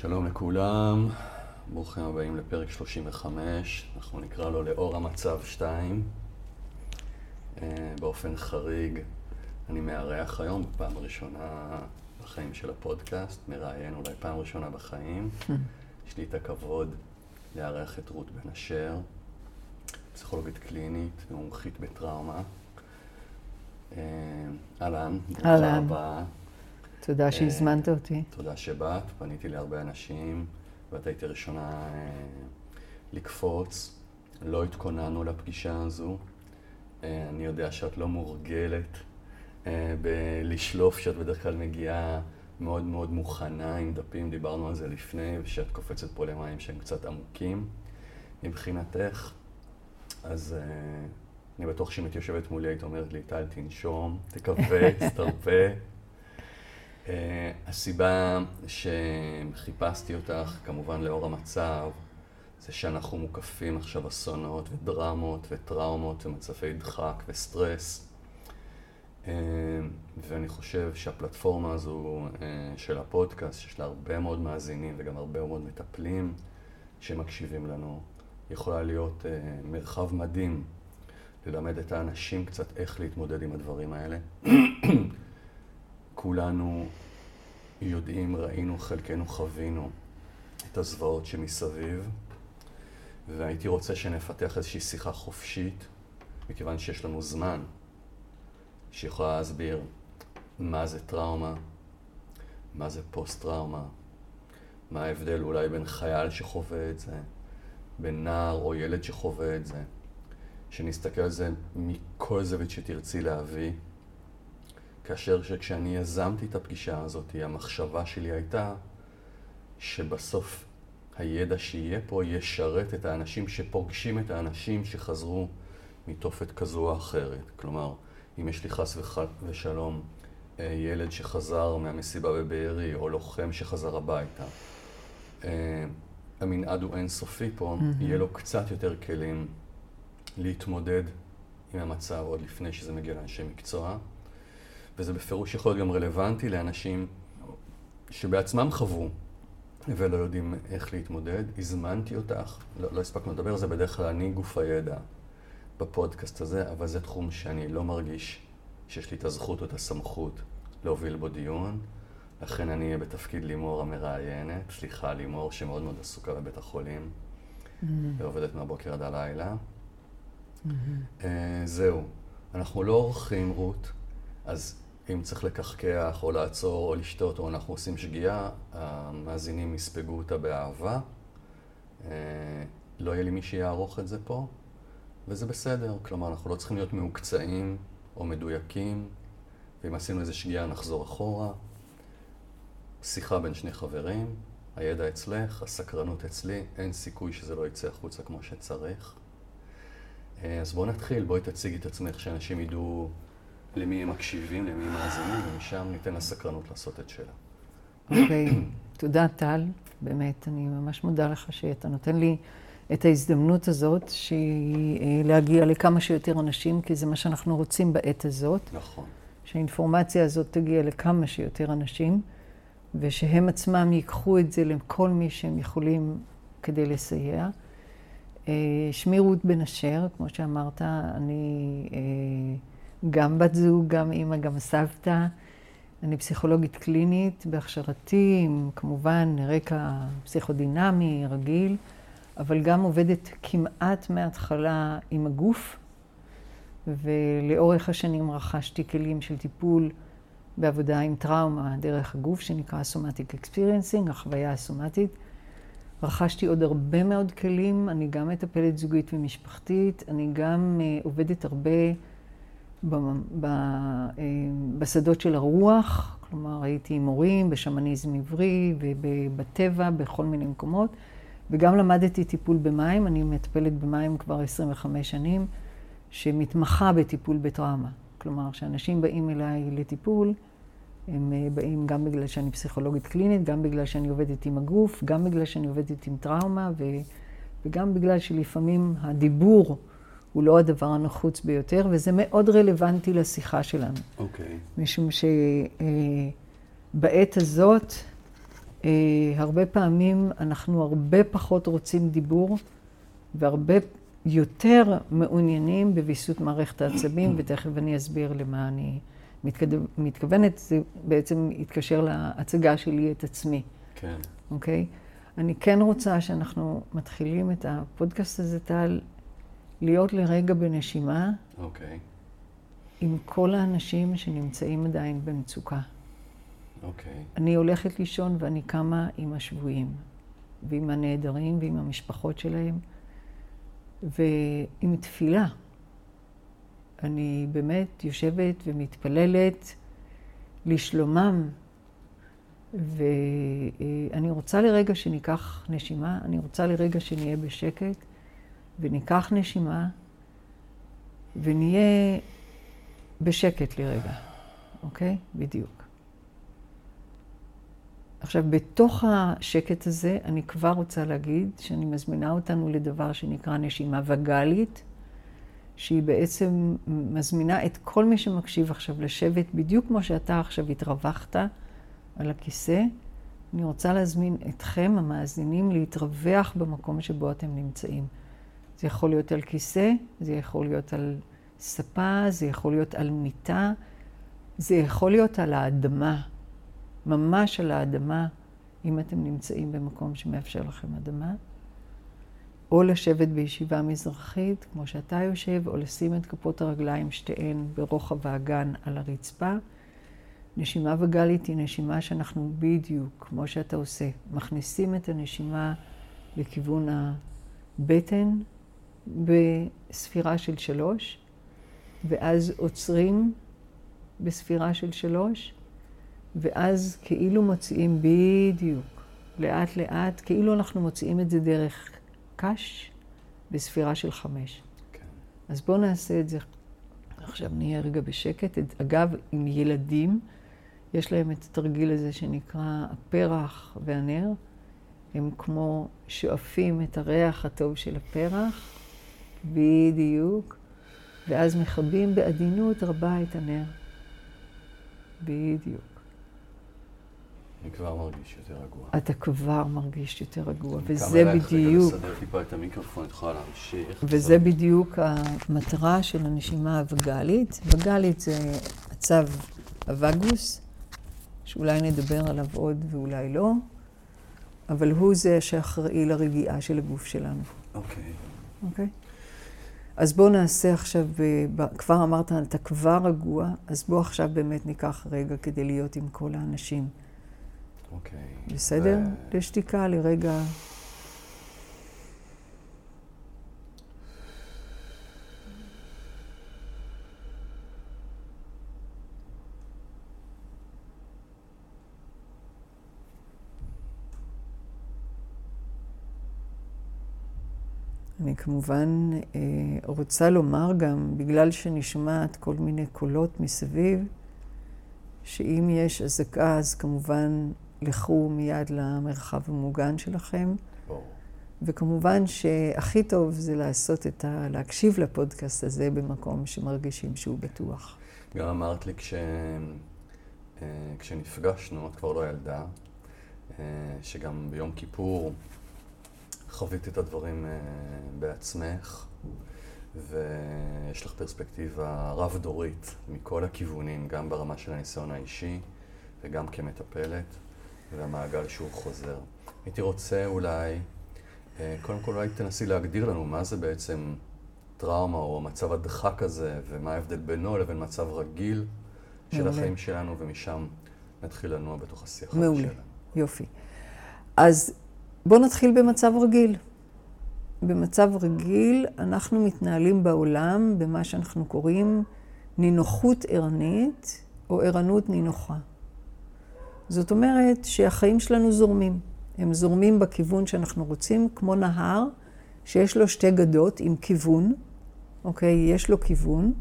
שלום לכולם, ברוכים הבאים לפרק 35, אנחנו נקרא לו לאור המצב 2. אה, באופן חריג, אני מארח היום בפעם הראשונה בחיים של הפודקאסט, מראיין אולי פעם ראשונה בחיים. יש לי את הכבוד לארח את רות בן אשר, פסיכולוגית קלינית ומומחית בטראומה. אה, אהלן, ברוכה הבאה. תודה שהזמנת אותי. תודה שבאת, פניתי להרבה אנשים, ואת הייתי ראשונה אה, לקפוץ. לא התכוננו לפגישה הזו. אה, אני יודע שאת לא מורגלת אה, בלשלוף, שאת בדרך כלל מגיעה מאוד מאוד מוכנה עם דפים, דיברנו על זה לפני, ושאת קופצת פה למים שהם קצת עמוקים מבחינתך. אז אני בטוח שאם את יושבת מולי היית אומרת לי, טל, תנשום, תכווץ, תרפה. Uh, הסיבה שחיפשתי אותך, כמובן לאור המצב, זה שאנחנו מוקפים עכשיו אסונות ודרמות וטראומות ומצבי דחק וסטרס. Uh, ואני חושב שהפלטפורמה הזו uh, של הפודקאסט, שיש לה הרבה מאוד מאזינים וגם הרבה מאוד מטפלים שמקשיבים לנו, יכולה להיות uh, מרחב מדהים ללמד את האנשים קצת איך להתמודד עם הדברים האלה. כולנו יודעים, ראינו, חלקנו חווינו את הזוועות שמסביב, והייתי רוצה שנפתח איזושהי שיחה חופשית, מכיוון שיש לנו זמן, שיכולה להסביר מה זה טראומה, מה זה פוסט-טראומה, מה ההבדל אולי בין חייל שחווה את זה, בין נער או ילד שחווה את זה, שנסתכל על זה מכל זווית שתרצי להביא. כאשר שכשאני יזמתי את הפגישה הזאת, המחשבה שלי הייתה שבסוף הידע שיהיה פה ישרת את האנשים שפוגשים את האנשים שחזרו מתופת כזו או אחרת. כלומר, אם יש לי חס ושלום אה, ילד שחזר מהמסיבה בבארי, או לוחם שחזר הביתה, אה, המנעד הוא אינסופי פה, mm-hmm. יהיה לו קצת יותר כלים להתמודד עם המצב עוד לפני שזה מגיע לאנשי מקצוע. וזה בפירוש יכול להיות גם רלוונטי לאנשים שבעצמם חוו ולא יודעים איך להתמודד. הזמנתי אותך, לא, לא הספקנו לדבר על זה, בדרך כלל אני גוף הידע בפודקאסט הזה, אבל זה תחום שאני לא מרגיש שיש לי את הזכות או את הסמכות להוביל בו דיון. לכן אני אהיה בתפקיד לימור המראיינת, סליחה לימור שמאוד מאוד עסוקה בבית החולים mm-hmm. ועובדת מהבוקר עד הלילה. Mm-hmm. Uh, זהו, אנחנו לא עורכים רות, אז אם צריך לקחקח או לעצור או לשתות או אנחנו עושים שגיאה, המאזינים יספגו אותה באהבה. אה, לא יהיה לי מי שיערוך את זה פה, וזה בסדר. כלומר, אנחנו לא צריכים להיות מעוקצעים או מדויקים, ואם עשינו איזה שגיאה נחזור אחורה. שיחה בין שני חברים, הידע אצלך, הסקרנות אצלי, אין סיכוי שזה לא יצא החוצה כמו שצריך. אה, אז בואו נתחיל, בואי תציגי את עצמך, שאנשים ידעו למי הם מקשיבים, למי הם מאזינים, ומשם ניתן לסקרנות לעשות את שלה. אוקיי, תודה טל, באמת, אני ממש מודה לך שאתה נותן לי את ההזדמנות הזאת, שהיא אה, להגיע לכמה שיותר אנשים, כי זה מה שאנחנו רוצים בעת הזאת. נכון. שהאינפורמציה הזאת תגיע לכמה שיותר אנשים, ושהם עצמם ייקחו את זה לכל מי שהם יכולים כדי לסייע. אה, שמי רות בן אשר, כמו שאמרת, אני... אה, גם בת זוג, גם אימא, גם סבתא. אני פסיכולוגית קלינית בהכשרתי, עם כמובן רקע פסיכודינמי רגיל, אבל גם עובדת כמעט מההתחלה עם הגוף, ולאורך השנים רכשתי כלים של טיפול בעבודה עם טראומה דרך הגוף, שנקרא Somatic Experiencing, החוויה הסומטית. רכשתי עוד הרבה מאוד כלים, אני גם מטפלת זוגית ומשפחתית, אני גם uh, עובדת הרבה אה, בשדות של הרוח, כלומר הייתי עם מורים בשמניזם עברי ובטבע, בכל מיני מקומות, וגם למדתי טיפול במים, אני מטפלת במים כבר 25 שנים, שמתמחה בטיפול בטראומה. כלומר, כשאנשים באים אליי לטיפול, הם אה, באים גם בגלל שאני פסיכולוגית קלינית, גם בגלל שאני עובדת עם הגוף, גם בגלל שאני עובדת עם טראומה, ו... וגם בגלל שלפעמים הדיבור הוא לא הדבר הנחוץ ביותר, וזה מאוד רלוונטי לשיחה שלנו. אוקיי. Okay. משום שבעת הזאת, אה, הרבה פעמים אנחנו הרבה פחות רוצים דיבור והרבה יותר מעוניינים בוויסות מערכת העצבים, ותכף אני אסביר למה אני מתכוונת. זה בעצם יתקשר להצגה שלי את עצמי. כן. אוקיי? אני כן רוצה שאנחנו מתחילים את הפודקאסט הזה, טל, להיות לרגע בנשימה. אוקיי. עם כל האנשים שנמצאים עדיין במצוקה. אוקיי. אני הולכת לישון ואני קמה עם השבויים, ועם הנעדרים ועם המשפחות שלהם, ועם תפילה. אני באמת יושבת ומתפללת לשלומם, ואני רוצה לרגע שניקח נשימה, אני רוצה לרגע שנהיה בשקט, וניקח נשימה, ונהיה בשקט לרגע, אוקיי? בדיוק. עכשיו, בתוך השקט הזה, אני כבר רוצה להגיד שאני מזמינה אותנו לדבר שנקרא נשימה וגאלית, שהיא בעצם מזמינה את כל מי שמקשיב עכשיו לשבת בדיוק כמו שאתה עכשיו התרווחת על הכיסא. אני רוצה להזמין אתכם, המאזינים, להתרווח במקום שבו אתם נמצאים. זה יכול להיות על כיסא, זה יכול להיות על ספה, זה יכול להיות על מיטה, זה יכול להיות על האדמה, ממש על האדמה, אם אתם נמצאים במקום שמאפשר לכם אדמה. או לשבת בישיבה מזרחית, כמו שאתה יושב, או לשים את כפות הרגליים שתיהן ברוחב האגן על הרצפה. נשימה וגלית היא נשימה שאנחנו בדיוק, כמו שאתה עושה, מכניסים את הנשימה לכיוון הבטן בספירה של שלוש, ואז עוצרים בספירה של שלוש, ואז כאילו מוציאים בדיוק, לאט לאט, כאילו אנחנו מוציאים את זה דרך קש בספירה של חמש. כן. אז בואו נעשה את זה. עכשיו נהיה רגע בשקט. אגב, עם ילדים, יש להם את התרגיל הזה שנקרא הפרח והנר. הם כמו שואפים את הריח הטוב של הפרח, בדיוק, ואז מכבים בעדינות רבה את הנר. בדיוק. אני כבר מרגיש יותר רגוע. אתה כבר מרגיש יותר רגוע, וזה בדיוק... כמה לסדר טיפה את המיקרופון, את יכולה להמשיך. וזה בדיוק המטרה של הנשימה הווגאלית. וגאלית זה הצו הווגוס, שאולי נדבר עליו עוד ואולי לא, אבל הוא זה שאחראי לרגיעה של הגוף שלנו. אוקיי. אוקיי? אז בואו נעשה עכשיו, כבר אמרת, אתה כבר רגוע, אז בואו עכשיו באמת ניקח רגע כדי להיות עם כל האנשים. אוקיי. בסדר? ו... לשתיקה לרגע. אני כמובן אה, רוצה לומר גם, בגלל שנשמעת כל מיני קולות מסביב, שאם יש אזעקה, אז כמובן לכו מיד למרחב המוגן שלכם. וכמובן שהכי טוב זה לעשות את ה... להקשיב לפודקאסט הזה במקום שמרגישים שהוא בטוח. גם אמרת לי כש... אה, כשנפגשנו, את כבר לא ילדה, אה, שגם ביום כיפור חווית את הדברים אה, בעצמך, ויש לך פרספקטיבה רב-דורית מכל הכיוונים, גם ברמה של הניסיון האישי וגם כמטפלת. והמעגל שהוא חוזר. הייתי רוצה אולי, אה, קודם כל אולי תנסי להגדיר לנו מה זה בעצם טראומה או מצב הדחק הזה, ומה ההבדל בינו לבין מצב רגיל של מעולה. החיים שלנו, ומשם נתחיל לנוע בתוך השיח שלנו. מעולה, יופי. אז בואו נתחיל במצב רגיל. במצב רגיל אנחנו מתנהלים בעולם במה שאנחנו קוראים נינוחות ערנית או ערנות נינוחה. זאת אומרת שהחיים שלנו זורמים. הם זורמים בכיוון שאנחנו רוצים, כמו נהר שיש לו שתי גדות עם כיוון, אוקיי? יש לו כיוון.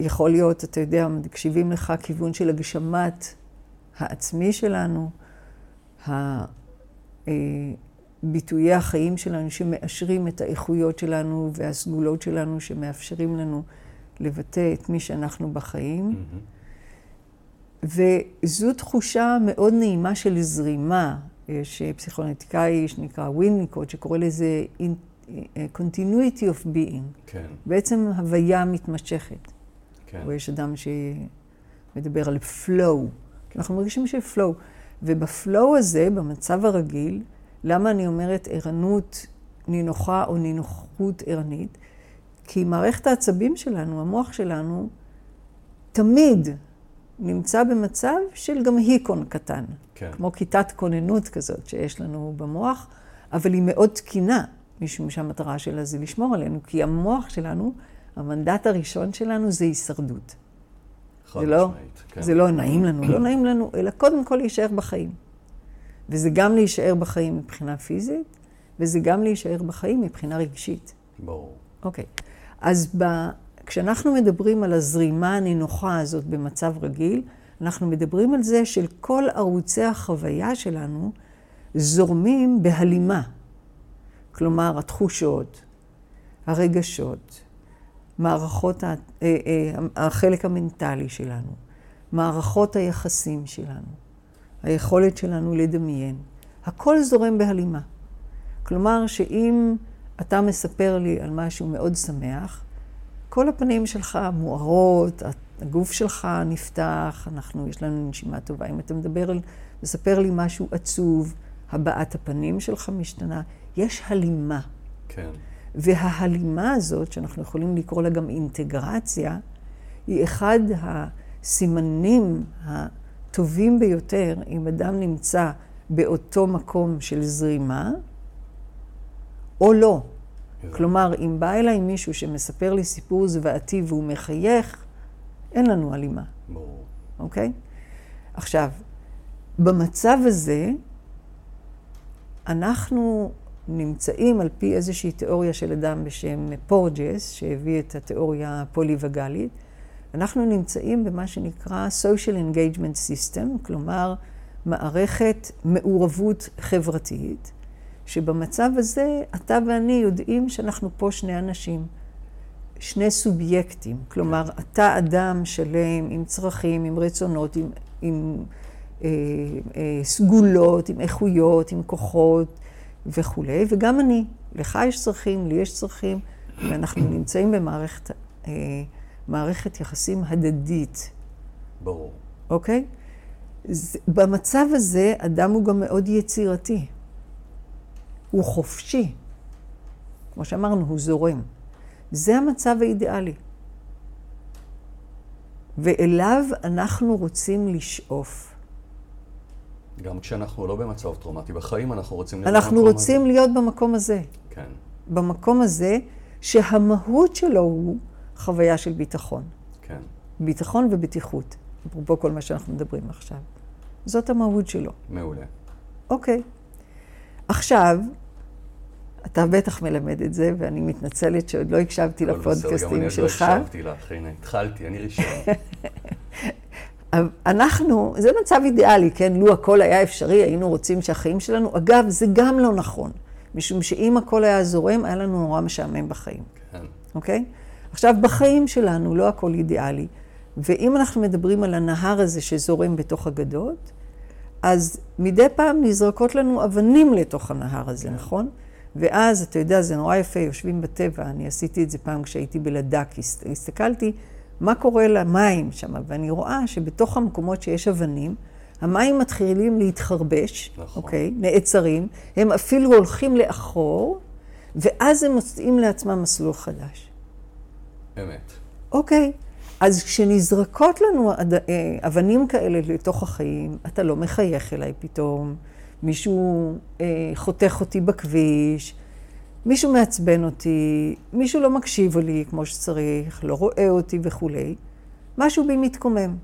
יכול להיות, אתה יודע, מקשיבים לך כיוון של הגשמת העצמי שלנו, ביטויי החיים שלנו שמאשרים את האיכויות שלנו והסגולות שלנו, שמאפשרים לנו לבטא את מי שאנחנו בחיים. Mm-hmm. וזו תחושה מאוד נעימה של זרימה. יש פסיכואנליטיקאי שנקרא ווינניקוט, שקורא לזה continuity of being. כן, בעצם הוויה מתמשכת. כן. או יש אדם שמדבר על flow. כי אנחנו מרגישים flow. ובפלואו הזה, במצב הרגיל, למה אני אומרת ערנות נינוחה או נינוחות ערנית? כי מערכת העצבים שלנו, המוח שלנו, תמיד נמצא במצב של גם היקון קטן. כן. כמו כיתת כוננות כזאת שיש לנו במוח, אבל היא מאוד תקינה, משום שהמטרה שלה זה לשמור עלינו, כי המוח שלנו, המנדט הראשון שלנו זה הישרדות. חד לא, משמעית, כן. זה לא נעים לנו, לא נעים לנו, אלא קודם כל להישאר בחיים. וזה גם להישאר בחיים מבחינה פיזית, וזה גם להישאר בחיים מבחינה רגשית. ברור. אוקיי. אז ב... כשאנחנו מדברים על הזרימה הנינוחה הזאת במצב רגיל, אנחנו מדברים על זה של כל ערוצי החוויה שלנו זורמים בהלימה. כלומר, התחושות, הרגשות, מערכות. אה, אה, החלק המנטלי שלנו, מערכות היחסים שלנו, היכולת שלנו לדמיין, הכל זורם בהלימה. כלומר, שאם אתה מספר לי על משהו מאוד שמח, כל הפנים שלך מוארות, הגוף שלך נפתח, אנחנו, יש לנו נשימה טובה. אם אתה מדבר על, מספר לי משהו עצוב, הבעת הפנים שלך משתנה, יש הלימה. כן, וההלימה הזאת, שאנחנו יכולים לקרוא לה גם אינטגרציה, היא אחד הסימנים הטובים ביותר אם אדם נמצא באותו מקום של זרימה, או לא. כלומר, אם בא אליי מישהו שמספר לי סיפור זוועתי והוא מחייך, אין לנו הלימה, ברור. אוקיי? עכשיו, במצב הזה, אנחנו נמצאים על פי איזושהי תיאוריה של אדם בשם פורג'ס, שהביא את התיאוריה הפוליווגלית, אנחנו נמצאים במה שנקרא social engagement system, כלומר, מערכת מעורבות חברתית, שבמצב הזה אתה ואני יודעים שאנחנו פה שני אנשים, שני סובייקטים. כלומר, אתה אדם שלם עם צרכים, עם רצונות, עם, עם אה, אה, סגולות, עם איכויות, עם כוחות וכולי, וגם אני. לך יש צרכים, לי יש צרכים, ואנחנו נמצאים במערכת אה, מערכת יחסים הדדית, ברור. אוקיי? זה, במצב הזה, אדם הוא גם מאוד יצירתי. הוא חופשי. כמו שאמרנו, הוא זורם. זה המצב האידיאלי. ואליו אנחנו רוצים לשאוף. גם כשאנחנו לא במצב טראומטי, בחיים אנחנו רוצים להיות אנחנו במקום רוצים להיות במקום הזה. הזה. כן, במקום הזה שהמהות שלו הוא חוויה של ביטחון. כן. ביטחון ובטיחות. אפרופו כל מה שאנחנו מדברים עכשיו. זאת המהות שלו. מעולה. אוקיי. עכשיו, אתה בטח מלמד את זה, ואני מתנצלת שעוד לא הקשבתי הכל בסדר, גם אני לפודקאסטים עוד שלך. לא הקשבתי לך, הנה, התחלתי, אני ראשון. אנחנו, זה מצב אידיאלי, כן? לו הכל היה אפשרי, היינו רוצים שהחיים שלנו... אגב, זה גם לא נכון, משום שאם הכל היה זורם, היה לנו נורא משעמם בחיים, כן, אוקיי? עכשיו, בחיים שלנו לא הכל אידיאלי, ואם אנחנו מדברים על הנהר הזה שזורם בתוך אגדות, אז מדי פעם נזרקות לנו אבנים לתוך הנהר הזה, נכון? ואז, אתה יודע, זה נורא יפה, יושבים בטבע, אני עשיתי את זה פעם כשהייתי בלדק, הס- הסתכלתי מה קורה למים שם, ואני רואה שבתוך המקומות שיש אבנים, המים מתחילים להתחרבש, נכון. אוקיי? נעצרים, הם אפילו הולכים לאחור, ואז הם מוצאים לעצמם מסלול חדש. אמת. אוקיי, אז כשנזרקות לנו אה, אבנים כאלה לתוך החיים, אתה לא מחייך אליי פתאום, מישהו אה, חותך אותי בכביש, מישהו מעצבן אותי, מישהו לא מקשיב לי כמו שצריך, לא רואה אותי וכולי, משהו בי מתקומם.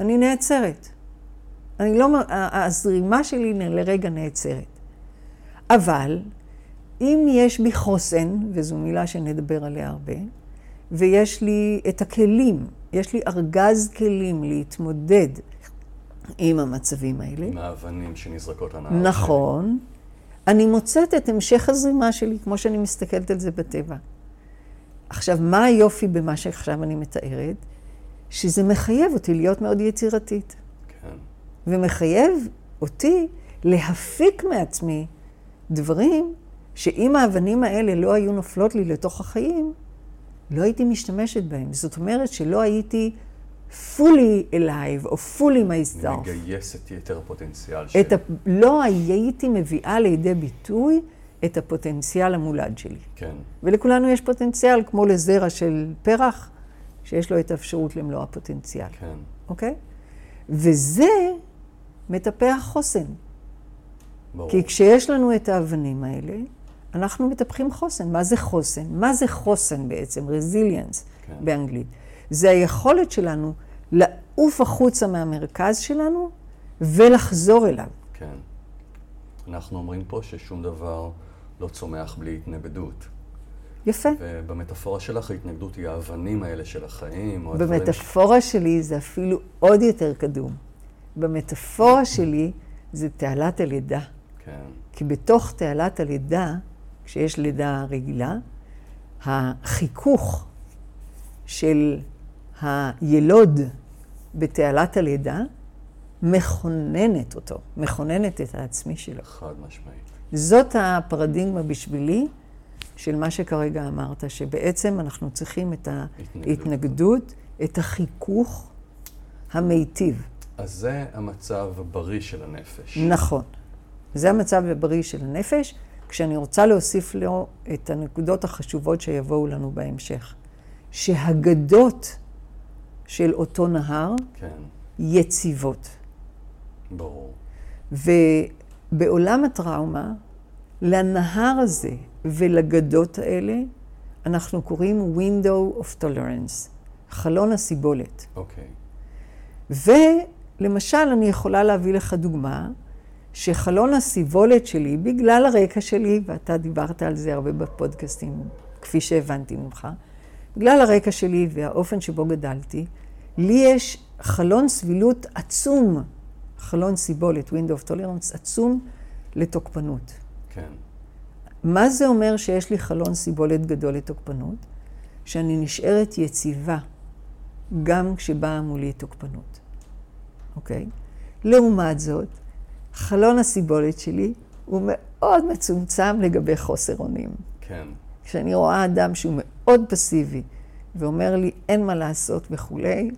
אני נעצרת. אני לא, הזרימה שלי לרגע נעצרת. אבל אם יש בי חוסן, וזו מילה שנדבר עליה הרבה, ויש לי את הכלים, יש לי ארגז כלים להתמודד עם המצבים האלה. עם האבנים שנזרקות לנהר. נכון. אני מוצאת את המשך הזרימה שלי, כמו שאני מסתכלת על זה בטבע. עכשיו, מה היופי במה שעכשיו אני מתארת? שזה מחייב אותי להיות מאוד יצירתית. כן, ומחייב אותי להפיק מעצמי דברים שאם האבנים האלה לא היו נופלות לי לתוך החיים, לא הייתי משתמשת בהם. זאת אומרת שלא הייתי fully alive או fully myself. מגייס את יתר הפוטנציאל שלי. ה... לא הייתי מביאה לידי ביטוי את הפוטנציאל המולד שלי. כן, ולכולנו יש פוטנציאל, כמו לזרע של פרח, שיש לו את האפשרות למלוא הפוטנציאל, כן, אוקיי? וזה מטפח חוסן. ברור. כי כשיש לנו את האבנים האלה, אנחנו מטפחים חוסן. מה זה חוסן? מה זה חוסן בעצם? רזיליאנס כן. באנגלית. זה היכולת שלנו לעוף החוצה מהמרכז שלנו ולחזור אליו. כן. אנחנו אומרים פה ששום דבר לא צומח בלי התנגדות. יפה. ובמטאפורה שלך ההתנגדות היא האבנים האלה של החיים, הדברים ש... במטאפורה שלי זה אפילו עוד יותר קדום. במטאפורה שלי זה תעלת הלידה. כן, כי בתוך תעלת הלידה, כשיש לידה רגילה, החיכוך של הילוד בתעלת הלידה מכוננת אותו, מכוננת את העצמי שלו. חד משמעית. זאת הפרדיגמה בשבילי של מה שכרגע אמרת, שבעצם אנחנו צריכים את ההתנגדות, את החיכוך המיטיב. אז זה המצב הבריא של הנפש. נכון. זה המצב הבריא של הנפש, כשאני רוצה להוסיף לו את הנקודות החשובות שיבואו לנו בהמשך. שהגדות של אותו נהר כן, יציבות. ברור. ובעולם הטראומה, לנהר הזה ולגדות האלה, אנחנו קוראים window of tolerance, חלון הסיבולת. אוקיי. ולמשל, אני יכולה להביא לך דוגמה, שחלון הסיבולת שלי, בגלל הרקע שלי, ואתה דיברת על זה הרבה בפודקאסטים, כפי שהבנתי ממך, בגלל הרקע שלי והאופן שבו גדלתי, לי יש חלון סבילות עצום, חלון סיבולת, window of tolerance עצום לתוקפנות. כן, מה זה אומר שיש לי חלון סיבולת גדול לתוקפנות? שאני נשארת יציבה גם כשבאה מולי תוקפנות, אוקיי? לעומת זאת, חלון הסיבולת שלי הוא מאוד מצומצם לגבי חוסר אונים. כן, כשאני רואה אדם שהוא מאוד פסיבי ואומר לי אין מה לעשות וכולי,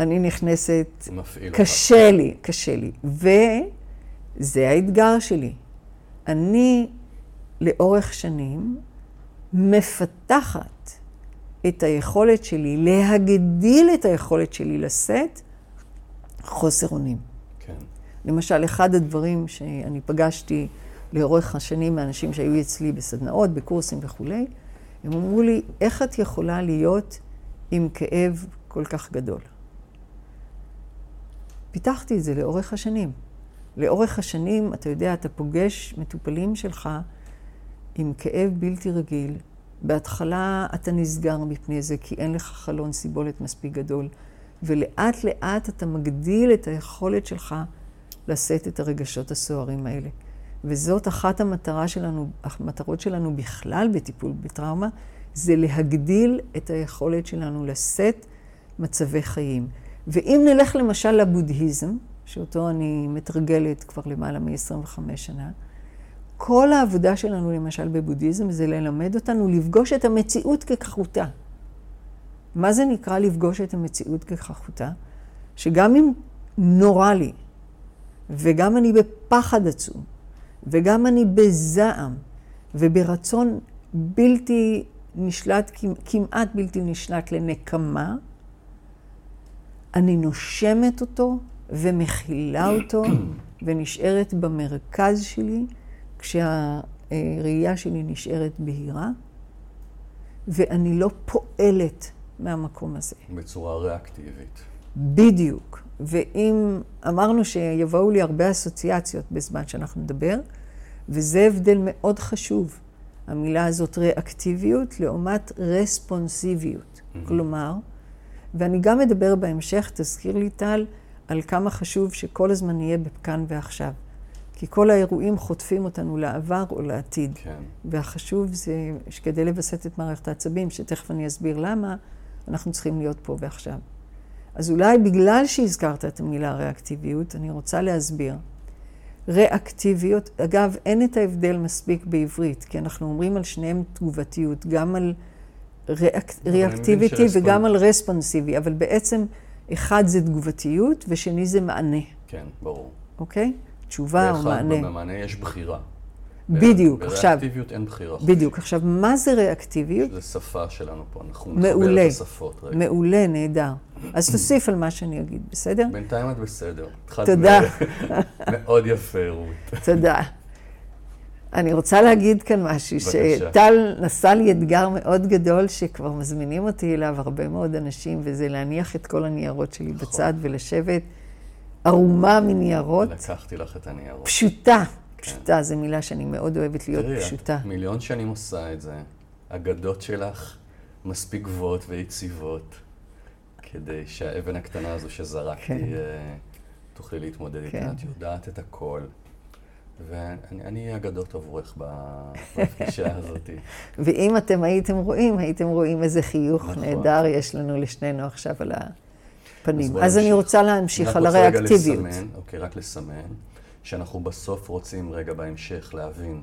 אני נכנסת, מפעיל אותך. קשה לי, קשה לי. וזה האתגר שלי. אני לאורך שנים מפתחת את היכולת שלי, להגדיל את היכולת שלי לשאת חוסר אונים. למשל, אחד הדברים שאני פגשתי לאורך השנים מאנשים שהיו אצלי בסדנאות, בקורסים וכולי, הם אמרו לי, איך את יכולה להיות עם כאב כל כך גדול? פיתחתי את זה לאורך השנים. לאורך השנים, אתה יודע, אתה פוגש מטופלים שלך עם כאב בלתי רגיל. בהתחלה אתה נסגר מפני זה, כי אין לך חלון סיבולת מספיק גדול, ולאט לאט אתה מגדיל את היכולת שלך לשאת את הרגשות הסוערים האלה. וזאת אחת המטרה שלנו, המטרות שלנו בכלל בטיפול בטראומה, זה להגדיל את היכולת שלנו לשאת מצבי חיים. ואם נלך למשל לבודהיזם, שאותו אני מתרגלת כבר למעלה מ-25 שנה, כל העבודה שלנו למשל בבודהיזם זה ללמד אותנו לפגוש את המציאות ככחותה. מה זה נקרא לפגוש את המציאות ככחותה? שגם אם נורא לי, וגם אני בפחד עצום, וגם אני בזעם, וברצון בלתי נשלט, כמעט בלתי נשלט לנקמה, אני נושמת אותו ומכילה אותו ונשארת במרכז שלי, כשהראייה שלי נשארת בהירה, ואני לא פועלת מהמקום הזה. בצורה ריאקטיבית. בדיוק. ואם אמרנו שיבואו לי הרבה אסוציאציות בזמן שאנחנו נדבר, וזה הבדל מאוד חשוב. המילה הזאת ריאקטיביות לעומת רספונסיביות. Mm-hmm. כלומר, ואני גם אדבר בהמשך, תזכיר לי טל, על כמה חשוב שכל הזמן נהיה בכאן ועכשיו. כי כל האירועים חוטפים אותנו לעבר או לעתיד. כן. והחשוב זה שכדי לווסת את מערכת העצבים, שתכף אני אסביר למה, אנחנו צריכים להיות פה ועכשיו. אז אולי בגלל שהזכרת את המילה ריאקטיביות, אני רוצה להסביר. ריאקטיביות, אגב, אין את ההבדל מספיק בעברית, כי אנחנו אומרים על שניהם תגובתיות, גם על ריאק... ריאקטיביטי וגם על רספונסיבי, אבל בעצם אחד זה תגובתיות ושני זה מענה. כן, ברור. אוקיי? תשובה או מענה. ואחד במענה יש בחירה. בדיוק, עכשיו... בריאקטיביות אין בחירה. בדיוק, עכשיו, מה זה ריאקטיביות? זה שפה שלנו פה, אנחנו מעולה, נחבר את השפות רגע. מעולה, נהדר. אז תוסיף על מה שאני אגיד, בסדר? בינתיים את בסדר. תודה. מאוד יפה, רות. תודה. אני רוצה להגיד כאן משהו. שטל נשא לי אתגר מאוד גדול, שכבר מזמינים אותי אליו הרבה מאוד אנשים, וזה להניח את כל הניירות שלי נכון. בצד ולשבת ערומה מניירות, לקחתי לך את הניירות. פשוטה. פשוטה, זו מילה שאני מאוד אוהבת להיות תראי, פשוטה. מיליון שנים עושה את זה. אגדות שלך מספיק גבוהות ויציבות, כדי שהאבן הקטנה הזו שזרקתי, כן. אה, תוכלי להתמודד כן. איתה. את יודעת את הכל. ואני אני אהיה אגדות עבורך בפגישה הזאת. ואם אתם הייתם רואים, הייתם רואים איזה חיוך נכון. נהדר יש לנו לשנינו עכשיו על הפנים. אז אני. רוצה להמשיך על הריאקטיביות. לסמן, אוקיי, רק לסמן, שאנחנו בסוף רוצים רגע בהמשך להבין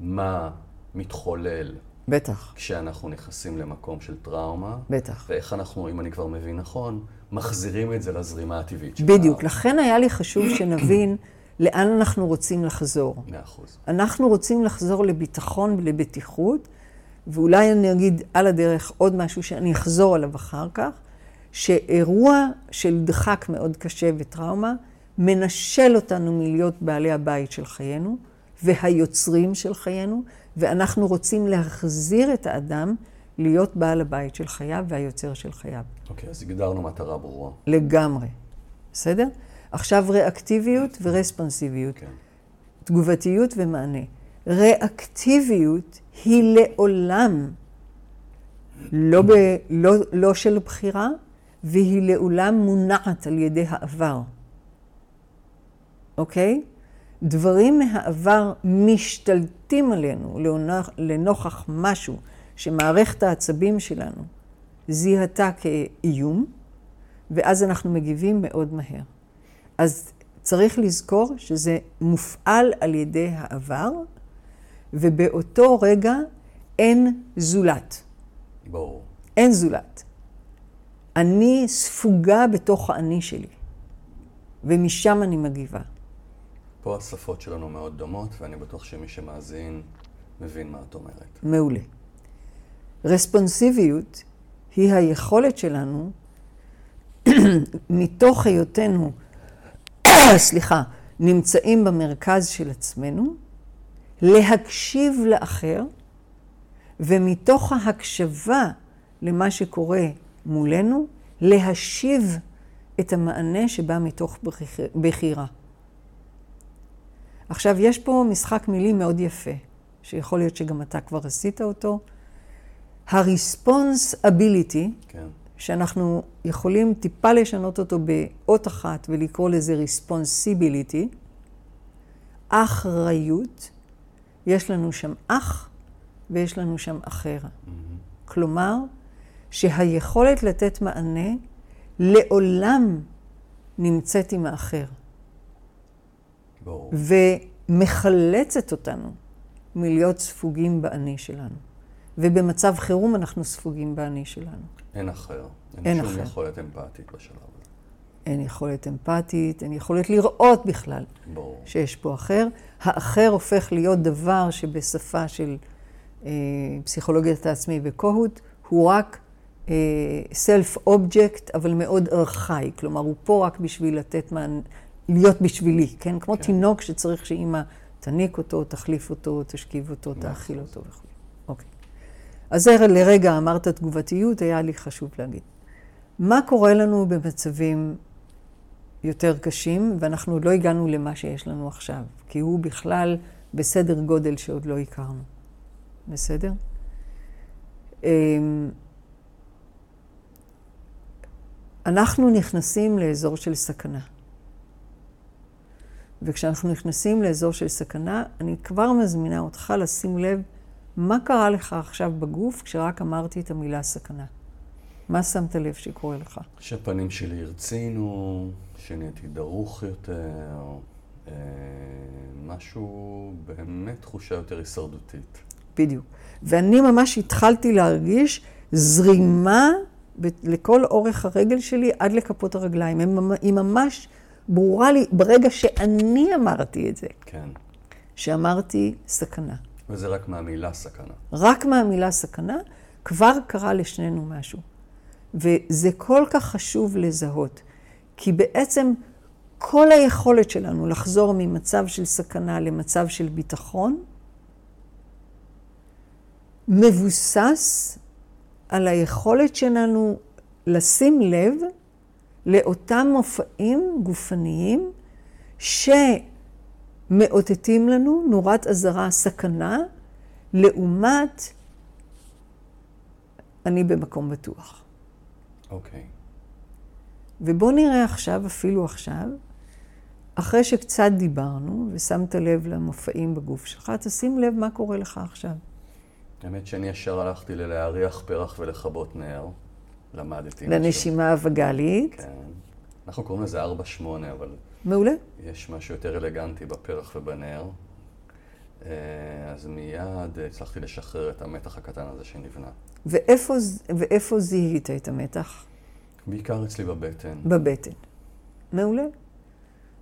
מה מתחולל בטח, כשאנחנו נכנסים למקום של טראומה, בטח. ואיך אנחנו, אם אני כבר מבין נכון, מחזירים את זה לזרימה הטבעית שלנו. בדיוק. לכן היה לי חשוב שנבין לאן אנחנו רוצים לחזור. מאה אחוז. אנחנו רוצים לחזור לביטחון ולבטיחות, ואולי אני אגיד על הדרך עוד משהו שאני אחזור עליו אחר כך, שאירוע של דחק מאוד קשה וטראומה מנשל אותנו מלהיות בעלי הבית של חיינו והיוצרים של חיינו, ואנחנו רוצים להחזיר את האדם להיות בעל הבית של חייו והיוצר של חייו. אוקיי, אז הגדרנו מטרה ברורה. לגמרי. בסדר? עכשיו ריאקטיביות ורספונסיביות. כן. תגובתיות ומענה. ריאקטיביות היא לעולם לא, ב, לא, לא של בחירה, והיא לעולם מונעת על ידי העבר. אוקיי? דברים מהעבר משתלטים עלינו לנוכח, משהו שמערכת העצבים שלנו זיהתה כאיום, ואז אנחנו מגיבים מאוד מהר. אז צריך לזכור שזה מופעל על ידי העבר, ובאותו רגע אין זולת. ברור. אין זולת. אני ספוגה בתוך האני שלי, ומשם אני מגיבה. פה השפות שלנו מאוד דומות, ואני בטוח שמי שמאזין מבין מה את אומרת. מעולה. רספונסיביות היא היכולת שלנו, מתוך היותנו, סליחה, נמצאים במרכז של עצמנו, להקשיב לאחר, ומתוך ההקשבה למה שקורה מולנו, להשיב את המענה שבא מתוך בחירה. עכשיו, יש פה משחק מילים מאוד יפה, שיכול להיות שגם אתה כבר עשית אותו. ה-responsibility, כן. שאנחנו יכולים טיפה לשנות אותו באות אחת ולקרוא לזה responsibility, אחריות, יש לנו שם אח ויש לנו שם אחר. כלומר, שהיכולת לתת מענה לעולם נמצאת עם האחר. ברור. ומחלצת אותנו מלהיות ספוגים באני שלנו. ובמצב חירום אנחנו ספוגים באני שלנו. אין אחר. אין, אין שום אחר. יכולת אמפתית בשלב הזה. אין יכולת אמפתית, אין יכולת לראות בכלל ברור. שיש פה אחר. האחר הופך להיות דבר שבשפה של אה, פסיכולוגיית העצמי וקוהוט, הוא רק סלף אה, אובייקט, אבל מאוד ארכאי. כלומר, הוא פה רק בשביל לתת מענה, להיות בשבילי, כן? כמו כן. תינוק שצריך שאימא תניק אותו, תחליף אותו, תשכיב אותו, תאכיל אותו וכו'. אוקיי. אז זה לרגע אמרת תגובתיות, היה לי חשוב להגיד. מה קורה לנו במצבים יותר קשים, ואנחנו עוד לא הגענו למה שיש לנו עכשיו, כי הוא בכלל בסדר גודל שעוד לא הכרנו. בסדר? אמ, אנחנו נכנסים לאזור של סכנה. וכשאנחנו נכנסים לאזור של סכנה, אני כבר מזמינה אותך לשים לב מה קרה לך עכשיו בגוף כשרק אמרתי את המילה סכנה. מה שמת לב שקורה לך? שהפנים שלי הרצינו, שנהייתי דרוך יותר, אה, משהו, באמת תחושה יותר הישרדותית. בדיוק. ואני ממש התחלתי להרגיש זרימה לכל אורך הרגל שלי עד לכפות הרגליים. היא ממש ברורה לי ברגע שאני אמרתי את זה. כן. שאמרתי סכנה. וזה רק מהמילה סכנה. רק מהמילה סכנה, כבר קרה לשנינו משהו. וזה כל כך חשוב לזהות, כי בעצם כל היכולת שלנו לחזור ממצב של סכנה למצב של ביטחון, מבוסס על היכולת שלנו לשים לב לאותם מופעים גופניים שמאותתים לנו נורת אזהרה סכנה, לעומת אני במקום בטוח. אוקיי. Okay. ובוא נראה עכשיו, אפילו עכשיו, אחרי שקצת דיברנו ושמת לב למופעים בגוף שלך, תשים לב מה קורה לך עכשיו. האמת שאני ישר הלכתי ללהריח פרח ולכבות נר. למדתי. לנשימה הווגאלית. כן. אנחנו קוראים לזה 4-8, אבל... מעולה. יש משהו יותר אלגנטי בפרח ובנר. אה, אז מיד הצלחתי לשחרר את המתח הקטן הזה שנבנה. ואיפה, ואיפה זיהית את המתח? בעיקר אצלי בבטן. בבטן. מעולה.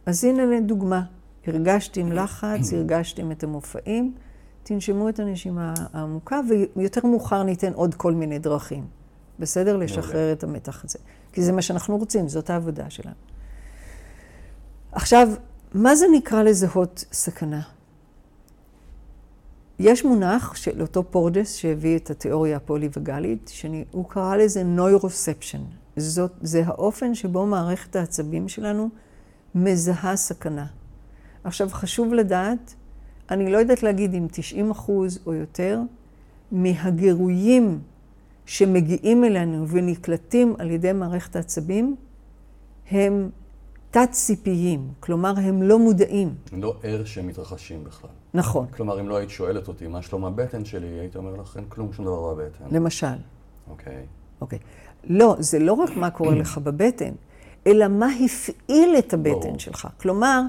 אז הנה לדוגמה, הרגשתם לחץ, הרגשתם את המופעים, תנשמו את הנשימה העמוקה, ויותר מאוחר ניתן עוד כל מיני דרכים. בסדר? לשחרר את המתח הזה. כי זה מה שאנחנו רוצים, זאת העבודה שלנו. עכשיו, מה זה נקרא לזהות סכנה? יש מונח של אותו פורדס שהביא את התיאוריה הפוליווגלית, שהוא קרא לזה נוירוספשן. זאת, זה האופן שבו מערכת העצבים שלנו מזהה סכנה. עכשיו, חשוב לדעת, אני לא יודעת להגיד אם 90 אחוז או יותר, מהגירויים שמגיעים אלינו ונקלטים על ידי מערכת העצבים, הם תת-ציפיים, כלומר, הם לא מודעים. לא ער שהם מתרחשים בכלל. נכון. כלומר, אם לא היית שואלת אותי מה שלום הבטן שלי, הייתי אומר לך, אין כלום, שום דבר בבטן. למשל. אוקיי. אוקיי. לא, זה לא רק מה קורה לך בבטן, אלא מה הפעיל את הבטן ברור. שלך. כלומר,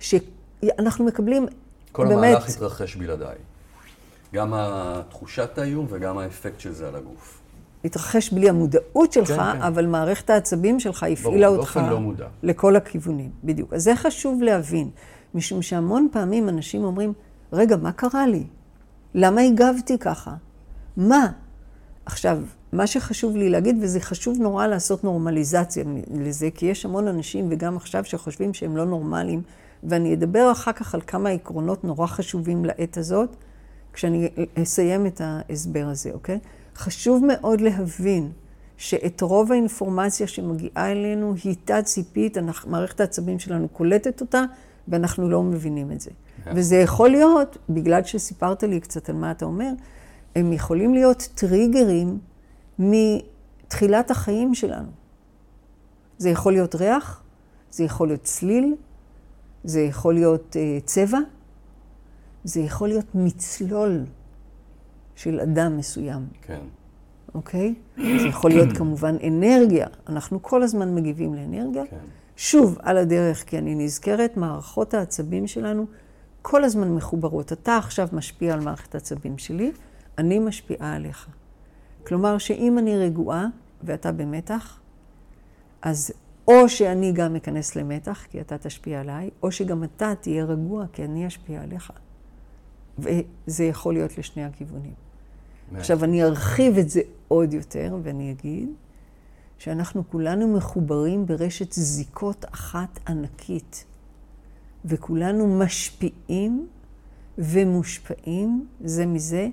שאנחנו מקבלים כל באמת... כל המהלך התרחש בלעדיי. גם התחושת האיום וגם האפקט של זה על הגוף. התרחש בלי המודעות שלך, כן, כן. אבל מערכת העצבים שלך הפעילה ברור, אותך לא מודע. לכל הכיוונים. בדיוק. אז זה חשוב להבין, משום שהמון פעמים אנשים אומרים, רגע, מה קרה לי? למה הגבתי ככה? מה? עכשיו, מה שחשוב לי להגיד, וזה חשוב נורא לעשות נורמליזציה לזה, כי יש המון אנשים, וגם עכשיו, שחושבים שהם לא נורמליים, ואני אדבר אחר כך על כמה עקרונות נורא חשובים לעת הזאת, כשאני אסיים את ההסבר הזה, אוקיי? חשוב מאוד להבין שאת רוב האינפורמציה שמגיעה אלינו היא תת-ציפית, מערכת העצבים שלנו קולטת אותה, ואנחנו לא מבינים את זה. Yeah. וזה יכול להיות, בגלל שסיפרת לי קצת על מה אתה אומר, הם יכולים להיות טריגרים מתחילת החיים שלנו. זה יכול להיות ריח, זה יכול להיות צליל, זה יכול להיות uh, צבע, זה יכול להיות מצלול של אדם מסוים. כן. אוקיי? זה יכול להיות כמובן אנרגיה. אנחנו כל הזמן מגיבים לאנרגיה. כן. שוב, על הדרך, כי אני נזכרת, מערכות העצבים שלנו כל הזמן מחוברות. אתה עכשיו משפיע על מערכת העצבים שלי, אני משפיעה עליך. כלומר, שאם אני רגועה ואתה במתח, אז או שאני גם אכנס למתח, כי אתה תשפיע עליי, או שגם אתה תהיה רגוע, כי אני אשפיע עליך. וזה יכול להיות לשני הכיוונים. עכשיו, אני ארחיב את זה עוד יותר, ואני אגיד שאנחנו כולנו מחוברים ברשת זיקות אחת ענקית, וכולנו משפיעים ומושפעים זה מזה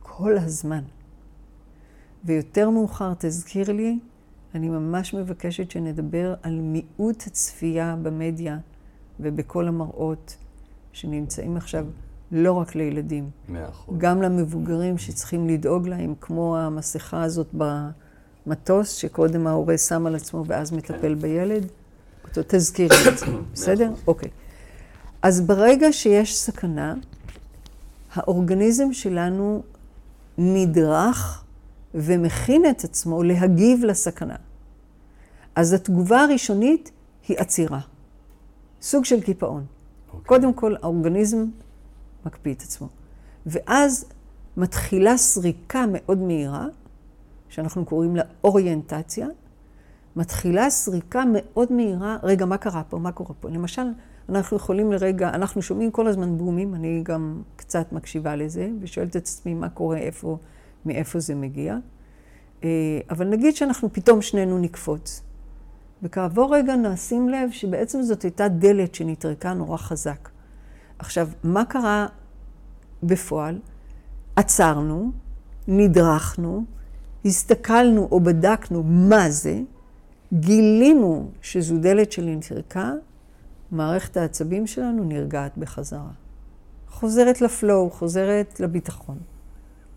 כל הזמן. ויותר מאוחר תזכיר לי, אני ממש מבקשת שנדבר על מיעוט הצפייה במדיה ובכל המראות שנמצאים עכשיו לא רק לילדים. מאה אחוז. גם למבוגרים שצריכים לדאוג להם, כמו המסכה הזאת במטוס, שקודם ההורה שם על עצמו ואז מטפל כן. בילד. תזכירי את זה, בסדר? אוקיי. אז ברגע שיש סכנה, האורגניזם שלנו נדרך ומכין את עצמו להגיב לסכנה. אז התגובה הראשונית היא עצירה. סוג של קיפאון. Okay. אוקיי. קודם כל, האורגניזם מקפיא את עצמו. ואז מתחילה סריקה מאוד מהירה, שאנחנו קוראים לה אוריינטציה. מתחילה סריקה מאוד מהירה, רגע, מה קרה פה? מה קורה פה? למשל, אנחנו יכולים לרגע, אנחנו שומעים כל הזמן בומים, אני גם קצת מקשיבה לזה, ושואלת את עצמי מה קורה, איפה, מאיפה זה מגיע. אה, אבל נגיד שאנחנו פתאום שנינו נקפוץ. וכעבור רגע נשים לב שבעצם זאת הייתה דלת שנטרקה נורא חזק. עכשיו, מה קרה בפועל? עצרנו, נדרכנו, הסתכלנו או בדקנו מה זה, גילינו שזו דלת שנטרקה, מערכת העצבים שלנו נרגעת בחזרה. חוזרת לפלואו, חוזרת לביטחון.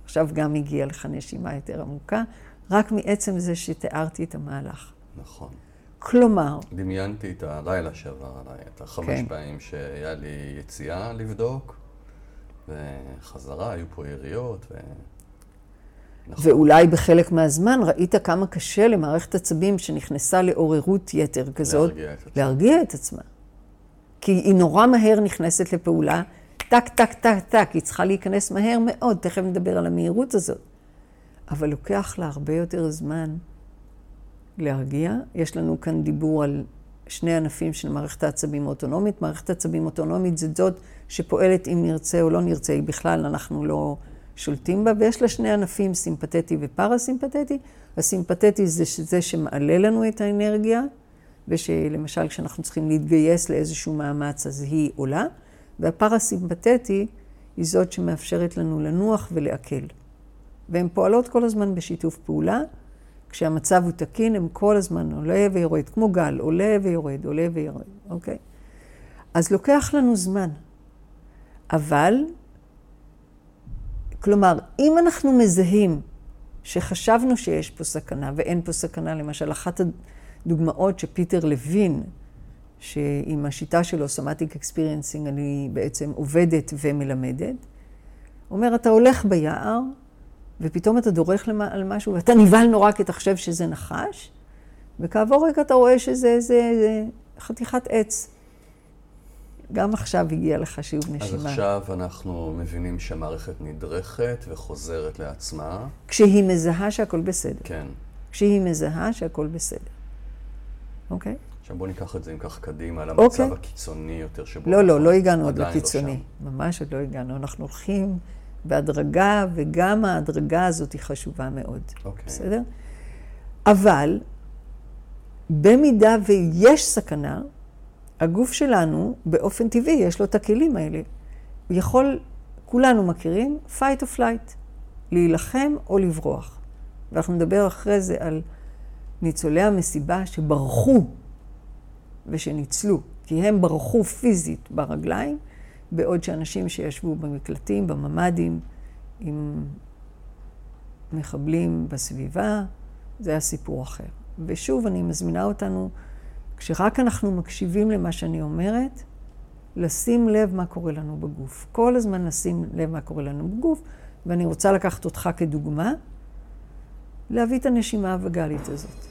עכשיו גם הגיעה לך נשימה יותר עמוקה, רק מעצם זה שתיארתי את המהלך. נכון. כלומר, דמיינתי את הלילה שעבר עליי, את החמש כן. פעמים שהיה לי יציאה לבדוק, וחזרה, היו פה יריות, ו... נכון. ואולי בחלק מהזמן ראית כמה קשה למערכת עצבים שנכנסה לעוררות יתר כזאת, להרגיע את. להרגיע את עצמה. כי היא נורא מהר נכנסת לפעולה, טק, טק, טק, טק, היא צריכה להיכנס מהר מאוד, תכף נדבר על המהירות הזאת. אבל לוקח לה הרבה יותר זמן להרגיע. יש לנו כאן דיבור על שני ענפים של מערכת העצבים האוטונומית. מערכת העצבים האוטונומית זה זאת שפועלת אם נרצה או לא נרצה, היא בכלל אנחנו לא שולטים בה, ויש לה שני ענפים, סימפתטי ופרסימפתטי. הסימפתטי זה זה שמעלה לנו את האנרגיה, ושלמשל כשאנחנו צריכים להתגייס לאיזשהו מאמץ אז היא עולה, והפרסימפתטי היא זאת שמאפשרת לנו לנוח ולעכל. והן פועלות כל הזמן בשיתוף פעולה. כשהמצב הוא תקין, הם כל הזמן עולה ויורד, כמו גל, עולה ויורד, עולה ויורד, אוקיי? אז לוקח לנו זמן. אבל, כלומר, אם אנחנו מזהים שחשבנו שיש פה סכנה ואין פה סכנה, למשל, אחת הדוגמאות שפיטר לוין, שעם השיטה שלו, Somatic Experiencing, אני בעצם עובדת ומלמדת, אומר, אתה הולך ביער, ופתאום אתה דורך למ- על משהו, ואתה נבהל נורא כי אתה חושב שזה נחש, וכעבור רגע אתה רואה שזה זה, זה חתיכת עץ. גם עכשיו הגיע לך שיעור אז נשימה. עכשיו אנחנו מבינים שהמערכת נדרכת וחוזרת לעצמה. כשהיא מזהה שהכל בסדר. כן. כשהיא מזהה שהכל בסדר. אוקיי? עכשיו בואו ניקח את זה אם כך קדימה, למצב אוקיי. הקיצוני יותר שבו... לא, לא, לא הגענו עוד לא לקיצוני. שם. ממש עוד לא הגענו. אנחנו הולכים בהדרגה, וגם ההדרגה הזאת היא חשובה מאוד. אוקיי. בסדר? אבל, במידה ויש סכנה, הגוף שלנו, באופן טבעי, יש לו את הכלים האלה. הוא יכול, כולנו מכירים, fight or flight, להילחם או לברוח. ואנחנו נדבר אחרי זה על ניצולי המסיבה שברחו ושניצלו, כי הם ברחו פיזית ברגליים, בעוד שאנשים שישבו במקלטים, בממ"דים, עם מחבלים בסביבה, זה היה סיפור אחר. ושוב, אני מזמינה אותנו, כשרק אנחנו מקשיבים למה שאני אומרת, לשים לב מה קורה לנו בגוף. כל הזמן לשים לב מה קורה לנו בגוף, ואני רוצה לקחת אותך כדוגמה, להביא את הנשימה הווגאלית הזאת.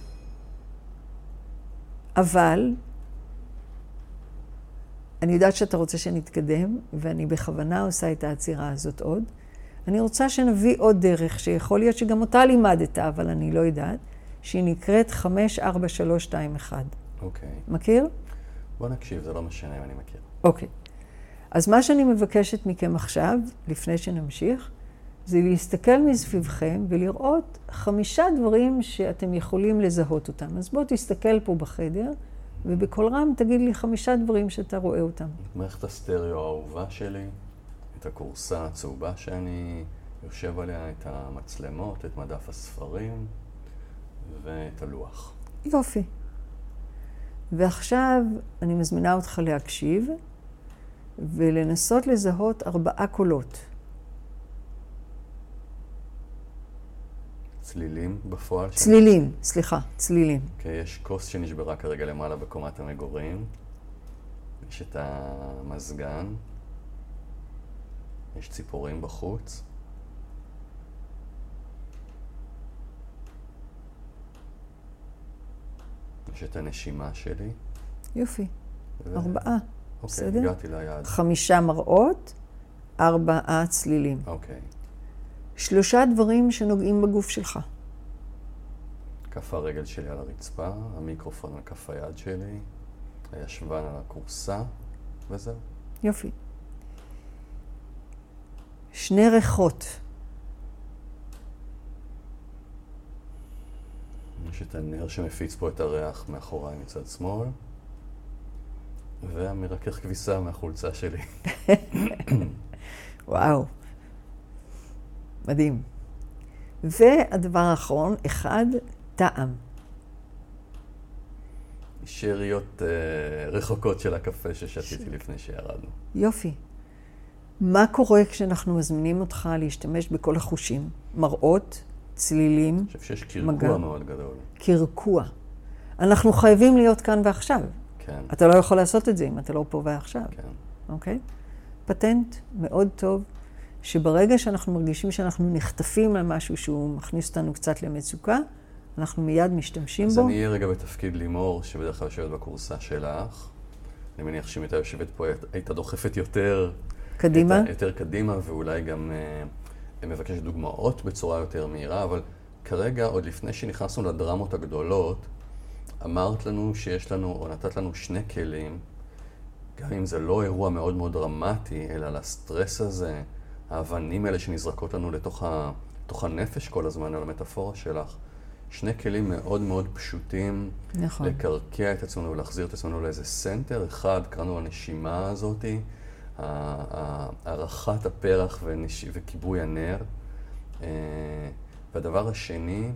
אבל, אני יודעת שאתה רוצה שנתקדם, ואני בכוונה עושה את העצירה הזאת עוד. אני רוצה שנביא עוד דרך, שיכול להיות שגם אותה לימדת, אבל אני לא יודעת, שהיא נקראת 54321. אוקיי. מכיר? בוא נקשיב, זה לא משנה אם אני מכיר. אוקיי. אז מה שאני מבקשת מכם עכשיו, לפני שנמשיך, זה להסתכל מסביבכם ולראות חמישה דברים שאתם יכולים לזהות אותם. אז בוא תסתכל פה בחדר, ובקול רם תגיד לי חמישה דברים שאתה רואה אותם. את מערכת הסטריאו האהובה שלי, את הכורסה הצהובה שאני יושב עליה, את המצלמות, את מדף הספרים ואת הלוח. יופי. ועכשיו אני מזמינה אותך להקשיב ולנסות לזהות ארבעה קולות. צלילים בפועל? צלילים, ש... סליחה, צלילים. אוקיי, okay, יש כוס שנשברה כרגע למעלה בקומת המגורים. יש את המזגן. יש ציפורים בחוץ. יש את הנשימה שלי. יופי. ו... ארבעה. אוקיי, בסדר? הגעתי ליעד. חמישה מראות, ארבעה צלילים. אוקיי. שלושה דברים שנוגעים בגוף שלך. כף הרגל שלי על הרצפה, המיקרופון על כף היד שלי, הישבן על הכורסה, וזהו. יופי. שני ריחות. יש את הנר שמפיץ פה את הריח מאחוריי מצד שמאל, והמרכך כביסה מהחולצה שלי. וואו. מדהים. והדבר האחרון, אחד, טעם. שאריות אה, רחוקות של הקפה ששתיתי לפני שירדנו. יופי. מה קורה כשאנחנו מזמינים אותך להשתמש בכל החושים? מראות, צלילים, אני חושב שיש מגע. קרקוע מאוד גדול. קרקוע. אנחנו חייבים להיות כאן ועכשיו. כן, אתה לא יכול לעשות את זה אם אתה לא פה ועכשיו, כן. אוקיי? פטנט מאוד טוב, שברגע שאנחנו מרגישים שאנחנו נחטפים על משהו שהוא מכניס אותנו קצת למצוקה, אנחנו מיד משתמשים אז בו. אני אהיה רגע בתפקיד לימור, שבדרך כלל יושבת בכורסה שלך. אני מניח שאם הייתה יושבת פה, היית- היית דוחפת יותר. קדימה. יותר, יותר קדימה, ואולי גם אה, מבקשת דוגמאות בצורה יותר מהירה, אבל כרגע, עוד לפני שנכנסנו לדרמות הגדולות, אמרת לנו שיש לנו, או נתת לנו שני כלים, גם אם זה לא אירוע מאוד מאוד דרמטי, אלא לסטרס הזה, האבנים האלה שנזרקות לנו לתוך ה, הנפש כל הזמן, על המטאפורה שלך. שני כלים מאוד מאוד פשוטים נכון. לקרקע את עצמנו ולהחזיר את עצמנו לאיזה center. אחד, קראנו הנשימה הזאתי, הארכת הפרח ונש... וכיבוי הנר. אה, והדבר השני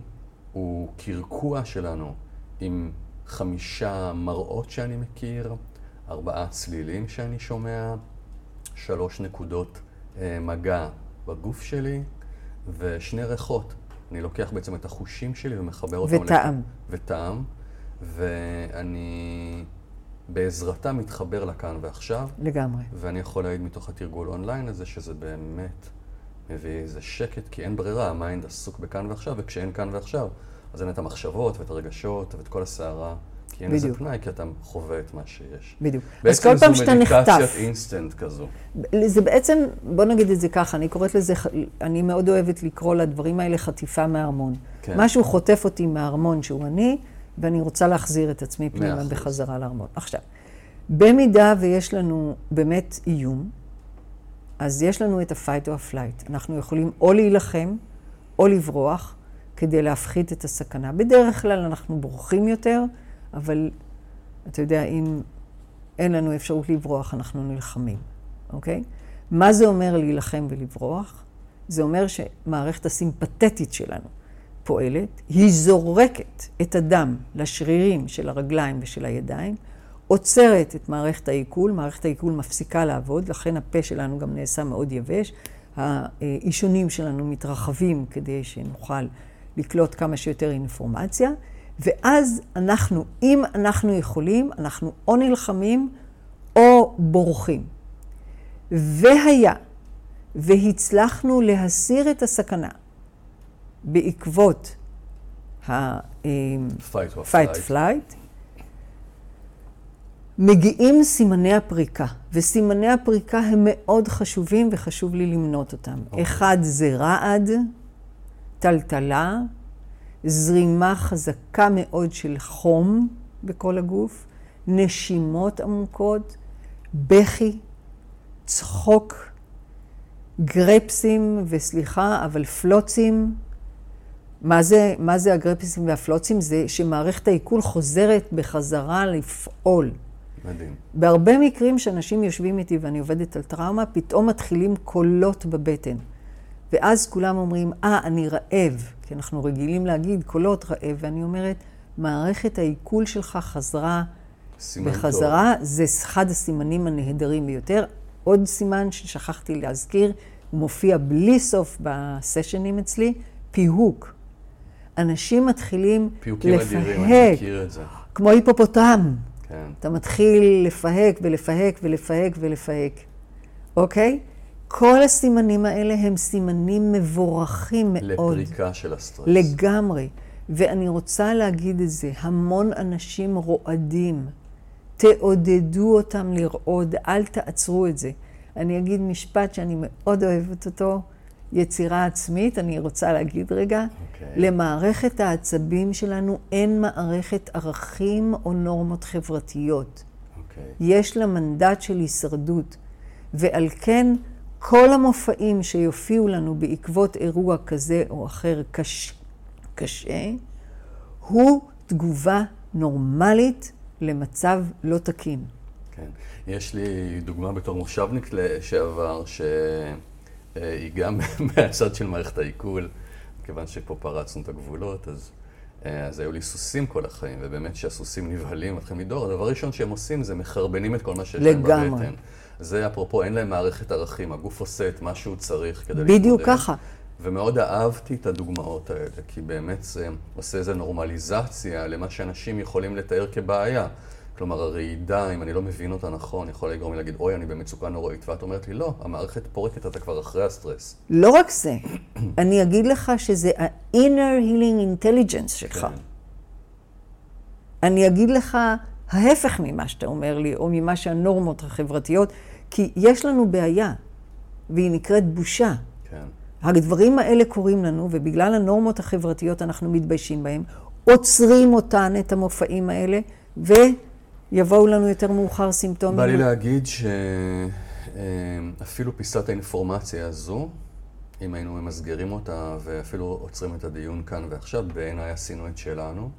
הוא קרקוע שלנו עם חמישה מראות שאני מכיר, ארבעה צלילים שאני שומע, שלוש נקודות מגע בגוף שלי ושני ריחות. אני לוקח בעצם את החושים שלי ומחבר אותם... וטעם. וטעם, ואני בעזרתה מתחבר לכאן ועכשיו, לגמרי. ואני יכול להעיד מתוך התרגול אונליין הזה שזה באמת מביא איזה שקט, כי אין ברירה, ה mind עסוק בכאן ועכשיו, וכשאין כאן ועכשיו, אז אין את המחשבות ואת הרגשות ואת כל הסערה, כי אין לזה בדיוק. פנאי, כי אתה חווה את מה שיש. בדיוק. אז בעצם כל פעם זו שאתה מדיטציית נחטף, אינסטנט כזו. זה בעצם, בוא נגיד את זה ככה, אני קוראת לזה, אני מאוד אוהבת לקרוא לדברים האלה חטיפה מהארמון. כן. משהו חוטף אותי מהארמון שהוא אני, ואני רוצה להחזיר את עצמי פנימה. בחזרה לארמון. עכשיו, במידה ויש לנו באמת איום, אז יש לנו את ה-fight or flight. אנחנו יכולים או להילחם או לברוח כדי להפחית את הסכנה. בדרך כלל אנחנו בורחים יותר, אבל אתה יודע, אם אין לנו אפשרות לברוח, אנחנו נלחמים, אוקיי? מה זה אומר להילחם ולברוח? זה אומר שמערכת הסימפתטית שלנו פועלת, היא זורקת את הדם לשרירים של הרגליים ושל הידיים, עוצרת את מערכת העיכול, מערכת העיכול מפסיקה לעבוד, לכן הפה שלנו גם נעשה מאוד יבש, האישונים שלנו מתרחבים כדי שנוכל לקלוט כמה שיותר אינפורמציה, ואז אנחנו, אם אנחנו יכולים, אנחנו או נלחמים או בורחים. והיה והצלחנו להסיר את הסכנה בעקבות ה-fight fight or flight. flight, מגיעים סימני הפריקה, וסימני הפריקה הם מאוד חשובים וחשוב לי למנות אותם. אוקיי. אחד זה רעד, טלטלה, זרימה חזקה מאוד של חום בכל הגוף, נשימות עמוקות, בכי, צחוק, גרפסים, וסליחה, אבל פלוצים. מה זה, מה זה הגרפסים והפלוצים? זה שמערכת העיכול חוזרת בחזרה לפעול. מדהים. בהרבה מקרים שאנשים יושבים איתי ואני עובדת על טראומה, פתאום מתחילים קולות בבטן. ואז כולם אומרים, אה, אני רעב, כי אנחנו רגילים להגיד קולות רעב, ואני אומרת, מערכת העיכול שלך חזרה סימן טוב. בחזרה, זה אחד הסימנים הנהדרים ביותר. עוד סימן ששכחתי להזכיר, הוא מופיע בלי סוף בסשנים אצלי, פיהוק. אנשים מתחילים פיוקים אדירים, אני לפהק, מכיר את זה. כמו היפופוטם. כן. אתה מתחיל לפהק ולפהק ולפהק ולפהק, אוקיי? כל הסימנים האלה הם סימנים מבורכים מאוד. לפריקה של הסטרס. לגמרי. ואני רוצה להגיד את זה, המון אנשים רועדים. תעודדו אותם לרעוד, אל תעצרו את זה. אני אגיד משפט שאני מאוד אוהבת אותו, יצירה עצמית, אני רוצה להגיד רגע, okay. אוקיי. למערכת העצבים שלנו אין מערכת ערכים או נורמות חברתיות. אוקיי. יש לה מנדט של הישרדות, ועל כן כל המופעים שיופיעו לנו בעקבות אירוע כזה או אחר קש, קשה, הוא תגובה נורמלית למצב לא תקין. כן. יש לי דוגמה בתור מושבניק לשעבר, שהיא גם מהצד של מערכת העיכול, כיוון שפה פרצנו את הגבולות, אז, אז היו לי סוסים כל החיים, ובאמת כשהסוסים נבהלים, מתחילים לדור, הדבר הראשון שהם עושים זה מחרבנים את כל מה שיש להם בבטן. לגמרי. זה אפרופו, אין להם מערכת ערכים, הגוף עושה את מה שהוא צריך כדי להתמודד. בדיוק ככה. ומאוד אהבתי את הדוגמאות האלה, כי באמת זה עושה איזו נורמליזציה למה שאנשים יכולים לתאר כבעיה. כלומר, הרעידה, אם אני לא מבין אותה נכון, יכולה לגרום לי להגיד, אוי, אני במצוקה נוראית, ואת אומרת לי, לא, המערכת פורקת, אתה כבר אחרי הסטרס. לא רק זה, אני אגיד לך שזה ה-inner healing intelligence שלך. כן. אני אגיד לך ההפך ממה שאתה אומר לי, או ממה שהנורמות החברתיות, כי יש לנו בעיה, והיא נקראת בושה. כן. הדברים האלה קורים לנו, ובגלל הנורמות החברתיות אנחנו מתביישים בהם, עוצרים אותן, את המופעים האלה, ויבואו לנו יותר מאוחר סימפטומים. בא לי להגיד שאפילו פיסת האינפורמציה הזו, אם היינו ממסגרים אותה ואפילו עוצרים את הדיון כאן ועכשיו, בעיניי עשינו את שלנו.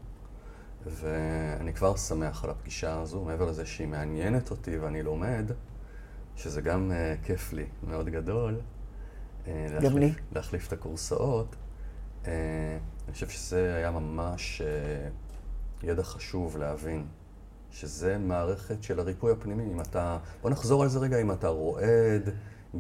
ואני כבר שמח על הפגישה הזו, מעבר לזה שהיא מעניינת אותי ואני לומד, שזה גם uh, כיף לי, מאוד גדול. Uh, גם להחליף, לי. להחליף את הקורסאות. Uh, אני חושב שזה היה ממש uh, ידע חשוב להבין, שזה מערכת של הריפוי הפנימי. אם אתה, בוא נחזור על זה רגע, אם אתה רועד,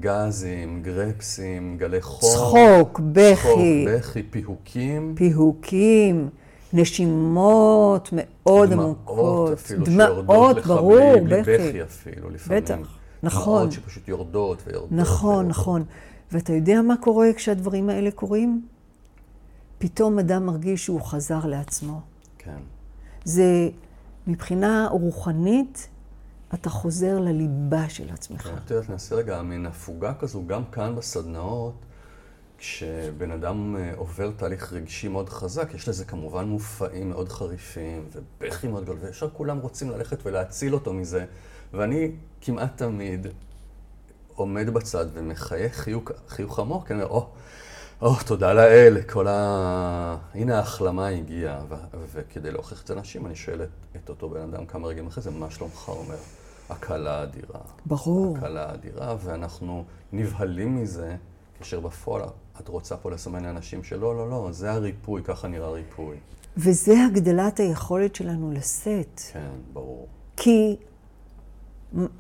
גזים, גרפסים, גלי חום. צחוק, בכי. צחוק, בכי, פיהוקים. פיהוקים. נשימות מאוד עמוקות. דמעות אפילו, ברור, בכי. בכי אפילו, לפעמים. בטח, נכון. דמעות שפשוט יורדות ויורדות. נכון, ויורדות. נכון. ואתה יודע מה קורה כשהדברים האלה קורים? פתאום אדם מרגיש שהוא חזר לעצמו. כן. זה, מבחינה רוחנית, אתה חוזר לליבה של עצמך. כן, את יודעת, נעשה רגע מין הפוגה כזו, גם כאן בסדנאות. כשבן אדם אה, עובר תהליך רגשי מאוד חזק, יש לזה כמובן מופעים מאוד חריפים ובכי מאוד גדול, וישר כולם רוצים ללכת ולהציל אותו מזה. ואני כמעט תמיד עומד בצד ומחייך חיוך, חיוך עמוק, אני אומר, או, או, תודה לאל, כל ה... הנה ההחלמה הגיעה. ו... וכדי להוכיח את זה לאנשים, אני שואל את, את אותו בן אדם כמה רגעים אחרי זה, מה שלומך אומר? הקלה אדירה. ברור. הקלה אדירה, ואנחנו נבהלים מזה, כאשר בפועל את רוצה פה לסמן לאנשים שלא, לא, לא, זה הריפוי, ככה נראה ריפוי. וזה הגדלת היכולת שלנו לשאת. כן, ברור. כי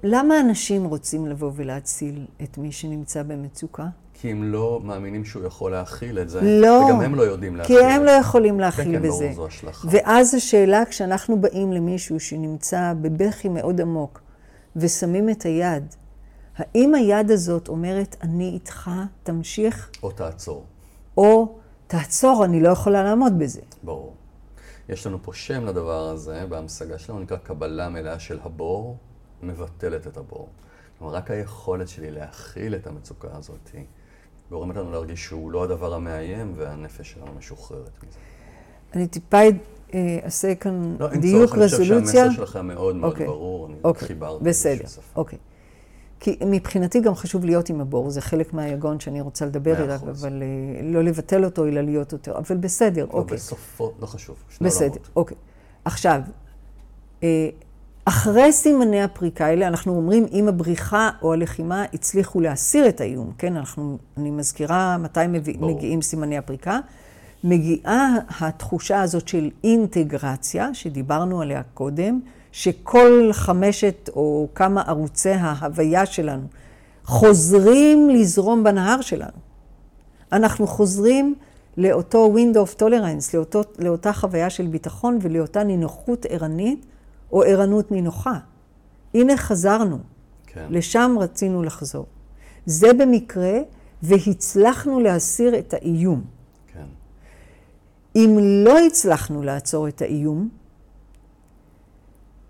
למה אנשים רוצים לבוא ולהציל את מי שנמצא במצוקה? כי הם לא מאמינים שהוא יכול להכיל את זה. לא. וגם הם לא יודעים להכיל את זה. כי הם לא יכולים להכיל כן, כן, בזה. כן, ברור, זו השלכה. ואז השאלה, כשאנחנו באים למישהו שנמצא בבכי מאוד עמוק, ושמים את היד, האם היד הזאת אומרת, אני איתך, תמשיך? או תעצור. או תעצור, אני לא יכולה לעמוד בזה. ברור. יש לנו פה שם לדבר הזה, בהמשגה שלנו נקרא קבלה מלאה של הבור, מבטלת את הבור. כלומר, רק היכולת שלי להכיל את המצוקה הזאת גורמת לנו להרגיש שהוא לא הדבר המאיים, והנפש שלנו משוחררת מזה. אני טיפה אה, אעשה כאן לא, דיוק, רזולוציה. לא, אין צורך, אני חושב שהמסר שלך מאוד מאוד okay. אוקיי. ברור, אני okay. אוקיי. חיברתי בסדר, אוקיי. Okay. כי מבחינתי גם חשוב להיות עם הבור, זה חלק מהיגון שאני רוצה לדבר אליו, אבל אה, לא לבטל אותו, אלא להיות יותר. אבל בסדר, לא, אוקיי. בסופו, לא חשוב. בסדר, אוקיי. עכשיו, אה, אחרי סימני הפריקה האלה, אנחנו אומרים, אם הבריחה או הלחימה הצליחו להסיר את האיום, כן? אנחנו, אני מזכירה מתי מביא, מגיעים סימני הפריקה. מגיעה התחושה הזאת של אינטגרציה, שדיברנו עליה קודם, שכל חמשת או כמה ערוצי ההוויה שלנו חוזרים לזרום בנהר שלנו. אנחנו חוזרים לאותו window of tolerance, לאותו, לאותה חוויה של ביטחון ולאותה נינוחות ערנית או ערנות נינוחה. הנה חזרנו, כן. לשם רצינו לחזור. זה במקרה, והצלחנו להסיר את האיום. כן. אם לא הצלחנו לעצור את האיום,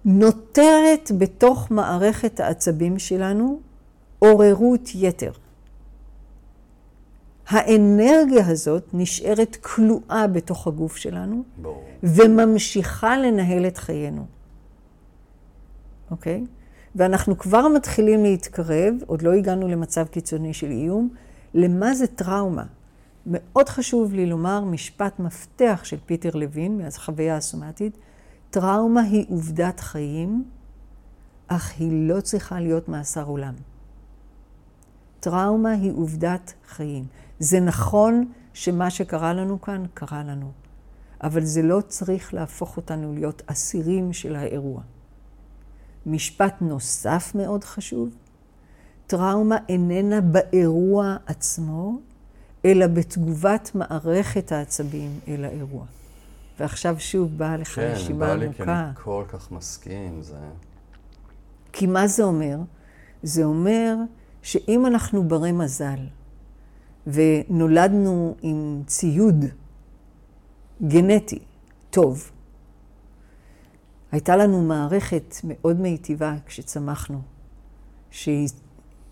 נותרת בתוך מערכת העצבים שלנו עוררות יתר. האנרגיה הזאת נשארת כלואה בתוך הגוף שלנו, ברור. וממשיכה לנהל את חיינו. אוקיי? ואנחנו כבר מתחילים להתקרב, עוד לא הגענו למצב קיצוני של איום, למה זה טראומה. מאוד חשוב לי לומר משפט מפתח של פיטר לוין, מהחוויה הסומטית, טראומה היא עובדת חיים, אך היא לא צריכה להיות מאסר עולם. טראומה היא עובדת חיים. זה נכון שמה שקרה לנו כאן, קרה לנו. אבל זה לא צריך להפוך אותנו להיות אסירים של האירוע. משפט נוסף מאוד חשוב, טראומה איננה באירוע עצמו, אלא בתגובת מערכת העצבים אל האירוע. ועכשיו שוב באה לך כן, נשימה בא לי, עמוקה. כי אני כל כך מסכים, זה... כי מה זה אומר? זה אומר שאם אנחנו ברי מזל ונולדנו עם ציוד גנטי טוב, הייתה לנו מערכת מאוד מיטיבה כשצמחנו, שהיא,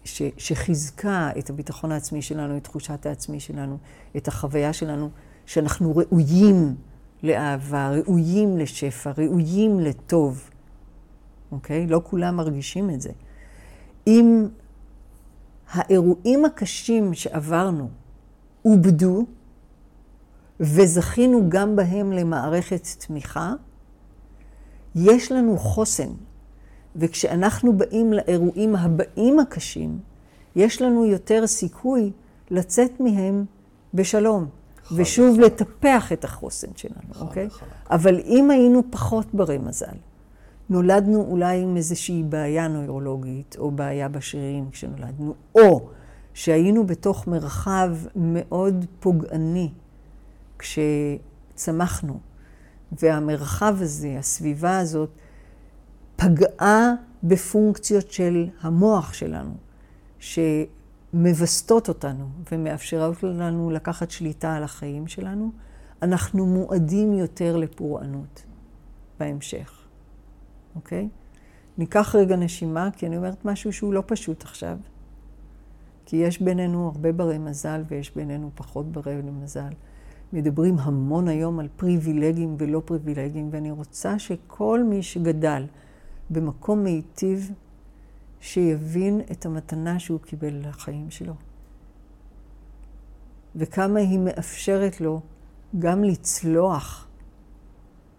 ש, שחיזקה את הביטחון העצמי שלנו, את תחושת העצמי שלנו, את החוויה שלנו, שאנחנו ראויים לאהבה, ראויים לשפע, ראויים לטוב. אוקיי? לא כולם מרגישים את זה. אם האירועים הקשים שעברנו עובדו, וזכינו גם בהם למערכת תמיכה, יש לנו חוסן. וכשאנחנו באים לאירועים הבאים הקשים, יש לנו יותר סיכוי לצאת מהם בשלום. ושוב וחלק. לטפח את החוסן שלנו, אוקיי? וחלק. אבל אם היינו פחות ברי מזל, נולדנו אולי עם איזושהי בעיה נוירולוגית, או בעיה בשרירים כשנולדנו, או שהיינו בתוך מרחב מאוד פוגעני כשצמחנו, והמרחב הזה, הסביבה הזאת, פגעה בפונקציות של המוח שלנו, שמווסתות אותנו ומאפשרות לנו לקחת שליטה על החיים שלנו, אנחנו מועדים יותר לפורענות בהמשך. אוקיי? ניקח רגע נשימה, כי אני אומרת משהו שהוא לא פשוט עכשיו. כי יש בינינו הרבה ברי מזל ויש בינינו פחות ברי מזל. מדברים המון היום על פריבילגים ולא פריבילגים, ואני רוצה שכל מי שגדל במקום מיטיב, שיבין את המתנה שהוא קיבל לחיים שלו. וכמה היא מאפשרת לו גם לצלוח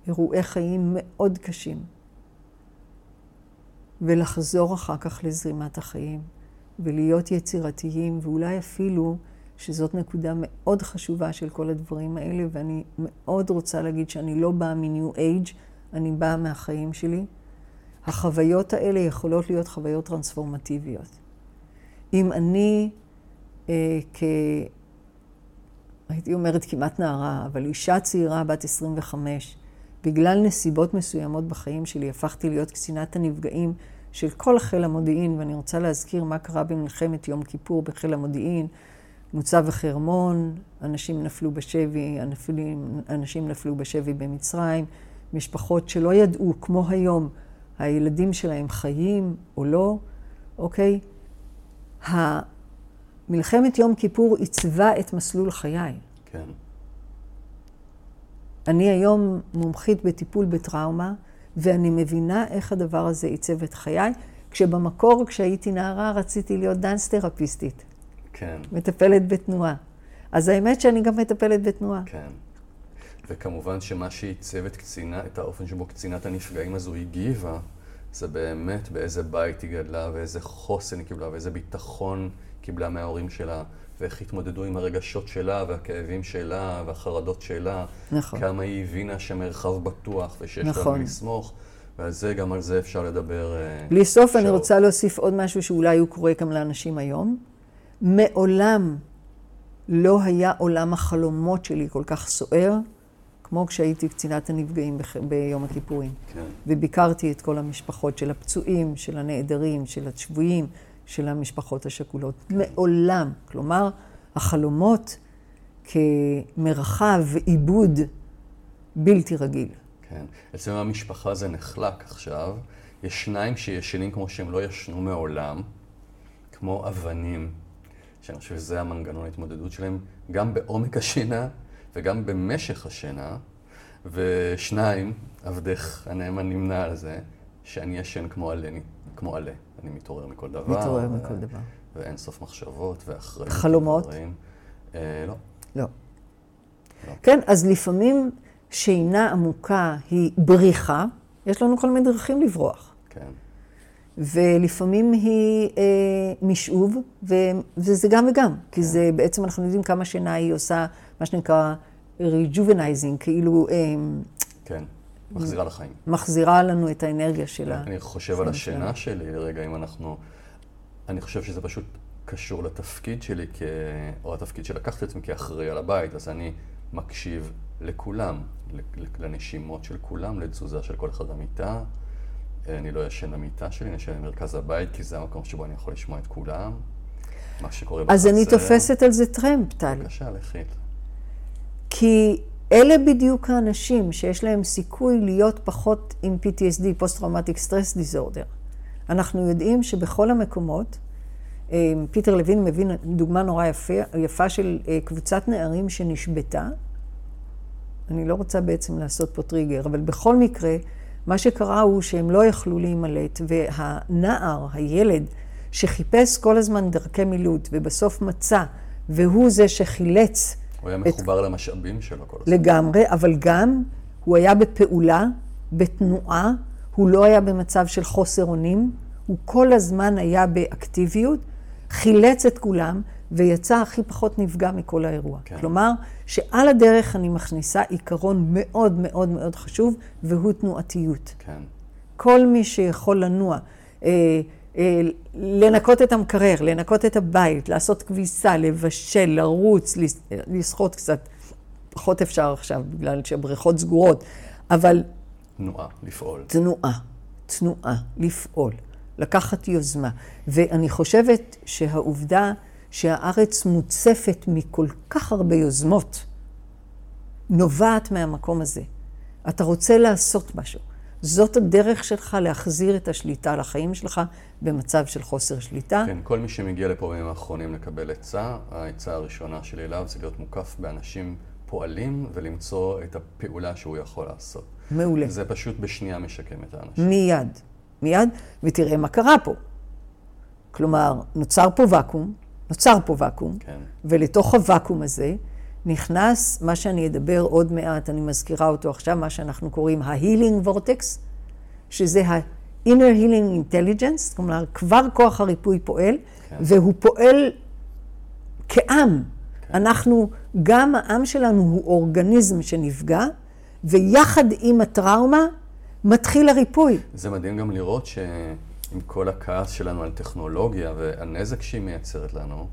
אירועי חיים מאוד קשים. ולחזור אחר כך לזרימת החיים, ולהיות יצירתיים, ואולי אפילו, שזאת נקודה מאוד חשובה של כל הדברים האלה, ואני מאוד רוצה להגיד שאני לא באה מ-New Age, אני באה מהחיים שלי. החוויות האלה יכולות להיות חוויות טרנספורמטיביות. אם אני, אה, כ... הייתי אומרת כמעט נערה, אבל אישה צעירה בת 25, בגלל נסיבות מסוימות בחיים שלי, הפכתי להיות קצינת הנפגעים של כל חיל המודיעין, ואני רוצה להזכיר מה קרה במלחמת יום כיפור בחיל המודיעין. מוצב החרמון, אנשים נפלו בשבי, אנשים, אנשים נפלו בשבי במצרים, משפחות שלא ידעו, כמו היום, הילדים שלהם חיים או לא, אוקיי? מלחמת יום כיפור עיצבה את מסלול חיי. כן. אני היום מומחית בטיפול בטראומה, ואני מבינה איך הדבר הזה עיצב את חיי, כשבמקור, כשהייתי נערה, רציתי להיות דאנס תרפיסטית, כן, מטפלת בתנועה. אז האמת שאני גם מטפלת בתנועה. כן. וכמובן שמה שעיצב את קצינה, את האופן שבו קצינת הנפגעים הזו הגיבה, זה באמת באיזה בית היא גדלה, ואיזה חוסן היא קיבלה, ואיזה ביטחון קיבלה מההורים שלה, ואיך התמודדו עם הרגשות שלה, והכאבים שלה, והחרדות שלה. נכון. כמה היא הבינה שמרחב בטוח, ושיש נכון. לנו לסמוך. ועל זה, גם על זה אפשר לדבר אה, בלי סוף אני שעות. רוצה להוסיף עוד משהו שאולי הוא קורה גם לאנשים היום. מעולם לא היה עולם החלומות שלי כל כך סוער, כמו כשהייתי קצינת הנפגעים בח- ביום הכיפורים. כן, וביקרתי את כל המשפחות של הפצועים, של הנעדרים, של השבויים, של המשפחות השכולות. מעולם. כלומר, החלומות כמרחב ועיבוד בלתי רגיל. כן. אצלנו במשפחה זה נחלק עכשיו. יש שניים שישנים כמו שהם לא ישנו מעולם, כמו אבנים, שאני חושב שזה המנגנון ההתמודדות שלהם, גם בעומק השינה וגם במשך השינה. ושניים, עבדך הנאמן נמנה על זה, שאני ישן כמו עלה, כמו עלה. אני מתעורר מכל דבר. מתעורר מכל דבר. ואין סוף מחשבות ואחראים. חלומות? אה, לא. לא. לא. כן, אז לפעמים שינה עמוקה היא בריחה, יש לנו כל מיני דרכים לברוח. ולפעמים היא אה, משאוב, ו, וזה גם וגם, כי כן. זה בעצם אנחנו יודעים כמה שינה היא עושה, מה שנקרא rejuvenizing, כאילו... אה, כן, מחזירה לחיים. מחזירה לנו את האנרגיה שלה. אני חושב על השינה שלי, רגע, אם אנחנו... אני חושב שזה פשוט קשור לתפקיד שלי, כ... או התפקיד שלקחתי על עצמי כאחראי על הבית, אז אני מקשיב לכולם, לנשימות של כולם, לתזוזה של כל אחד במיטה. אני לא ישן במיטה שלי, אני ישן במרכז הבית, כי זה המקום שבו אני יכול לשמוע את כולם. מה שקורה בחצר. אז אני תופסת על זה טרמפ, טלי. בבקשה, לכי. כי אלה בדיוק האנשים שיש להם סיכוי להיות פחות עם PTSD, post-traumatic stress disorder. אנחנו יודעים שבכל המקומות, אה, פיטר לוין מבין דוגמה נורא יפה, יפה של אה, קבוצת נערים שנשבתה. אני לא רוצה בעצם לעשות פה טריגר, אבל בכל מקרה, מה שקרה הוא שהם לא יכלו להימלט, והנער, הילד, שחיפש כל הזמן דרכי מילוט, ובסוף מצא, והוא זה שחילץ הוא היה מחובר את... למשאבים שלו כל הזמן. לגמרי, אבל גם הוא היה בפעולה, בתנועה, הוא לא היה במצב של חוסר אונים, הוא כל הזמן היה באקטיביות, חילץ את כולם ויצא הכי פחות נפגע מכל האירוע. כן. כלומר, שעל הדרך אני מכניסה עיקרון מאוד מאוד מאוד חשוב, והוא תנועתיות. כן. כל מי שיכול לנוע, אה, אה, לנקות את המקרר, לנקות את הבית, לעשות כביסה, לבשל, לרוץ, לשחות קצת. פחות אפשר עכשיו, בגלל שהבריכות סגורות, אבל... תנועה, לפעול. תנועה, תנועה, לפעול. לקחת יוזמה. ואני חושבת שהעובדה שהארץ מוצפת מכל כך הרבה יוזמות, נובעת מהמקום הזה. אתה רוצה לעשות משהו. זאת הדרך שלך להחזיר את השליטה לחיים שלך במצב של חוסר שליטה. כן, כל מי שמגיע לפה בימים האחרונים לקבל עצה, העצה הראשונה שלי אליו זה להיות מוקף באנשים פועלים ולמצוא את הפעולה שהוא יכול לעשות. מעולה. זה פשוט בשנייה משקם את האנשים. מיד, מיד, ותראה מה קרה פה. כלומר, נוצר פה ואקום, נוצר פה ואקום, כן. ולתוך הוואקום הזה נכנס מה שאני אדבר עוד מעט, אני מזכירה אותו עכשיו, מה שאנחנו קוראים ה-healing vortex, שזה ה-inner healing intelligence, כלומר, כבר כוח הריפוי פועל, כן. והוא פועל כעם. כן. אנחנו, גם העם שלנו הוא אורגניזם שנפגע, ויחד עם הטראומה מתחיל הריפוי. זה מדהים גם לראות שעם כל הכעס שלנו על טכנולוגיה והנזק שהיא מייצרת לנו,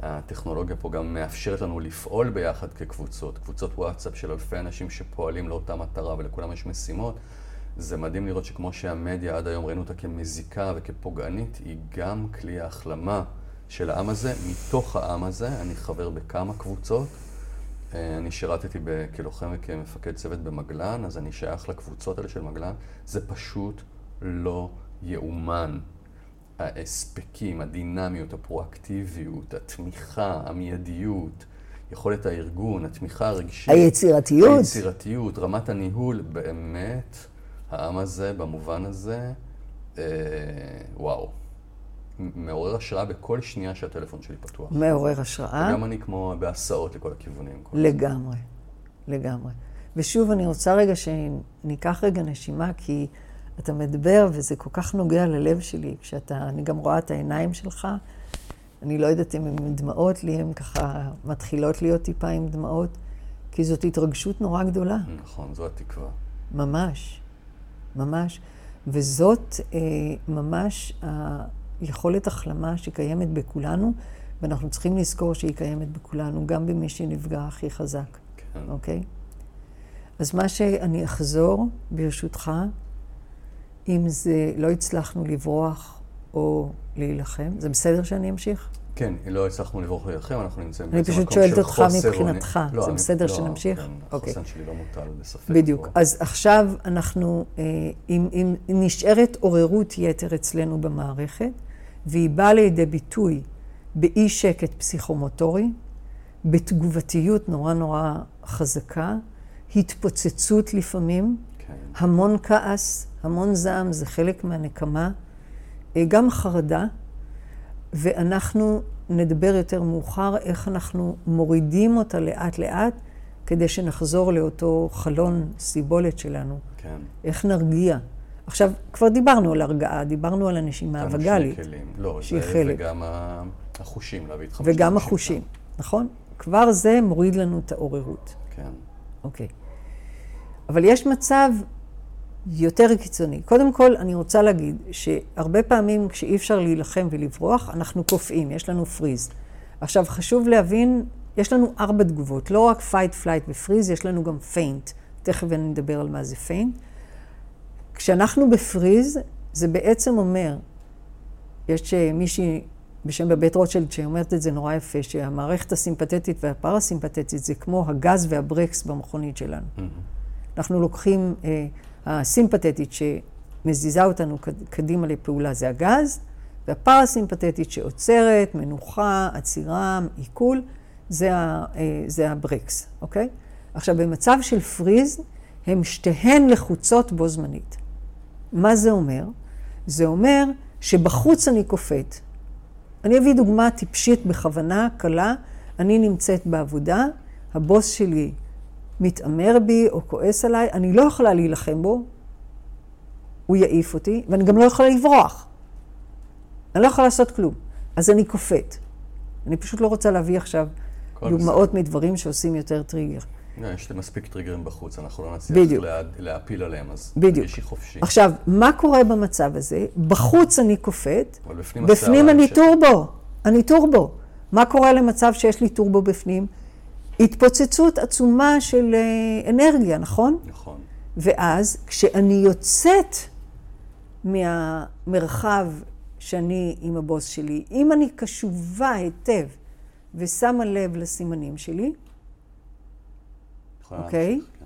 הטכנולוגיה פה גם מאפשרת לנו לפעול ביחד כקבוצות, קבוצות וואטסאפ של אלפי אנשים שפועלים לאותה מטרה ולכולם יש משימות. זה מדהים לראות שכמו שהמדיה עד היום ראינו אותה כמזיקה וכפוגענית, היא גם כלי ההחלמה של העם הזה. מתוך העם הזה, אני חבר בכמה קבוצות. אה, אני שירתתי כלוחם וכמפקד צוות במגלן, אז אני שייך לקבוצות האלה של מגלן. זה פשוט לא יאומן. ההספקים, הדינמיות, הפרואקטיביות, התמיכה, המיידיות, יכולת הארגון, התמיכה הרגשית. היצירתיות. היצירתיות, רמת הניהול, באמת, העם הזה, במובן הזה, אה, וואו. מעורר השראה בכל שנייה שהטלפון שלי פתוח. מעורר השראה. וגם אני כמו בהסעות לכל הכיוונים. כל לגמרי, לגמרי. ושוב, אני רוצה רגע שניקח רגע נשימה, כי... אתה מדבר וזה כל כך נוגע ללב שלי, כשאתה, אני גם רואה את העיניים שלך, אני לא יודעת אם הן דמעות לי, הן ככה מתחילות להיות טיפה עם דמעות, כי זאת התרגשות נורא גדולה. נכון, זו התקווה. ממש, ממש. וזאת אה, ממש היכולת החלמה שקיימת בכולנו, ואנחנו צריכים לזכור שהיא קיימת בכולנו, גם במי שנפגע הכי חזק. כן. אוקיי? אז מה שאני אחזור, ברשותך, אם זה לא הצלחנו לברוח או להילחם. זה בסדר שאני אמשיך? כן, לא הצלחנו לברוח להילחם, אנחנו נמצאים אני באיזה פשוט מקום שואלת של אותך חוסר מבחינתך, אונים. לא, זה אני- בסדר לא, שנמשיך? כן, אוקיי. החוסן שלי לא מוטל בספק. בדיוק. פה. אז עכשיו אנחנו, אה, אם, אם נשארת עוררות יתר אצלנו במערכת, והיא באה לידי ביטוי באי שקט פסיכומוטורי, בתגובתיות נורא נורא חזקה, התפוצצות לפעמים, כן, המון כעס, המון זעם, זה חלק מהנקמה, אה, גם חרדה, ואנחנו נדבר יותר מאוחר איך אנחנו מורידים אותה לאט לאט כדי שנחזור לאותו חלון סיבולת שלנו, כן. איך נרגיע. עכשיו, כבר דיברנו על הרגעה, דיברנו על הנשימה הווגאלית, שני כלים. לא, שהיא זה חלק. וגם החושים, להביא איתך וגם משתמשים החושים, נכון? כבר זה מוריד לנו את העוררות. כן, אוקיי. אבל יש מצב יותר קיצוני. קודם כל, אני רוצה להגיד שהרבה פעמים כשאי אפשר להילחם ולברוח, אנחנו קופאים, יש לנו פריז. עכשיו, חשוב להבין, יש לנו ארבע תגובות, לא רק fight, flight ו freeze, יש לנו גם faint. תכף אני אדבר על מה זה faint. כשאנחנו ב freeze, זה בעצם אומר, יש אה, מישהי בשם באבט רוטשילד שאומרת את זה נורא יפה, שהמערכת הסימפתטית והפרה-סימפתטית זה כמו הגז והברקס במכונית שלנו. אנחנו לוקחים, אה, הסימפתטית שמזיזה אותנו קד- קדימה לפעולה זה הגז, והפרסימפתטית שעוצרת, מנוחה, עצירה, עיכול, זה, אה, זה הברקס, אוקיי? עכשיו, במצב של פריז, הם שתיהן לחוצות בו זמנית. מה זה אומר? זה אומר שבחוץ אני קופאת. אני אביא דוגמה טיפשית בכוונה, קלה. אני נמצאת בעבודה, הבוס שלי מתעמר בי או כועס עליי, אני לא יכולה להילחם בו, הוא יעיף אותי, ואני גם לא יכולה לברוח. אני לא יכולה לעשות כלום. אז אני קופאת. אני פשוט לא רוצה להביא עכשיו דוגמאות מדברים שעושים יותר טריגר. לא, יש מספיק טריגרים בחוץ, אנחנו לא נצליח בדיוק. לה, להפיל עליהם, אז בדיוק. יש לי חופשי. עכשיו, מה קורה במצב הזה? בחוץ אני קופאת, בפנים בפנים אני נמשכת. טורבו. אני טורבו. מה קורה למצב שיש לי טורבו בפנים? התפוצצות עצומה של אה, אנרגיה, נכון? נכון. ואז כשאני יוצאת מהמרחב שאני עם הבוס שלי, אם אני קשובה היטב ושמה לב לסימנים שלי, אוקיי. כן.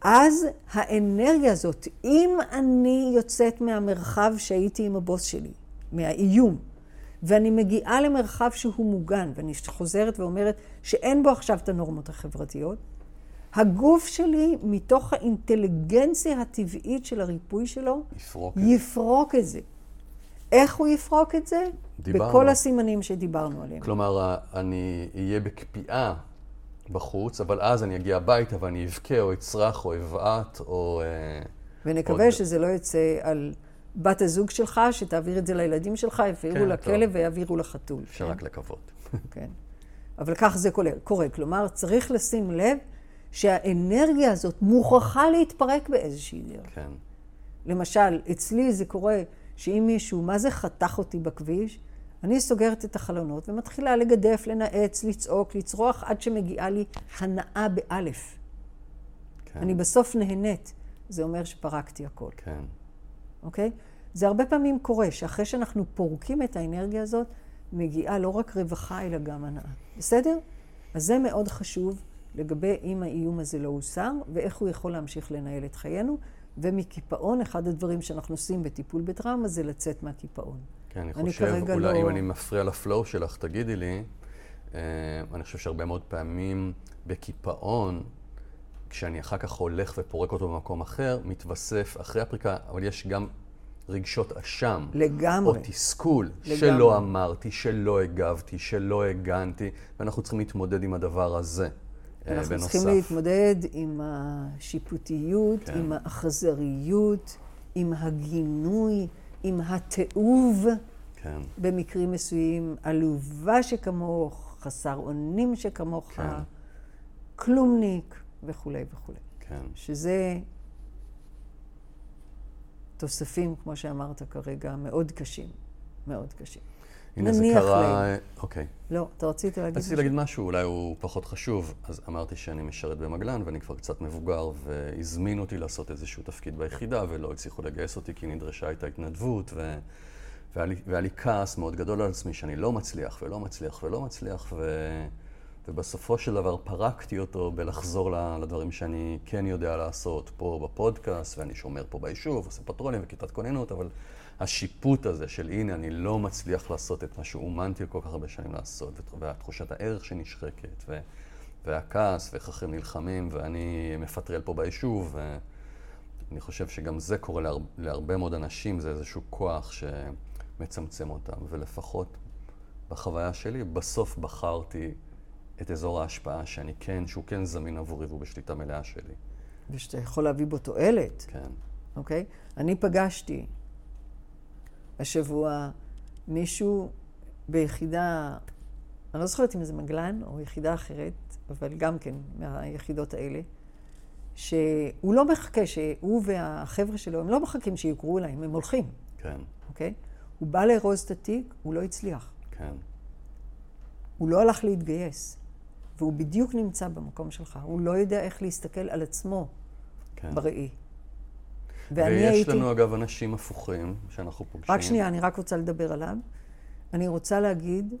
אז האנרגיה הזאת, אם אני יוצאת מהמרחב שהייתי עם הבוס שלי, מהאיום, ואני מגיעה למרחב שהוא מוגן, ואני חוזרת ואומרת שאין בו עכשיו את הנורמות החברתיות, הגוף שלי, מתוך האינטליגנציה הטבעית של הריפוי שלו, יפרוק. יפרוק את זה. איך הוא יפרוק את זה? דיברנו. בכל הסימנים שדיברנו עליהם. כלומר, אני אהיה בקפיאה בחוץ, אבל אז אני אגיע הביתה ואני אבכה או אצרח או אבעט או... אה, ונקווה עוד- שזה לא יצא על בת הזוג שלך, שתעביר את זה לילדים שלך, יעבירו כן, לכלב. ויעבירו לחתול. אפשר כן? רק לקוות. כן. אבל כך זה קורה. קורה. כלומר, צריך לשים לב שהאנרגיה הזאת מוכרחה להתפרק באיזושהי דרך. כן. למשל, אצלי זה קורה שאם מישהו, מה זה חתך אותי בכביש? אני סוגרת את החלונות ומתחילה לגדף, לנאץ, לצעוק, לצרוח, עד שמגיעה לי הנאה באלף. כן. אני בסוף נהנית. זה אומר שפרקתי הכל. כן. אוקיי? זה הרבה פעמים קורה, שאחרי שאנחנו פורקים את האנרגיה הזאת, מגיעה לא רק רווחה, אלא גם הנאה. בסדר? אז זה מאוד חשוב לגבי אם האיום הזה לא הוסר, ואיך הוא יכול להמשיך לנהל את חיינו. ומקיפאון, אחד הדברים שאנחנו עושים בטיפול בטראומה זה לצאת מהקיפאון. כן, אני אני חושב, אולי לא- אם אני מפריע לפלואו שלך, תגידי לי, אה, אני חושב שהרבה מאוד פעמים בקיפאון, כשאני אחר כך הולך ופורק אותו במקום אחר, מתווסף אחרי הפריקה, אבל יש גם רגשות אשם. לגמרי. או תסכול, לגמרי. שלא אמרתי, שלא הגבתי, שלא הגנתי, ואנחנו צריכים להתמודד עם הדבר הזה. אה, אנחנו בנוסף. צריכים להתמודד עם השיפוטיות, כן. עם האכזריות, עם הגינוי, עם התיעוב. כן, במקרים מסוימים, עלובה שכמוך, חסר אונים שכמוך, כן. כלומניק וכולי וכולי. כן. שזה תוספים, כמו שאמרת כרגע, מאוד קשים. מאוד קשים. הנה זה קרה... אוקיי. לא, אתה רצית להגיד רציתי משהו? להגיד משהו, אולי הוא פחות חשוב. אז אמרתי שאני משרת במגלן ואני כבר קצת מבוגר, והזמינו אותי לעשות איזשהו תפקיד ביחידה, ולא הצליחו לגייס אותי כי נדרשה הייתה התנדבות, ו... והיה לי, והיה לי כעס מאוד גדול על עצמי שאני לא מצליח ולא מצליח ולא מצליח, ו... ובסופו של דבר פרקתי אותו בלחזור לדברים שאני כן יודע לעשות פה בפודקאסט, ואני שומר פה ביישוב, עושה פטרולים וכיתת כוננות, אבל השיפוט הזה של הנה, אני לא מצליח לעשות את מה שאומנתי כל כך הרבה שנים לעשות, והתחושת הערך שנשחקת, ו... והכעס, ואיך אחרים נלחמים, ואני מפטרל פה ביישוב, ואני חושב שגם זה קורה להר... להרבה מאוד אנשים, זה איזשהו כוח שמצמצם אותם, ולפחות בחוויה שלי, בסוף בחרתי את אזור ההשפעה שאני כן, שהוא כן זמין עבורי והוא בשליטה מלאה שלי. ושאתה יכול להביא בו תועלת. כן. אוקיי? אני פגשתי השבוע מישהו ביחידה, אני לא זוכרת אם זה מגלן או יחידה אחרת, אבל גם כן מהיחידות האלה, שהוא לא מחכה, שהוא והחבר'ה שלו, הם לא מחכים שיקראו להם, הם הולכים. כן. אוקיי? הוא בא לארוז את התיק, הוא לא הצליח. כן. הוא לא הלך להתגייס, והוא בדיוק נמצא במקום שלך. הוא לא יודע איך להסתכל על עצמו כן. בראי. ואני ויש הייתי... לנו אגב אנשים הפוכים שאנחנו פוגשים. רק שנייה, אני רק רוצה לדבר עליו. אני רוצה להגיד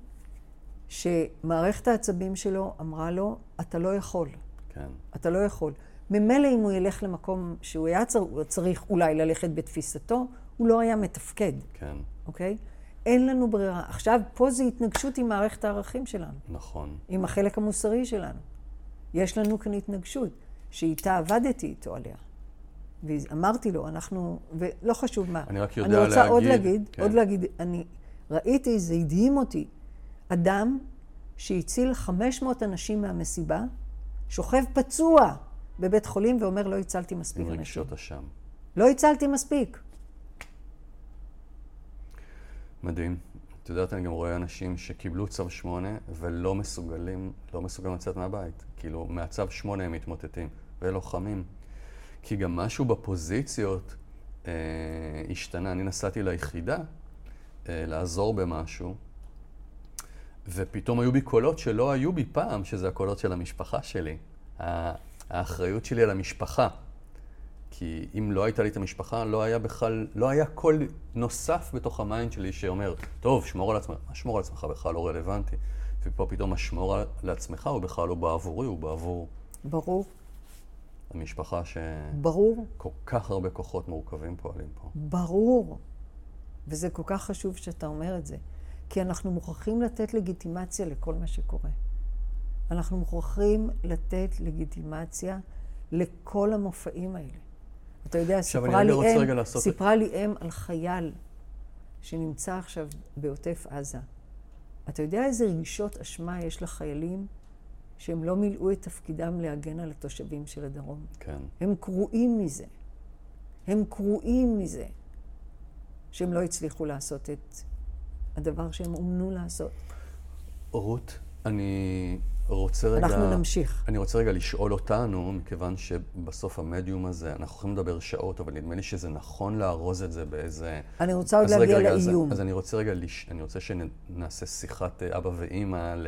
שמערכת העצבים שלו אמרה לו, אתה לא יכול. כן. אתה לא יכול. ממילא אם הוא ילך למקום שהוא היה צר... צריך אולי ללכת בתפיסתו, הוא לא היה מתפקד. כן. אוקיי? אין לנו ברירה. עכשיו, פה זה התנגשות עם מערכת הערכים שלנו. נכון. עם החלק המוסרי שלנו. יש לנו כאן התנגשות, שאיתה עבדתי איתו עליה. ואמרתי לו, אנחנו, ולא חשוב מה. אני רק יודע להגיד... אני רוצה להגיד, עוד להגיד, כן. עוד להגיד, אני ראיתי, זה הדהים אותי, אדם שהציל 500 אנשים מהמסיבה, שוכב פצוע בבית חולים ואומר, לא הצלתי מספיק אנשים. עם רגשות אשם. לא הצלתי מספיק. מדהים. את יודעת, אני גם רואה אנשים שקיבלו צו 8 ולא מסוגלים, לא מסוגלים לצאת מהבית. כאילו, מהצו 8 הם מתמוטטים, ולוחמים. כי גם משהו בפוזיציות אה, השתנה. אני נסעתי ליחידה אה, לעזור במשהו, ופתאום היו בי קולות שלא היו בי פעם, שזה הקולות של המשפחה שלי. האחריות שלי על המשפחה. כי אם לא הייתה לי את המשפחה, לא היה בכלל, לא היה קול נוסף בתוך ה mind שלי שאומר, טוב, שמור על עצמך, מה שמור על עצמך בכלל לא רלוונטי. ופה פתאום השמור על עצמך הוא בכלל לא בעבורי, הוא בעבור... ברור. המשפחה ש... ברור. כל כך הרבה כוחות מורכבים פועלים פה. ברור. וזה כל כך חשוב שאתה אומר את זה. כי אנחנו מוכרחים לתת לגיטימציה לכל מה שקורה. אנחנו מוכרחים לתת לגיטימציה לכל המופעים האלה. אתה יודע, סיפרה לי, אם, סיפרה לי אם על חייל שנמצא עכשיו בעוטף עזה. אתה יודע איזה רגשות אשמה יש לחיילים שהם לא מילאו את תפקידם להגן על התושבים של הדרום? כן. הם קרועים מזה. הם קרועים מזה שהם לא הצליחו לעשות את הדבר שהם אומנו לעשות. רות, אני רוצה רגע... אנחנו נמשיך. אני רוצה רגע לשאול אותנו, מכיוון שבסוף המדיום הזה, אנחנו יכולים לדבר שעות, אבל נדמה לי שזה נכון לארוז את זה באיזה... אני רוצה עוד להגיע רגע, לאיום. אז, אז אני רוצה רגע, לש... אני רוצה שנעשה שיחת אה, אבא ואימא ל...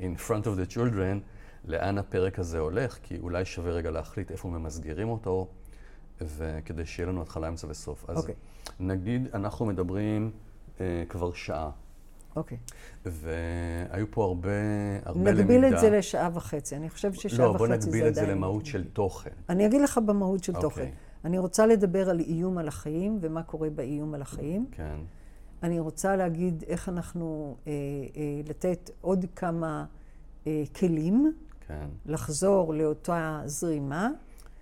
in front of the children, לאן הפרק הזה הולך, כי אולי שווה רגע להחליט איפה ממסגרים אותו, וכדי שיהיה לנו התחלה, אמצע וסוף. אז okay. אוקיי. נגיד, אנחנו מדברים אה, כבר שעה. אוקיי. והיו פה הרבה, הרבה נגביל למידה. נגביל את זה לשעה וחצי. אני חושבת ששעה לא, וחצי זה עדיין... לא, בוא נגביל את זה למהות של תוכן. אני אגיד לך במהות של אוקיי. תוכן. אני רוצה לדבר על איום על החיים ומה קורה באיום על החיים. כן. אני רוצה להגיד איך אנחנו, אה, אה, לתת עוד כמה אה, כלים. כן. לחזור לאותה זרימה.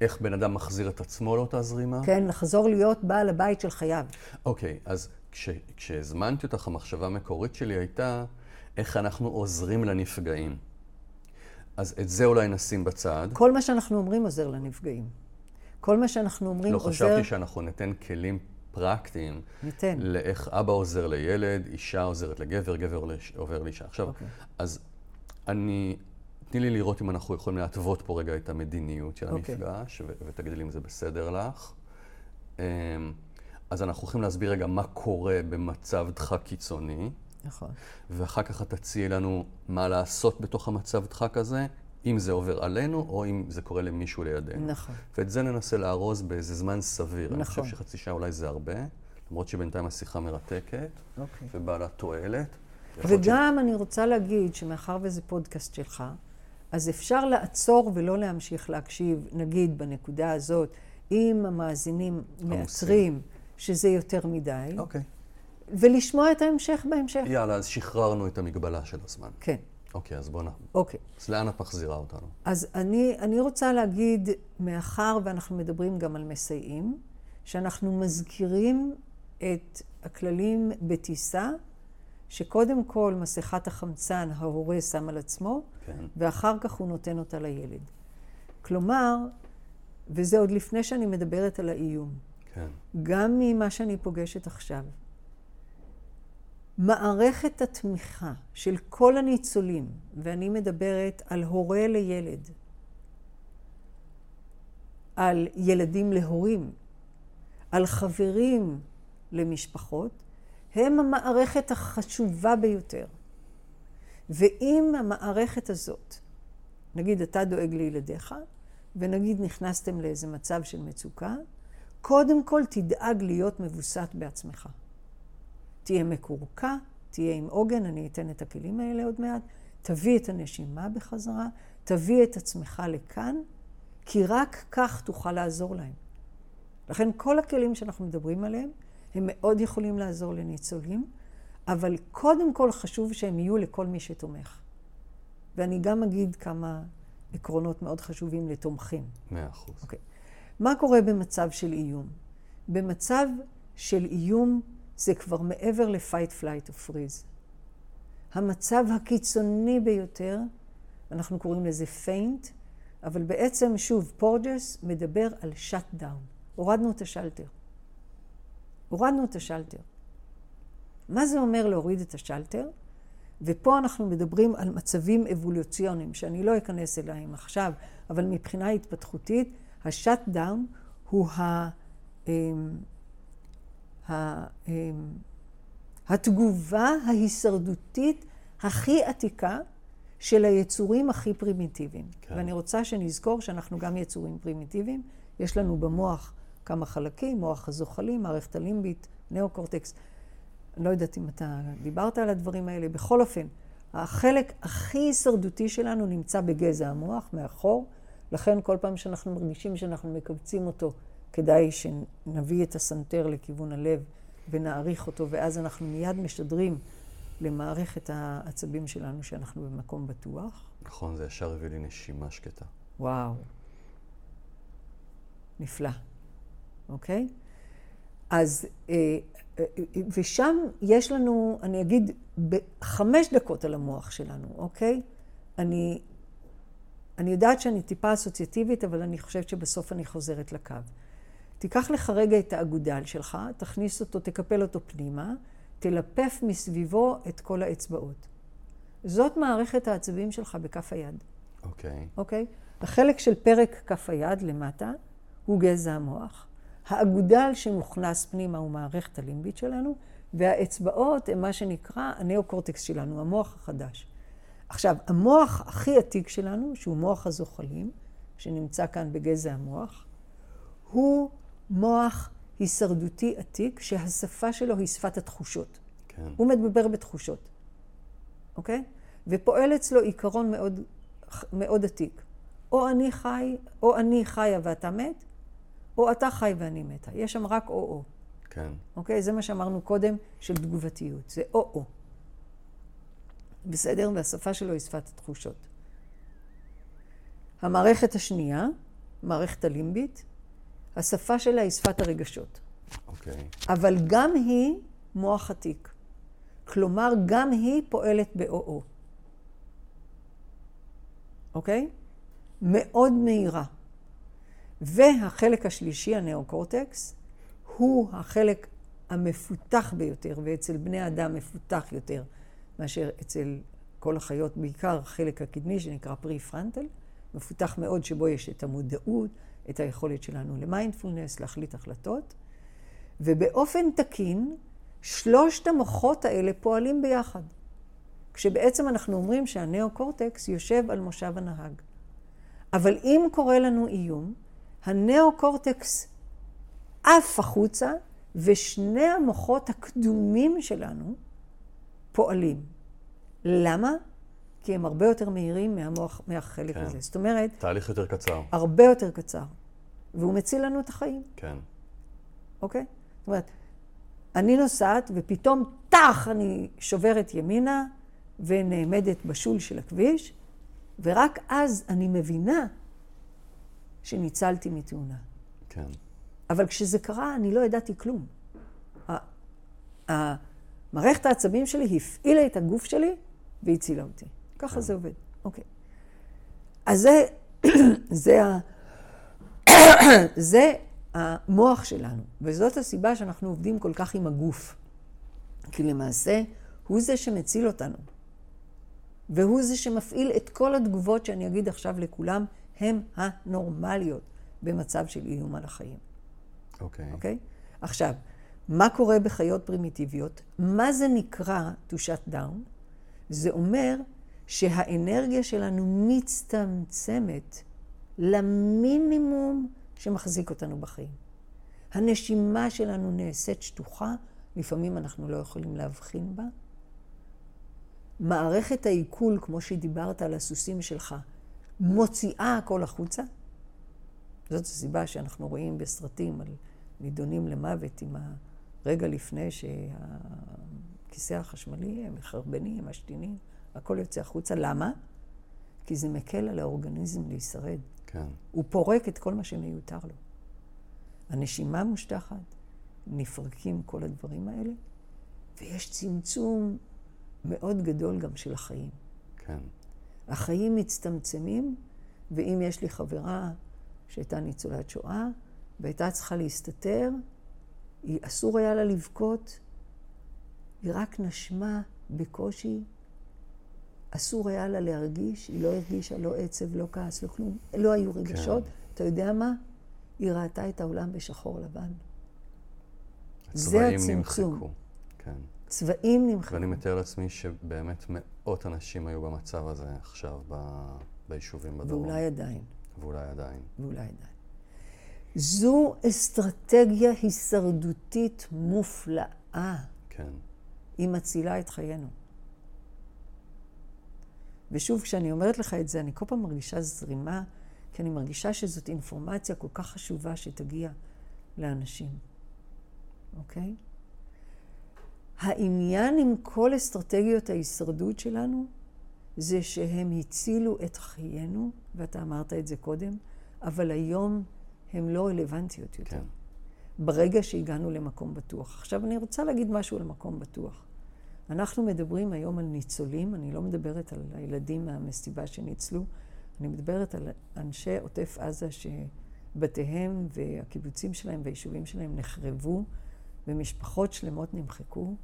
איך בן אדם מחזיר את עצמו לאותה זרימה? כן, לחזור להיות בעל הבית של חייו. אוקיי, אז כש, כשהזמנתי אותך, המחשבה המקורית שלי הייתה איך אנחנו עוזרים לנפגעים. אז את זה אולי נשים בצד. כל מה שאנחנו אומרים עוזר לנפגעים. כל מה שאנחנו אומרים לא, עוזר... לא, חשבתי שאנחנו ניתן כלים פרקטיים. ניתן. לאיך אבא עוזר לילד, אישה עוזרת לגבר, גבר עובר לאישה. עכשיו, okay. אוקיי. אז אני... תני לי לראות אם אנחנו יכולים להתוות פה רגע את המדיניות של okay. אוקיי. המפגש, ו- ותגידי לי אם זה בסדר לך. אז אנחנו הולכים להסביר רגע מה קורה במצב דחק קיצוני. נכון. ואחר כך את תציעי לנו מה לעשות בתוך המצב דחק הזה, אם זה עובר עלינו או אם זה קורה למישהו לידינו. נכון. ואת זה ננסה לארוז באיזה זמן סביר. נכון. אני חושב שחצי שעה אולי זה הרבה. למרות שבינתיים השיחה מרתקת אוקיי. ובעלת תועלת. וגם אני רוצה להגיד שמאחר וזה פודקאסט שלך, אז אפשר לעצור ולא להמשיך להקשיב, נגיד בנקודה הזאת, אם המאזינים מאתרים שזה יותר מדי, אוקיי. ולשמוע את ההמשך בהמשך. יאללה, אז שחררנו את המגבלה של הזמן. כן, אוקיי, אז בוא נ... אוקיי. אז לאן את מחזירה אותנו? אז אני, אני רוצה להגיד, מאחר ואנחנו מדברים גם על מסייעים, שאנחנו מזכירים את הכללים בטיסה, שקודם כל מסכת החמצן ההורה שם על עצמו, כן. ואחר כך הוא נותן אותה לילד. כלומר, וזה עוד לפני שאני מדברת על האיום, כן. גם ממה שאני פוגשת עכשיו, מערכת התמיכה של כל הניצולים, ואני מדברת על הורה לילד, על ילדים להורים, על חברים למשפחות, הם המערכת החשובה ביותר. ואם המערכת הזאת, נגיד אתה דואג לילדיך, ונגיד נכנסתם לאיזה מצב של מצוקה, קודם כל תדאג להיות מבוסת בעצמך. תהיה מקורקע, תהיה עם עוגן, אני אתן את הכלים האלה עוד מעט, תביא את הנשימה בחזרה, תביא את עצמך לכאן, כי רק כך תוכל לעזור להם. לכן כל הכלים שאנחנו מדברים עליהם, הם מאוד יכולים לעזור לניצולים, אבל קודם כל חשוב שהם יהיו לכל מי שתומך. ואני גם אגיד כמה עקרונות מאוד חשובים לתומכים. מאה אחוז. אוקיי. מה קורה במצב של איום? במצב של איום זה כבר מעבר ל-fight, flight או freeze. המצב הקיצוני ביותר, אנחנו קוראים לזה faint, אבל בעצם, שוב, פורג'ס מדבר על shut down. הורדנו את השלטר. הורדנו את השלטר. מה זה אומר להוריד את השלטר? ופה אנחנו מדברים על מצבים אבולוציוניים, שאני לא אכנס אליהם עכשיו, אבל מבחינה התפתחותית, ה shut down הוא ה, אמ, ה, אמ, התגובה ההישרדותית הכי עתיקה של היצורים הכי פרימיטיביים. כן. ואני רוצה שנזכור שאנחנו גם יצורים פרימיטיביים. יש לנו במוח כמה חלקים, מוח הזוחלים, מערכת הלימבית, נאו-קורטקס. אני לא יודעת אם אתה דיברת על הדברים האלה. בכל אופן, החלק הכי הישרדותי שלנו נמצא בגזע המוח, מאחור. לכן כל פעם שאנחנו מרגישים שאנחנו מקבצים אותו, כדאי שנביא את הסנטר לכיוון הלב ונעריך אותו, ואז אנחנו מיד משדרים למערכת העצבים שלנו שאנחנו במקום בטוח. נכון, זה ישר הביא לי נשימה שקטה. וואו. נפלא, אוקיי? אז, אה, אה, ושם יש לנו, אני אגיד, בחמש דקות על המוח שלנו, אוקיי? אני, אני יודעת שאני טיפה אסוציאטיבית, אבל אני חושבת שבסוף אני חוזרת לקו. תיקח לך רגע את האגודל שלך, תכניס אותו, תקפל אותו פנימה, תלפף מסביבו את כל האצבעות. זאת מערכת העצבים שלך בכף היד. אוקיי. אוקיי? החלק של פרק כף היד למטה הוא גזע המוח. האגודל שמוכנס פנימה הוא מערכת הלימבית שלנו, והאצבעות הם מה שנקרא הנאו-קורטקס שלנו, המוח החדש. עכשיו, המוח הכי עתיק שלנו, שהוא מוח הזוחלים, שנמצא כאן בגזע המוח, הוא מוח הישרדותי עתיק, שהשפה שלו היא שפת התחושות. כן. הוא מדבר בתחושות, אוקיי? ופועל אצלו עיקרון מאוד, מאוד עתיק. או אני חי, או אני חיה ואתה מת, או אתה חי ואני מתה. יש שם רק או-או, כן. אוקיי? זה מה שאמרנו קודם של תגובתיות. זה או-או. בסדר? והשפה שלו היא שפת התחושות. המערכת השנייה, מערכת הלימבית, השפה שלה היא שפת הרגשות. אוקיי. אבל גם היא מוח עתיק. כלומר, גם היא פועלת ב-OO. אוקיי? מאוד מהירה. והחלק השלישי, הנאו-קורטקס, הוא החלק המפותח ביותר, ואצל בני אדם מפותח יותר מאשר אצל כל החיות, בעיקר החלק הקדמי שנקרא פרי-פרנטל, מפותח מאוד שבו יש את המודעות, את היכולת שלנו למיינדפולנס, להחליט החלטות. ובאופן תקין, שלושת המוחות האלה פועלים ביחד. כשבעצם אנחנו אומרים שהנאו-קורטקס יושב על מושב הנהג. אבל אם קורה לנו איום, הנאו-קורטקס עף החוצה ושני המוחות הקדומים שלנו פועלים. למה? כי הם הרבה יותר מהירים מהמוח, מהחלק כן. הזה. זאת אומרת, תהליך יותר קצר. הרבה יותר קצר. והוא מציל לנו את החיים, כן. אוקיי? זאת אומרת, אני נוסעת ופתאום, טח, אני שוברת ימינה ונעמדת בשול של הכביש, ורק אז אני מבינה שניצלתי מתאונה. כן. אבל כשזה קרה, אני לא ידעתי כלום. מערכת העצבים שלי הפעילה את הגוף שלי והצילה אותי. ככה זה עובד. אוקיי. אז זה, זה, ה... זה המוח שלנו, וזאת הסיבה שאנחנו עובדים כל כך עם הגוף. כי למעשה, הוא זה שמציל אותנו. והוא זה שמפעיל את כל התגובות שאני אגיד עכשיו לכולם, הן הנורמליות במצב של איום על החיים. אוקיי. אוקיי? עכשיו, מה קורה בחיות פרימיטיביות? מה זה נקרא to shut down? זה אומר שהאנרגיה שלנו מצטמצמת למינימום שמחזיק אותנו בחיים. הנשימה שלנו נעשית שטוחה, לפעמים אנחנו לא יכולים להבחין בה. מערכת העיכול, כמו שדיברת על הסוסים שלך, מוציאה הכל החוצה. זאת הסיבה שאנחנו רואים בסרטים על נידונים למוות עם הרגע לפני שהכיסא החשמלי, הם מחרבנים, הם משתינים, הכל יוצא החוצה. למה? כי זה מקל על האורגניזם להישרד. כן. הוא פורק את כל מה שמיותר לו. הנשימה מושטחת, נפרקים כל הדברים האלה, ויש צמצום מאוד גדול גם של החיים. כן. החיים מצטמצמים, ואם יש לי חברה שהייתה ניצולת שואה, והייתה צריכה להסתתר, היא, אסור היה לה לבכות, היא רק נשמה בקושי, אסור היה לה להרגיש, היא לא הרגישה לא עצב, לא כעס, לא כלום, לא היו רגשות. כן. אתה יודע מה? היא ראתה את העולם בשחור לבן. זה הצמצום. נמחקו. כן. צבעים נמחקו. ואני מתאר לעצמי שבאמת מאות אנשים היו במצב הזה עכשיו ב... ביישובים בדרום. ואולי עדיין. ואולי עדיין. ואולי עדיין. זו אסטרטגיה הישרדותית מופלאה. כן. היא מצילה את חיינו. ושוב, כשאני אומרת לך את זה, אני כל פעם מרגישה זרימה, כי אני מרגישה שזאת אינפורמציה כל כך חשובה שתגיע לאנשים, אוקיי? העניין עם כל אסטרטגיות ההישרדות שלנו, זה שהם הצילו את חיינו, ואתה אמרת את זה קודם, אבל היום הן לא רלוונטיות יותר. כן. ברגע שהגענו למקום בטוח. עכשיו אני רוצה להגיד משהו על מקום בטוח. אנחנו מדברים היום על ניצולים, אני לא מדברת על הילדים מהמסיבה שניצלו, אני מדברת על אנשי עוטף עזה שבתיהם והקיבוצים שלהם והיישובים שלהם נחרבו ומשפחות שלמות נמחקו.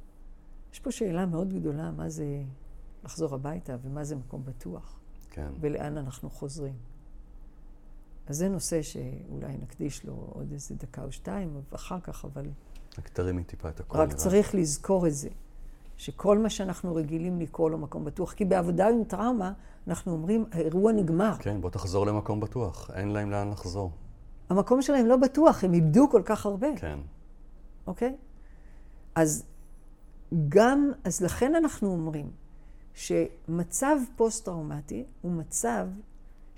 יש פה שאלה מאוד גדולה, מה זה לחזור הביתה ומה זה מקום בטוח, כן. ולאן אנחנו חוזרים. אז זה נושא שאולי נקדיש לו עוד איזה דקה או שתיים, אחר כך, אבל רק תרימי טיפה את הכל. רק נראה. צריך לזכור את זה, שכל מה שאנחנו רגילים לקרוא לו מקום בטוח, כי בעבודה עם טראומה, אנחנו אומרים, האירוע נגמר. כן, בוא תחזור למקום בטוח. אין להם לאן לחזור. המקום שלהם לא בטוח, הם איבדו כל כך הרבה, כן. אוקיי? אז גם, אז לכן אנחנו אומרים שמצב פוסט-טראומטי הוא מצב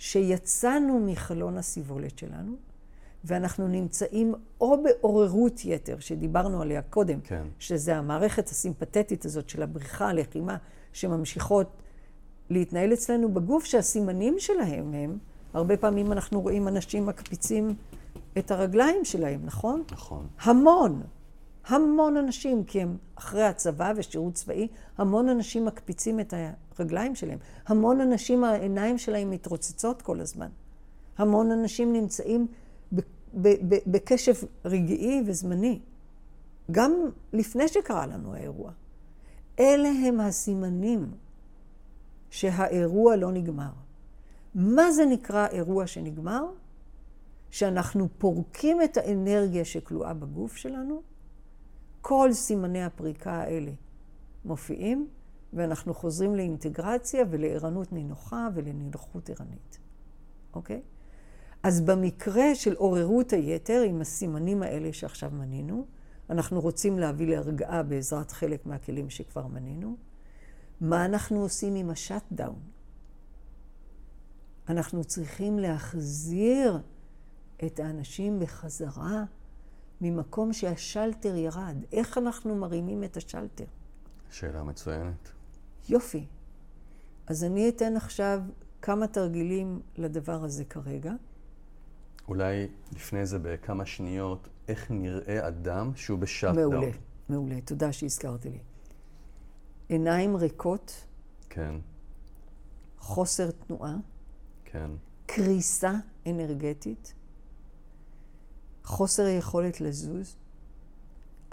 שיצאנו מחלון הסיבולת שלנו, ואנחנו נמצאים או בעוררות יתר, שדיברנו עליה קודם, כן. שזה המערכת הסימפתטית הזאת של הבריחה, הלחימה, שממשיכות להתנהל אצלנו בגוף, שהסימנים שלהם הם, הרבה פעמים אנחנו רואים אנשים מקפיצים את הרגליים שלהם, נכון? נכון. המון, המון אנשים, כי הם אחרי הצבא ושירות צבאי, המון אנשים מקפיצים את הרגליים שלהם. המון אנשים, העיניים שלהם מתרוצצות כל הזמן. המון אנשים נמצאים בקשב רגעי וזמני, גם לפני שקרה לנו האירוע. אלה הם הסימנים שהאירוע לא נגמר. מה זה נקרא אירוע שנגמר? שאנחנו פורקים את האנרגיה שכלואה בגוף שלנו, כל סימני הפריקה האלה מופיעים, ואנחנו חוזרים לאינטגרציה ולערנות נינוחה ולנינוחות ערנית, אוקיי? אז במקרה של עוררות היתר, עם הסימנים האלה שעכשיו מנינו, אנחנו רוצים להביא להרגעה בעזרת חלק מהכלים שכבר מנינו. מה אנחנו עושים עם השאט דאון? אנחנו צריכים להחזיר את האנשים בחזרה ממקום שהשלטר ירד. איך אנחנו מרימים את השלטר? שאלה מצוינת. יופי. אז אני אתן עכשיו כמה תרגילים לדבר הזה כרגע. אולי לפני זה בכמה שניות, איך נראה אדם שהוא בשאט דאון? מעולה, מעולה. תודה שהזכרת לי. עיניים ריקות, כן, חוסר תנועה, כן, קריסה אנרגטית, חוסר יכולת לזוז,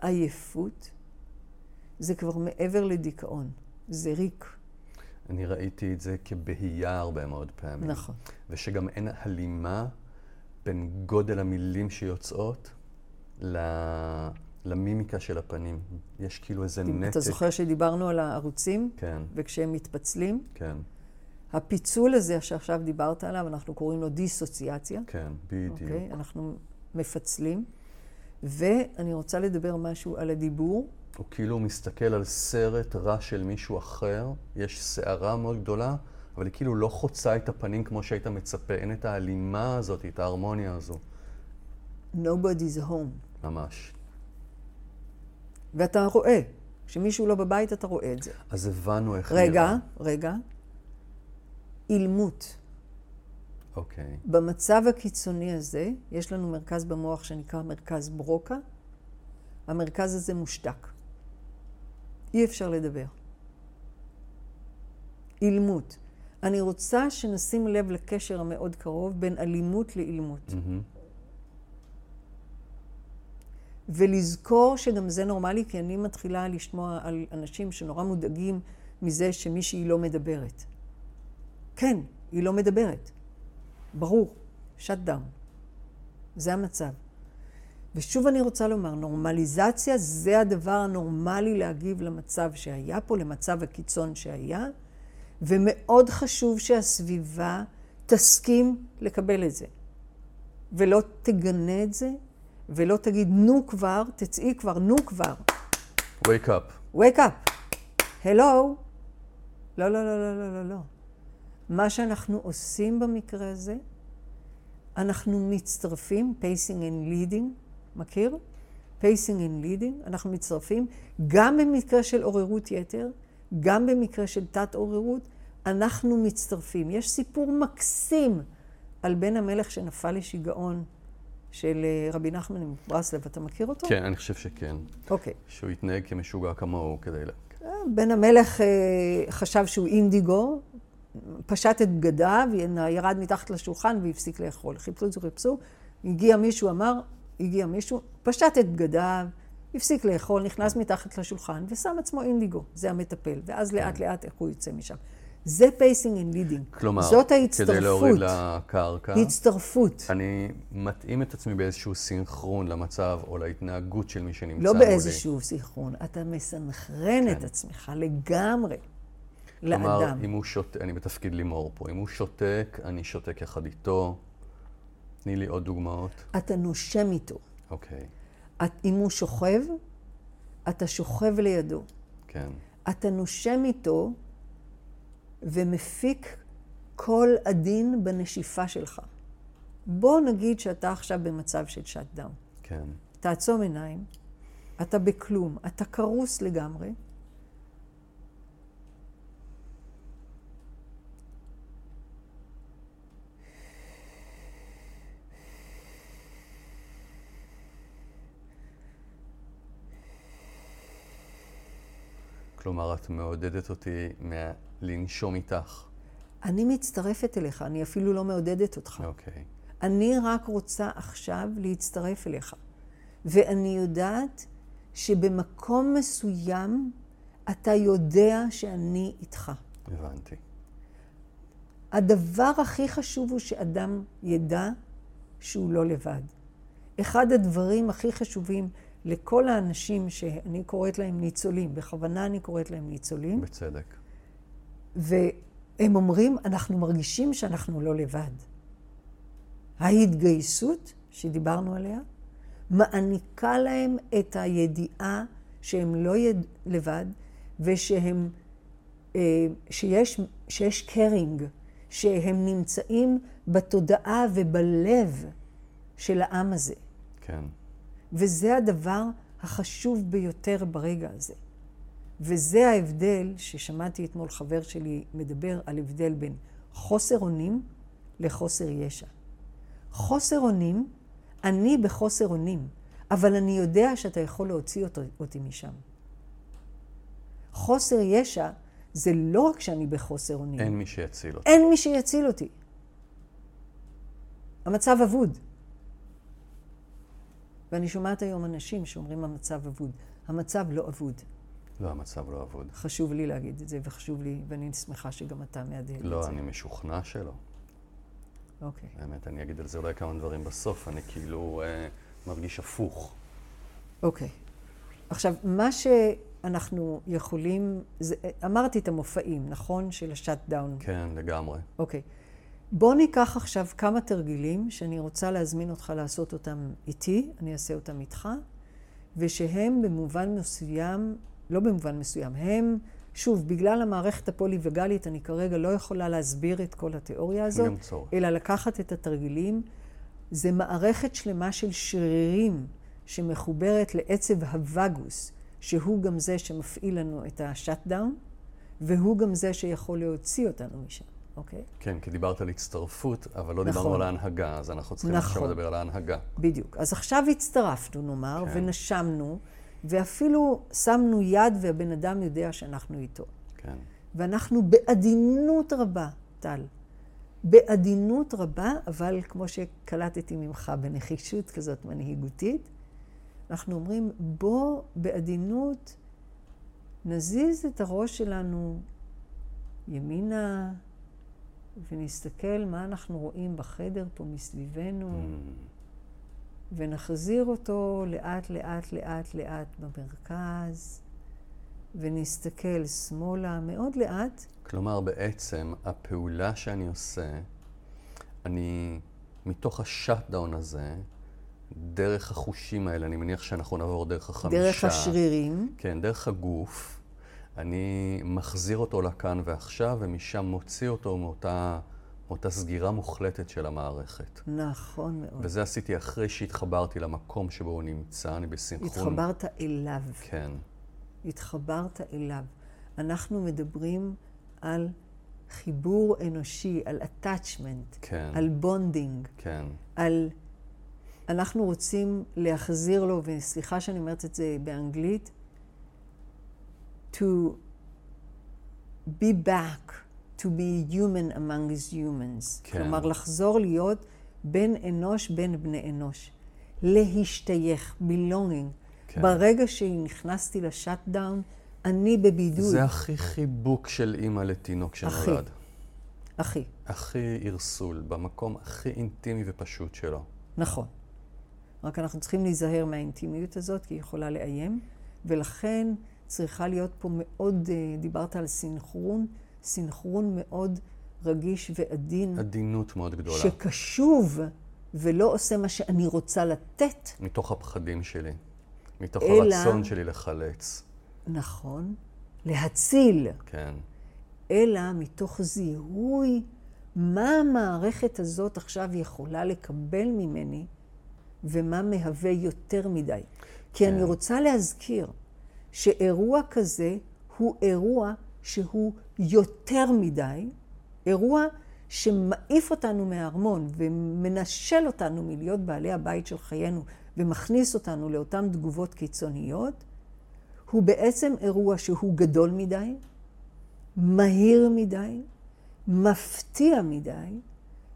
עייפות. זה כבר מעבר לדיכאון, זה ריק. אני ראיתי את זה כבהייה הרבה מאוד פעמים. נכון. ושגם אין הלימה בין גודל המילים שיוצאות ל... למימיקה של הפנים. יש כאילו איזה נתק. אתה זוכר שדיברנו על הערוצים? כן, וכשהם מתפצלים? כן, הפיצול הזה שעכשיו דיברת עליו, אנחנו קוראים לו דיסוציאציה. כן, בדיוק. אוקיי? אנחנו מפצלים. ואני רוצה לדבר משהו על הדיבור. הוא כאילו מסתכל על סרט רע של מישהו אחר, יש סערה מאוד גדולה, אבל היא כאילו לא חוצה את הפנים כמו שהיית מצפה. אין את ההלימה הזאת, את ההרמוניה הזו. Nobody's home. ממש. ואתה רואה, כשמישהו לא בבית אתה רואה את זה. אז הבנו איך רגע, נראה. רגע. אילמות. אוקיי, במצב הקיצוני הזה, יש לנו מרכז במוח שנקרא מרכז ברוקה. המרכז הזה מושתק. אי אפשר לדבר. אילמות. אני רוצה שנשים לב לקשר המאוד קרוב בין אלימות לאילמות. מהמם. ולזכור שגם זה נורמלי, כי אני מתחילה לשמוע על אנשים שנורא מודאגים מזה שמישהי לא מדברת. כן, היא לא מדברת. ברור, shut down. זה המצב. ושוב אני רוצה לומר, נורמליזציה זה הדבר הנורמלי להגיב למצב שהיה פה, למצב הקיצון שהיה, ומאוד חשוב שהסביבה תסכים לקבל את זה. ולא תגנה את זה, ולא תגיד נו כבר, תצאי כבר, נו כבר. wake up. wake up. hello. לא, לא, לא, לא, לא, לא, לא. מה שאנחנו עושים במקרה הזה, אנחנו מצטרפים, pacing and leading, מכיר? pacing and leading, אנחנו מצטרפים גם במקרה של עוררות יתר, גם במקרה של תת-עוררות, אנחנו מצטרפים. יש סיפור מקסים על בן המלך שנפל לשיגעון של אה, רבי נחמן מברסלב, אתה מכיר אותו? כן, אני חושב שכן. אוקיי. שהוא יתנהג כמשוגע כמוהו כדי... ל... בן המלך אה, חשב שהוא אינדיגו, פשט את בגדיו, ירד מתחת לשולחן והפסיק לאכול. חיפשו את זה, חיפשו, הגיע מישהו, אמר, הגיע מישהו, פשט את בגדיו, הפסיק לאכול, נכנס מתחת לשולחן ושם עצמו אינדיגו, זה המטפל. ואז לאט לאט איך הוא יוצא משם. זה pacing and leading. כלומר, זאת ההצטרפות. כדי להוריד לקרקע, הצטרפות. אני מתאים את עצמי באיזשהו סינכרון למצב או להתנהגות של מי שנמצא לא מולי. באיזשהו סינכרון, אתה מסנכרן את כן. עצמך לגמרי כלומר, לאדם. אם הוא שותק, אני בתפקיד לימור פה, אם הוא שותק, אני שותק יחד איתו. תני לי עוד דוגמאות. אתה נושם איתו. אוקיי, את, אם הוא שוכב, אתה שוכב לידו. כן. אתה נושם איתו ומפיק קול עדין בנשיפה שלך. בוא נגיד שאתה עכשיו במצב של shut down. כן. תעצום עיניים, אתה בכלום, אתה קרוס לגמרי. כלומר, את מעודדת אותי מה... לנשום איתך. אני מצטרפת אליך, אני אפילו לא מעודדת אותך. אוקיי. אני רק רוצה עכשיו להצטרף אליך. ואני יודעת שבמקום מסוים אתה יודע שאני איתך. הבנתי. הדבר הכי חשוב הוא שאדם ידע שהוא לא לבד. אחד הדברים הכי חשובים לכל האנשים שאני קוראת להם ניצולים, בכוונה אני קוראת להם ניצולים, בצדק. והם אומרים, אנחנו מרגישים שאנחנו לא לבד. ההתגייסות שדיברנו עליה מעניקה להם את הידיעה שהם לא יד... לבד, ושהם, אה, שיש, שיש קרינג, שהם נמצאים בתודעה ובלב של העם הזה. כן. וזה הדבר החשוב ביותר ברגע הזה. וזה ההבדל ששמעתי אתמול חבר שלי מדבר על הבדל בין חוסר אונים לחוסר ישע. חוסר אונים, אני בחוסר אונים, אבל אני יודע שאתה יכול להוציא אותי, משם. חוסר ישע זה לא רק שאני בחוסר אונים. אין מי שיציל אותי. אין מי שיציל אותי. המצב אבוד. ואני שומעת היום אנשים שאומרים המצב אבוד. המצב לא אבוד. לא, המצב לא אבוד. חשוב לי להגיד את זה, וחשוב לי, ואני שמחה שגם אתה מהדהד את זה. לא, אני משוכנע שלא. אוקיי. באמת, אני אגיד על זה אולי כמה דברים בסוף, אני כאילו אה, מרגיש הפוך. אוקיי. עכשיו, מה שאנחנו יכולים, זה, אמרתי את המופעים, נכון? של השאט דאון. כן, לגמרי. אוקיי. בוא ניקח עכשיו כמה תרגילים שאני רוצה להזמין אותך לעשות אותם איתי, אני אעשה אותם איתך, ושהם במובן מסוים, לא במובן מסוים, הם, שוב, בגלל המערכת הפוליווגלית, אני כרגע לא יכולה להסביר את כל התיאוריה הזאת. אלא לקחת את התרגילים. זה מערכת שלמה של שרירים שמחוברת לעצב הווגוס, שהוא גם זה שמפעיל לנו את השאט-דאון, והוא גם זה שיכול להוציא אותנו משם. אוקיי? כן, כי דיברת על הצטרפות, אבל לא נכון. דיברנו על ההנהגה, אז אנחנו צריכים נכון. עכשיו לדבר על ההנהגה. בדיוק. אז עכשיו הצטרפנו, נאמר, כן. ונשמנו, ואפילו שמנו יד והבן אדם יודע שאנחנו איתו. כן. ואנחנו בעדינות רבה, טל, בעדינות רבה, אבל כמו שקלטתי ממך, בנחישות כזאת מנהיגותית, אנחנו אומרים, בוא בעדינות נזיז את הראש שלנו ימינה, ונסתכל מה אנחנו רואים בחדר פה מסביבנו, ונחזיר אותו לאט, לאט, לאט, לאט במרכז, ונסתכל שמאלה מאוד לאט. כלומר, בעצם, הפעולה שאני עושה, אני, מתוך השאט-דאון הזה, דרך החושים האלה, אני מניח שאנחנו נעבור דרך החמישה. דרך השרירים. כן, דרך הגוף. אני מחזיר אותו לכאן ועכשיו, ומשם מוציא אותו מאותה, מאותה סגירה מוחלטת של המערכת. נכון מאוד. וזה עשיתי אחרי שהתחברתי למקום שבו הוא נמצא, אני בסינכרון. התחברת אליו. כן, התחברת אליו. אנחנו מדברים על חיבור אנושי, על attachment, כן, על bonding, כן, על... אנחנו רוצים להחזיר לו, וסליחה שאני אומרת את זה באנגלית, to be back, to be human among his humans. כן. כלומר, לחזור להיות בן אנוש בין בני אנוש. להשתייך, belonging. כן. ברגע שנכנסתי ל shut down, אני בבידוד. זה הכי חיבוק של אימא לתינוק הכי. שנולד. אחי, הכי ערסול, במקום הכי אינטימי ופשוט שלו. נכון. רק אנחנו צריכים להיזהר מהאינטימיות הזאת, כי היא יכולה לאיים, ולכן צריכה להיות פה מאוד, אה, דיברת על סינכרון, סינכרון מאוד רגיש ועדין, עדינות מאוד גדולה. שקשוב ולא עושה מה שאני רוצה לתת, מתוך הפחדים שלי. מתוך אלא- הרצון שלי לחלץ. נכון, להציל, כן, אלא מתוך זיהוי מה המערכת הזאת עכשיו יכולה לקבל ממני ומה מהווה יותר מדי. כי כן. אני רוצה להזכיר שאירוע כזה הוא אירוע שהוא יותר מדי, אירוע שמעיף אותנו מהארמון ומנשל אותנו מלהיות בעלי הבית של חיינו ומכניס אותנו לאותן תגובות קיצוניות, הוא בעצם אירוע שהוא גדול מדי, מהיר מדי, מפתיע מדי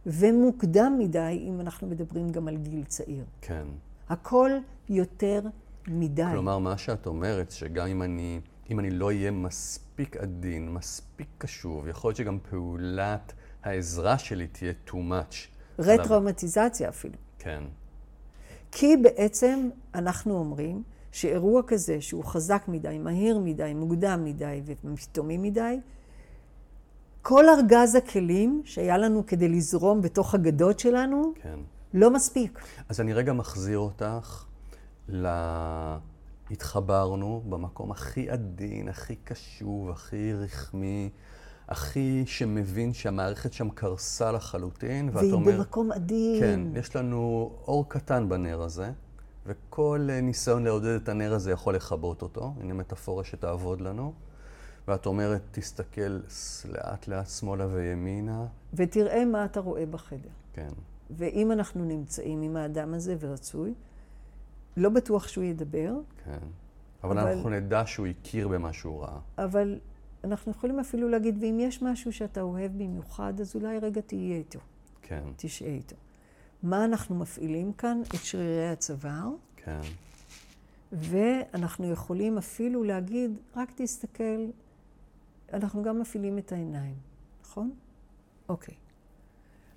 ומוקדם מדי, אם אנחנו מדברים גם על גיל צעיר. כן. הכל יותר מדי. כלומר, מה שאת אומרת, שגם אם אני, אם אני לא אהיה מספיק עדין, מספיק קשוב, יכול להיות שגם פעולת העזרה שלי תהיה too much. רטראומטיזציה אפילו. כן, כי בעצם אנחנו אומרים שאירוע כזה שהוא חזק מדי, מהיר מדי, מוקדם מדי ופתאומי מדי, כל ארגז הכלים שהיה לנו כדי לזרום בתוך הגדות שלנו, כן. לא מספיק. אז אני רגע מחזיר אותך ל... התחברנו במקום הכי עדין, הכי קשוב, הכי רחמי, הכי שמבין שהמערכת שם קרסה לחלוטין, ואת אומרת... והיא במקום עדין. כן, יש לנו אור קטן בנר הזה, וכל ניסיון לעודד את הנר הזה יכול לכבות אותו. הנה מטאפורה שתעבוד לנו. ואת אומרת, תסתכל לאט לאט שמאלה וימינה. ותראה מה אתה רואה בחדר. כן. ואם אנחנו נמצאים עם האדם הזה ורצוי, לא בטוח שהוא ידבר. כן. אבל, אבל אנחנו נדע שהוא הכיר במה שהוא ראה. אבל אנחנו יכולים אפילו להגיד, ואם יש משהו שאתה אוהב במיוחד, אז אולי רגע תהיה איתו. כן. תשעה איתו. מה אנחנו מפעילים כאן? את שרירי הצוואר. כן. ואנחנו יכולים אפילו להגיד, רק תסתכל, אנחנו גם מפעילים את העיניים, נכון? אוקיי.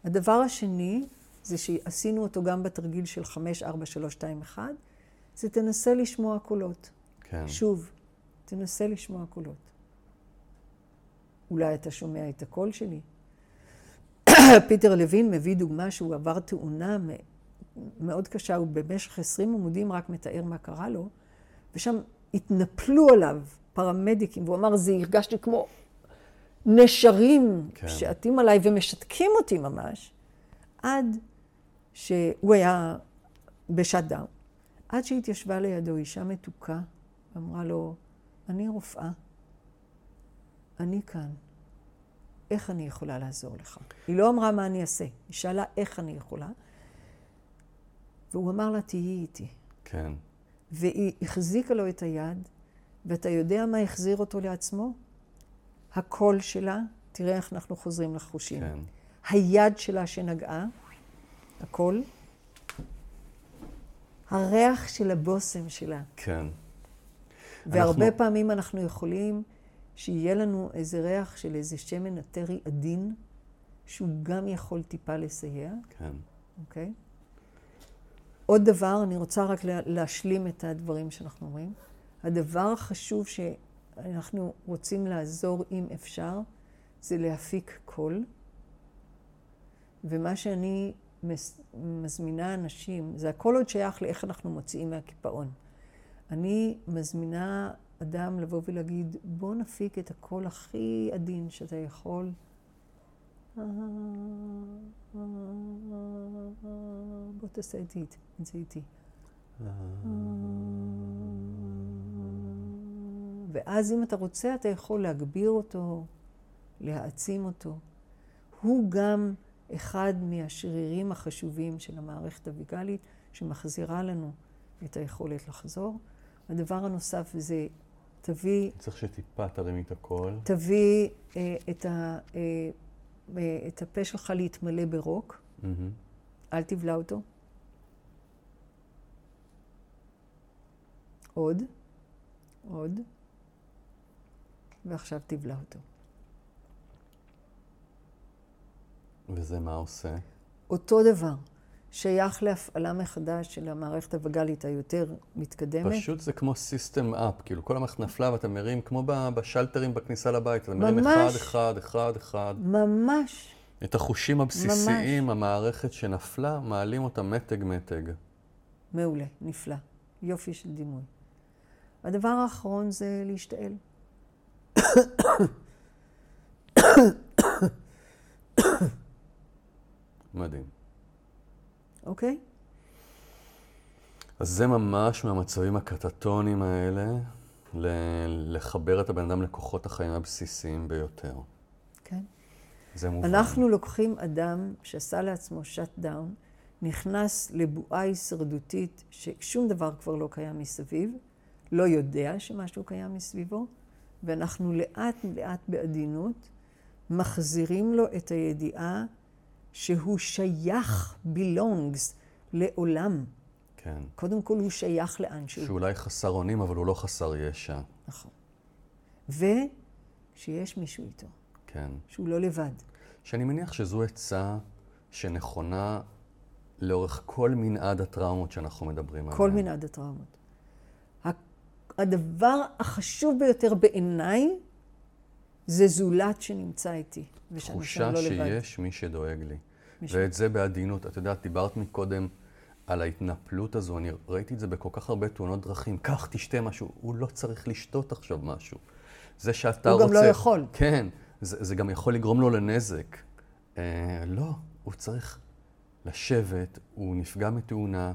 הדבר השני, זה שעשינו אותו גם בתרגיל של 5, 4, 3, 2, 1, זה תנסה לשמוע קולות. כן. שוב, תנסה לשמוע קולות. אולי אתה שומע את הקול שלי. פיטר לוין מביא דוגמה שהוא עבר תאונה מאוד קשה, הוא במשך 20 עמודים רק מתאר מה קרה לו, ושם התנפלו עליו פרמדיקים, והוא אמר, זה הרגשתי כמו נשרים כן. שעטים עליי ומשתקים אותי ממש, עד שהוא היה בשאט דאון. עד שהתיישבה לידו אישה מתוקה, ואמרה לו, אני רופאה, אני כאן, איך אני יכולה לעזור לך? היא לא אמרה מה אני אעשה, היא שאלה איך אני יכולה, והוא אמר לה, תהיי איתי. כן. והיא החזיקה לו את היד, ואתה יודע מה החזיר אותו לעצמו? הקול שלה, תראה איך אנחנו חוזרים לחושים. כן. היד שלה שנגעה, הקול. הריח של הבושם שלה. כן. והרבה אנחנו... פעמים אנחנו יכולים שיהיה לנו איזה ריח של איזה שמן אתרי עדין, שהוא גם יכול טיפה לסייע. כן. אוקיי? עוד דבר, אני רוצה רק להשלים את הדברים שאנחנו אומרים. הדבר החשוב שאנחנו רוצים לעזור, אם אפשר, זה להפיק קול. ומה שאני מזמינה אנשים, זה הכל עוד שייך לאיך אנחנו מוציאים מהקיפאון. אני מזמינה אדם לבוא ולהגיד, בוא נפיק את הקול הכי עדין שאתה יכול. בוא תעשה את זה איתי. ואז אם אתה רוצה, אתה יכול להגביר אותו, להעצים אותו. הוא גם אחד מהשרירים החשובים של המערכת הוויגלית, שמחזירה לנו את היכולת לחזור. הדבר הנוסף זה, תביא... צריך שטיפה תרימי את הכל. תביא אה, את, ה, אה, אה, את הפה שלך להתמלא ברוק. Mm-hmm. אל תבלע אותו. עוד, עוד, ועכשיו תבלע אותו. וזה מה עושה? אותו דבר. שייך להפעלה מחדש של המערכת הווגאלית היותר מתקדמת. פשוט זה כמו סיסטם אפ, כאילו כל המערכת נפלה ואתה מרים, כמו בשלטרים בכניסה לבית, אתה מרים ממש, אחד, אחד, אחד, אחד. ממש. את החושים הבסיסיים, ממש. המערכת שנפלה, מעלים אותה מתג-מתג. מעולה, נפלא. יופי של דימוי. הדבר האחרון זה להשתעל. מדהים. אוקיי? אז זה ממש מהמצבים הקטטוניים האלה, לחבר את הבן אדם לכוחות החיים הבסיסיים ביותר. כן. זה מובן. אנחנו לוקחים אדם שעשה לעצמו שאט דאון, נכנס לבועה הישרדותית ששום דבר כבר לא קיים מסביב, לא יודע שמשהו קיים מסביבו, ואנחנו לאט לאט בעדינות מחזירים לו את הידיעה שהוא שייך, belongs, לעולם. כן. קודם כל הוא שייך לאנשהו. שהוא אולי חסר אונים, אבל הוא לא חסר ישע. נכון. ושיש מישהו איתו. כן. שהוא לא לבד. שאני מניח שזו עצה שנכונה לאורך כל מנעד הטראומות שאנחנו מדברים עליהן. כל מנעד הטראומות. הדבר החשוב ביותר בעיניי זה זולת שנמצא איתי. תחושה לא שיש לבד. מי שדואג לי. ואת זה בעדינות. את יודעת, דיברת מקודם על ההתנפלות הזו, אני ראיתי את זה בכל כך הרבה תאונות דרכים. קח, תשתה משהו. הוא לא צריך לשתות עכשיו משהו. זה שאתה הוא רוצה... גם לא יכול. כן, זה, זה גם יכול לגרום לו לנזק. אה, לא, הוא צריך לשבת, הוא נפגע מתאונה,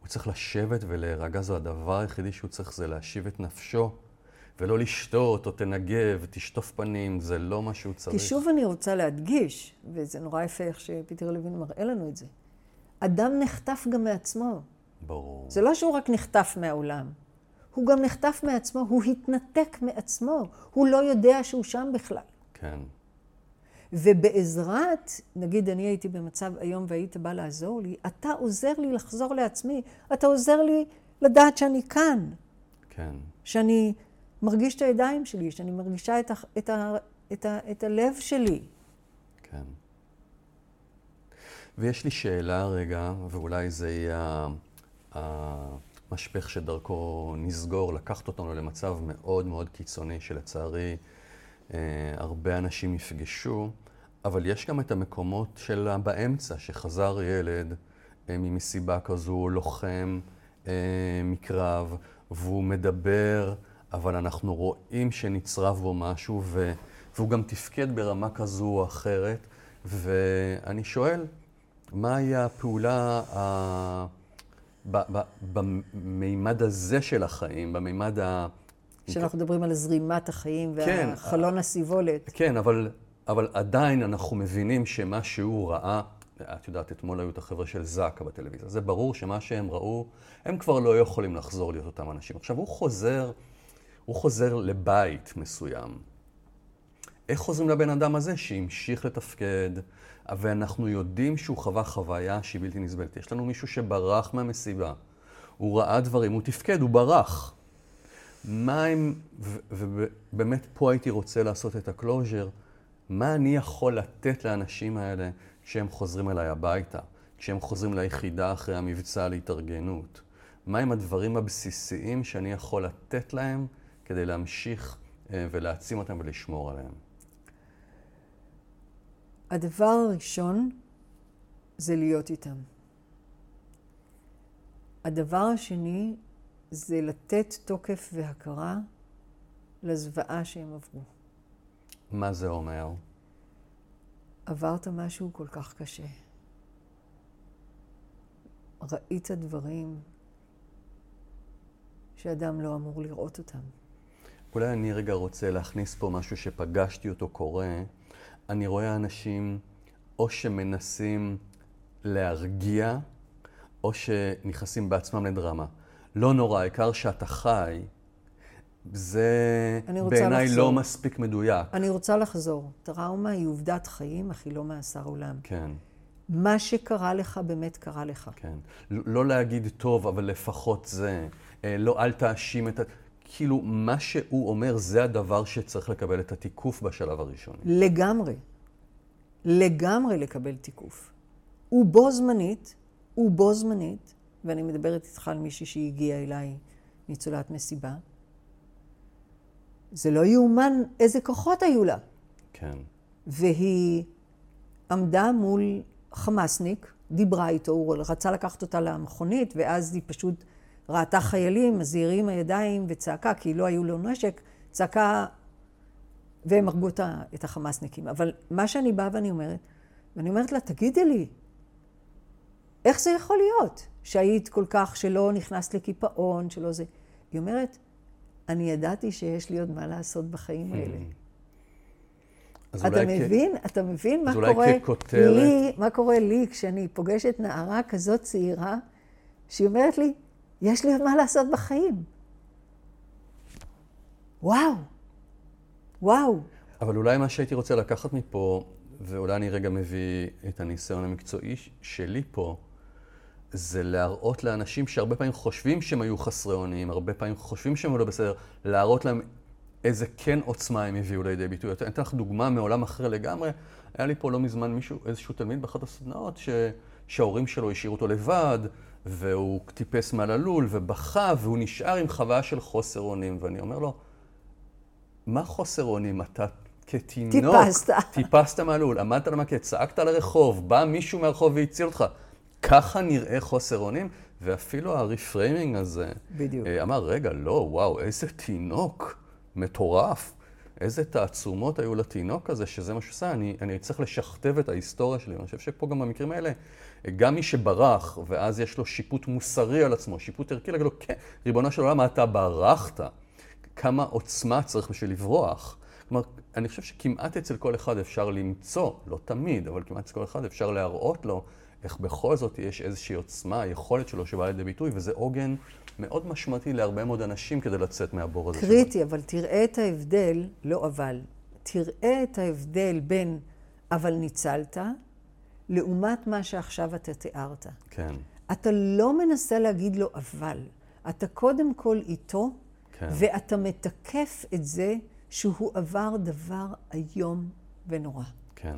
הוא צריך לשבת ולהירגע, זה הדבר היחידי שהוא צריך זה להשיב את נפשו, ולא לשתות או תנגב, תשטוף פנים, זה לא מה שהוא צריך. כי שוב אני רוצה להדגיש, וזה נורא יפה איך שפיטר לוין מראה לנו את זה, אדם נחטף גם מעצמו. ברור. זה לא שהוא רק נחטף מהעולם, הוא גם נחטף מעצמו, הוא התנתק מעצמו, הוא לא יודע שהוא שם בכלל. כן, ובעזרת, נגיד אני הייתי במצב היום והיית בא לעזור לי, אתה עוזר לי לחזור לעצמי, אתה עוזר לי לדעת שאני כאן, כן. שאני מרגיש את הידיים שלי, שאני מרגישה את, ה, את, ה, את, ה, את הלב שלי. כן. ויש לי שאלה רגע, ואולי זה יהיה המשפך שדרכו נסגור, לקחת אותנו למצב מאוד מאוד קיצוני, שלצערי אה, הרבה אנשים יפגשו, אבל יש גם את המקומות של באמצע, שחזר ילד אה, ממסיבה כזו, לוחם אה, מקרב, והוא מדבר, אבל אנחנו רואים שנצרב בו משהו, ו... והוא גם תפקד ברמה כזו או אחרת, ואני שואל, מהי הפעולה ה... במימד הזה של החיים, במימד ה... כשאנחנו מדברים על זרימת החיים כן, והחלון הסיבולת. כן, אבל, אבל עדיין אנחנו מבינים שמה שהוא ראה, את יודעת, אתמול היו את החבר'ה של זק"א בטלוויזיה, זה ברור שמה שהם ראו, הם כבר לא יכולים לחזור להיות אותם אנשים. עכשיו, הוא חוזר, הוא חוזר לבית מסוים. איך חוזרים לבן אדם הזה שהמשיך לתפקד, ואנחנו יודעים שהוא חווה חוויה שהיא בלתי נסבלת. יש לנו מישהו שברח מהמסיבה, הוא ראה דברים, הוא תפקד, הוא ברח. מה הם, ובאמת פה הייתי רוצה לעשות את הקלוז'ר, מה אני יכול לתת לאנשים האלה כשהם חוזרים אליי הביתה, כשהם חוזרים ליחידה אחרי המבצע להתארגנות? מהם הדברים הבסיסיים שאני יכול לתת להם כדי להמשיך אה, ולהעצים אותם ולשמור עליהם? הדבר הראשון זה להיות איתם. הדבר השני זה לתת תוקף והכרה לזוועה שהם עברו. מה זה אומר? עברת משהו כל כך קשה. ראית דברים שאדם לא אמור לראות אותם. אולי אני רגע רוצה להכניס פה משהו שפגשתי אותו קורה. אני רואה אנשים או שמנסים להרגיע, או שנכנסים בעצמם לדרמה. לא נורא, העיקר שאתה חי, זה בעיניי לא מספיק מדויק. אני רוצה לחזור. טראומה היא עובדת חיים, אך היא לא מאסר עולם. כן. מה שקרה לך, באמת קרה לך. כן. לא להגיד טוב, אבל לפחות זה. אה, לא, אל תאשים את ה... כאילו, מה שהוא אומר, זה הדבר שצריך לקבל את התיקוף בשלב הראשוני. לגמרי. לגמרי לקבל תיקוף. ובו זמנית, ובו זמנית, ואני מדברת איתך על מישהי שהגיעה אליי, ניצולת מסיבה, זה לא יאומן איזה כוחות היו לה. כן. והיא עמדה מול חמאסניק, דיברה איתו, הוא רצה לקחת אותה למכונית, ואז היא פשוט ראתה חיילים, אז היא הרימה ידיים וצעקה, כי לא היו לו נשק, צעקה, והם הרגו את החמאסניקים. אבל מה שאני באה ואני אומרת, ואני אומרת לה, תגידי לי, איך זה יכול להיות שהיית כל כך, שלא נכנסת לקיפאון, שלא זה... היא אומרת, אני ידעתי שיש לי עוד מה לעשות בחיים hmm. האלה. אתה מבין? כ... אתה מבין מה קורה ככותרת... לי, מה קורה לי כשאני פוגשת נערה כזאת צעירה, שהיא אומרת לי, יש לי מה לעשות בחיים. וואו, וואו. אבל אולי מה שהייתי רוצה לקחת מפה, ואולי אני רגע מביא את הניסיון המקצועי שלי פה, זה להראות לאנשים שהרבה פעמים חושבים שהם היו חסרי אונים, הרבה פעמים חושבים שהם לא בסדר, להראות להם איזה כן עוצמה הם הביאו לידי ביטוי. אני אתן לך דוגמה מעולם אחר לגמרי. היה לי פה לא מזמן מישהו, איזשהו תלמיד באחת הסדנאות, ש... שההורים שלו השאירו אותו לבד, והוא טיפס מעל הלול ובכה, והוא נשאר עם חוויה של חוסר אונים. ואני אומר לו, מה חוסר אונים? אתה כתינוק... טיפסת. טיפסת מהלול, עמדת על המקט, צעקת על הרחוב, בא מישהו מהרחוב והציל אותך. ככה נראה חוסר אונים, ואפילו הרפריימינג הזה, בדיוק. אה, אמר, רגע, לא, וואו, איזה תינוק מטורף. איזה תעצומות היו לתינוק הזה, שזה מה שעושה, אני, אני צריך לשכתב את ההיסטוריה שלי. אני חושב שפה גם במקרים האלה, גם מי שברח, ואז יש לו שיפוט מוסרי על עצמו, שיפוט ערכי, להגיד לו, כן, ריבונו של עולם, אתה ברחת. כמה עוצמה צריך בשביל לברוח. כלומר, אני חושב שכמעט אצל כל אחד אפשר למצוא, לא תמיד, אבל כמעט אצל כל אחד אפשר להראות לו איך בכל זאת יש איזושהי עוצמה, היכולת שלו שבאה לידי ביטוי, וזה עוגן מאוד משמעותי להרבה מאוד אנשים כדי לצאת מהבור הזה. קריטי, אבל תראה את ההבדל, לא אבל, תראה את ההבדל בין אבל ניצלת, לעומת מה שעכשיו אתה תיארת. כן. אתה לא מנסה להגיד לו אבל, אתה קודם כל איתו, כן. ואתה מתקף את זה שהוא עבר דבר איום ונורא. כן,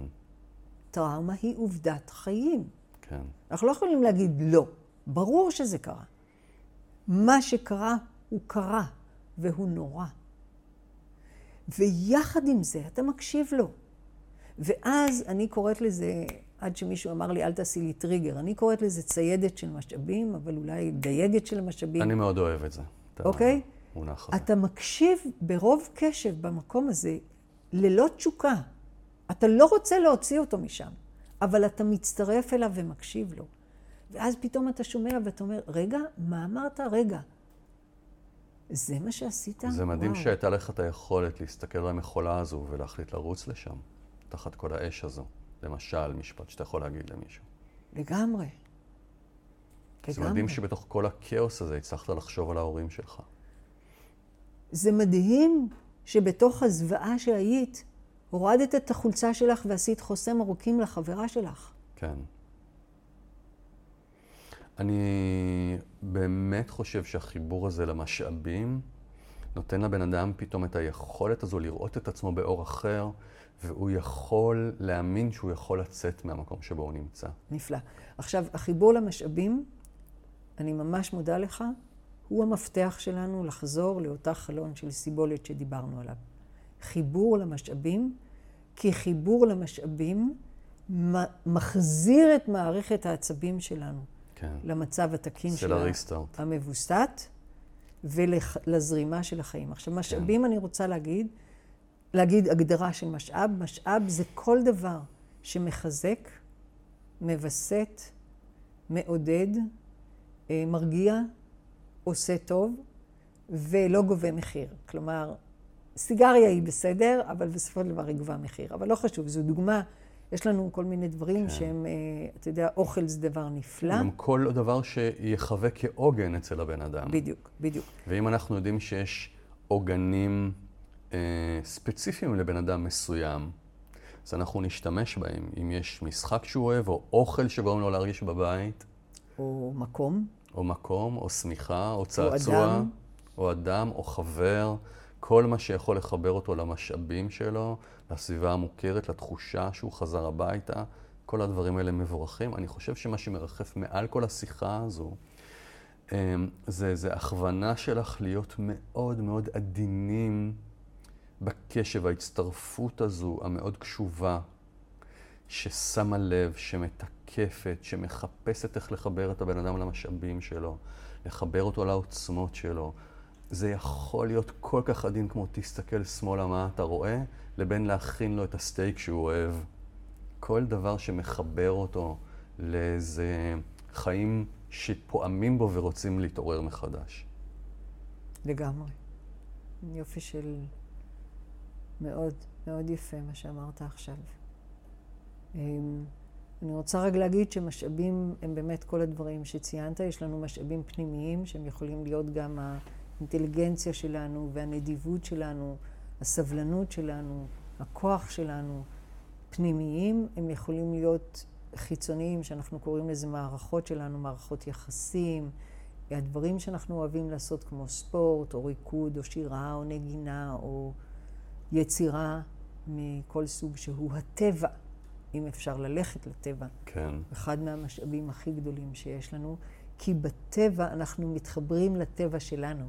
טראומה היא עובדת חיים. כן, אנחנו לא יכולים להגיד לא. ברור שזה קרה. מה שקרה, הוא קרה, והוא נורא. ויחד עם זה, אתה מקשיב לו. ואז אני קוראת לזה, עד שמישהו אמר לי, אל תעשי לי טריגר, אני קוראת לזה ציידת של משאבים, אבל אולי דייגת של משאבים. אני מאוד אוהב את זה. אוקיי? המונח הזה. אתה מקשיב ברוב קשב במקום הזה, ללא תשוקה. אתה לא רוצה להוציא אותו משם, אבל אתה מצטרף אליו ומקשיב לו. ואז פתאום אתה שומע ואתה אומר, רגע, מה אמרת? רגע. זה מה שעשית? זה מדהים וואו. שהייתה לך את היכולת להסתכל על המכולה הזו ולהחליט לרוץ לשם, תחת כל האש הזו. למשל, משפט שאתה יכול להגיד למישהו. לגמרי. זה לגמרי. מדהים שבתוך כל הכאוס הזה הצלחת לחשוב על ההורים שלך. זה מדהים שבתוך הזוועה שהיית, הורדת את החולצה שלך ועשית חוסם ארוכים לחברה שלך. כן. אני באמת חושב שהחיבור הזה למשאבים נותן לבן אדם פתאום את היכולת הזו לראות את עצמו באור אחר, והוא יכול להאמין שהוא יכול לצאת מהמקום שבו הוא נמצא. נפלא. עכשיו, החיבור למשאבים, אני ממש מודה לך, הוא המפתח שלנו לחזור לאותה חלון של סיבולת שדיברנו עליו. חיבור למשאבים, כי חיבור למשאבים מחזיר את מערכת העצבים שלנו כן. למצב התקין של שלה. המבוסת, ולזרימה של החיים. עכשיו, משאבים, אני רוצה להגיד, להגיד הגדרה של משאב. משאב זה כל דבר שמחזק, מווסת, מעודד, אה, מרגיע, עושה טוב, ולא גובה מחיר. כלומר, סיגריה היא בסדר, אבל בסופו של דבר היא גובה מחיר. אבל לא חשוב, זו דוגמה. יש לנו כל מיני דברים כן. שהם, אה, אתה יודע, אוכל זה דבר נפלא. גם כל דבר שיחווה כעוגן אצל הבן אדם. בדיוק, בדיוק. ואם אנחנו יודעים שיש עוגנים ספציפיים לבן אדם מסוים, אז אנחנו נשתמש בהם. אם יש משחק שהוא אוהב, או אוכל שגורם לו להרגיש בבית, או מקום. או מקום, או שמיכה, או צעצוע, אדם. או אדם, או חבר, כל מה שיכול לחבר אותו למשאבים שלו, לסביבה המוכרת, לתחושה שהוא חזר הביתה, כל הדברים האלה מבורכים. אני חושב שמה שמרחף מעל כל השיחה הזו, אמ, זה, זה הכוונה שלך להיות מאוד מאוד עדינים בקשב, ההצטרפות הזו, המאוד קשובה, ששמה לב, שמתקפת, שמחפשת איך לחבר את הבן אדם למשאבים שלו, לחבר אותו לעוצמות שלו. זה יכול להיות כל כך עדין כמו תסתכל שמאלה מה אתה רואה, לבין להכין לו את הסטייק שהוא אוהב. כל דבר שמחבר אותו לאיזה חיים שפועמים בו ורוצים להתעורר מחדש. לגמרי. יופי של... מאוד, מאוד יפה מה שאמרת עכשיו. אמ, אני רוצה רק להגיד שמשאבים הם באמת כל הדברים שציינת. יש לנו משאבים פנימיים שהם יכולים להיות גם האינטליגנציה שלנו והנדיבות שלנו, הסבלנות שלנו, הכוח שלנו. פנימיים, הם יכולים להיות חיצוניים, שאנחנו קוראים לזה מערכות שלנו, מערכות יחסים, הדברים שאנחנו אוהבים לעשות כמו ספורט, או ריקוד, או שירה, או נגינה, או יצירה מכל סוג שהוא הטבע, אם אפשר ללכת לטבע. כן, אחד מהמשאבים הכי גדולים שיש לנו, כי בטבע אנחנו מתחברים לטבע שלנו.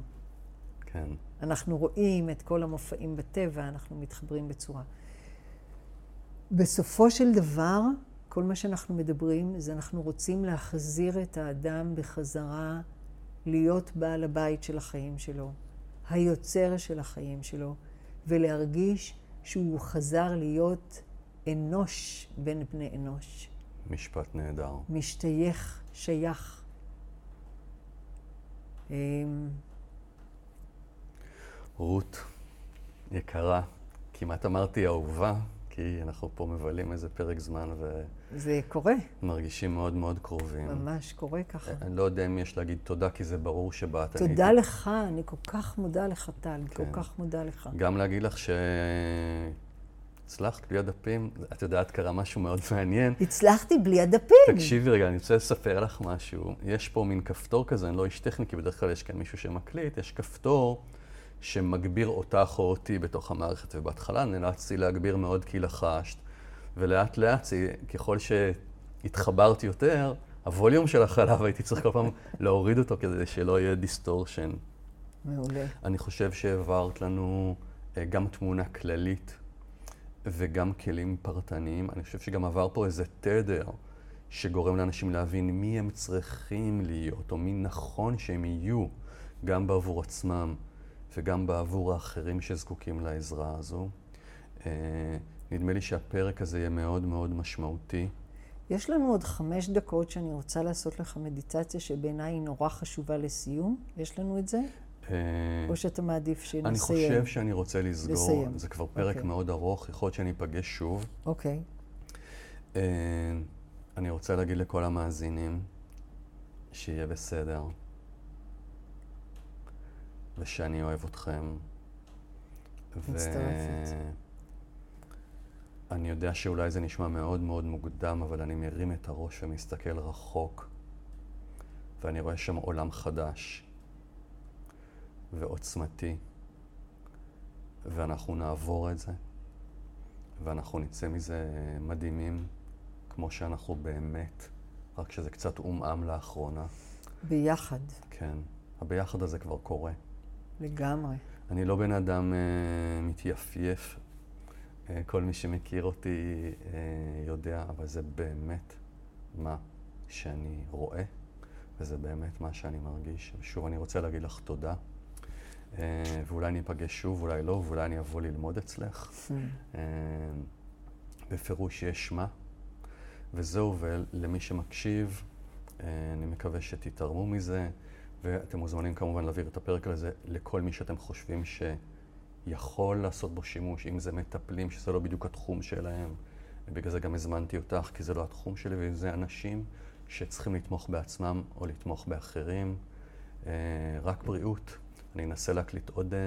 כן. אנחנו רואים את כל המופעים בטבע, אנחנו מתחברים בצורה. בסופו של דבר, כל מה שאנחנו מדברים זה אנחנו רוצים להחזיר את האדם בחזרה להיות בעל הבית של החיים שלו, היוצר של החיים שלו, ולהרגיש שהוא חזר להיות אנוש בין בני אנוש. משפט נהדר. משתייך, שייך. אמ, רות, יקרה, כמעט אמרתי אהובה, כי אנחנו פה מבלים איזה פרק זמן זה קורה, ומרגישים מאוד מאוד קרובים. ממש קורה ככה. אני לא יודע אם יש להגיד תודה, כי זה ברור שבאת. אני תודה הייתי- לך, אני כל כך מודה לך, טל, כל כן. כך מודה לך. גם להגיד לך שהצלחת בלי הדפים, את יודעת, קרה משהו מאוד מעניין. הצלחתי בלי הדפים. תקשיבי רגע, אני רוצה לספר לך משהו. יש פה מין כפתור כזה, אני לא איש טכני, כי בדרך כלל יש כאן מישהו שמקליט, יש כפתור שמגביר אותך או אותי בתוך המערכת, ובהתחלה נאלצתי להגביר מאוד כי לחשת, ולאט לאט, ככל שהתחברתי יותר, הווליום שלך עלה, הייתי צריך כל פעם להוריד אותו כדי שלא יהיה distortion. מעולה. אני חושב שהעברת לנו אה, גם תמונה כללית וגם כלים פרטניים. אני חושב שגם עבר פה איזה תדר שגורם לאנשים להבין מי הם צריכים להיות, או מי נכון שהם יהיו, גם בעבור עצמם וגם בעבור האחרים שזקוקים לעזרה הזו. אה, נדמה לי שהפרק הזה יהיה מאוד מאוד משמעותי. יש לנו עוד חמש דקות שאני רוצה לעשות לך מדיטציה שבעיניי היא נורא חשובה לסיום. יש לנו את זה? אה, או שאתה מעדיף שנסיים? אני חושב שאני רוצה לסגור, לסיים. זה כבר פרק אוקיי. מאוד ארוך, יכול להיות שאני אפגש שוב. אוקיי. אה, אני רוצה להגיד לכל המאזינים שיהיה בסדר, ושאני אוהב אתכם. מצטרפת. אני יודע שאולי זה נשמע מאוד מאוד מוקדם, אבל אני מרים את הראש ומסתכל רחוק, ואני רואה שם עולם חדש ועוצמתי, ואנחנו נעבור את זה, ואנחנו נצא מזה מדהימים, כמו שאנחנו באמת, רק שזה קצת עומעם לאחרונה. ביחד, כן, הביחד הזה כבר קורה. לגמרי. אני לא בן אדם אה, מתייפייף. אה, כל מי שמכיר אותי אה, יודע, אבל זה באמת מה שאני רואה, וזה באמת מה שאני מרגיש. ושוב, אני רוצה להגיד לך תודה. אה, ואולי ניפגש שוב, אולי לא, ואולי אני אבוא ללמוד אצלך. אה, בפירוש יש מה. וזהו, ולמי שמקשיב, אה, אני מקווה שתתערמו מזה, ואתם מוזמנים כמובן להעביר את הפרק הזה לכל מי שאתם חושבים שיכול לעשות בו שימוש, אם זה מטפלים, שזה לא בדיוק התחום שלהם, ובגלל זה גם הזמנתי אותך, כי זה לא התחום שלי, ואם זה אנשים שצריכים לתמוך בעצמם או לתמוך באחרים. אה, רק בריאות. אני אנסה להקליט עוד אה,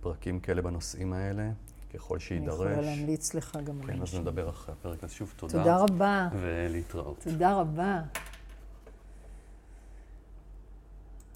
פרקים כאלה בנושאים האלה, ככל אני שיידרש. יכולה להמליץ לך גם כן, אז. נדבר אחרי הפרק. אז שוב, תודה. תודה רבה. ולהתראות. תודה רבה.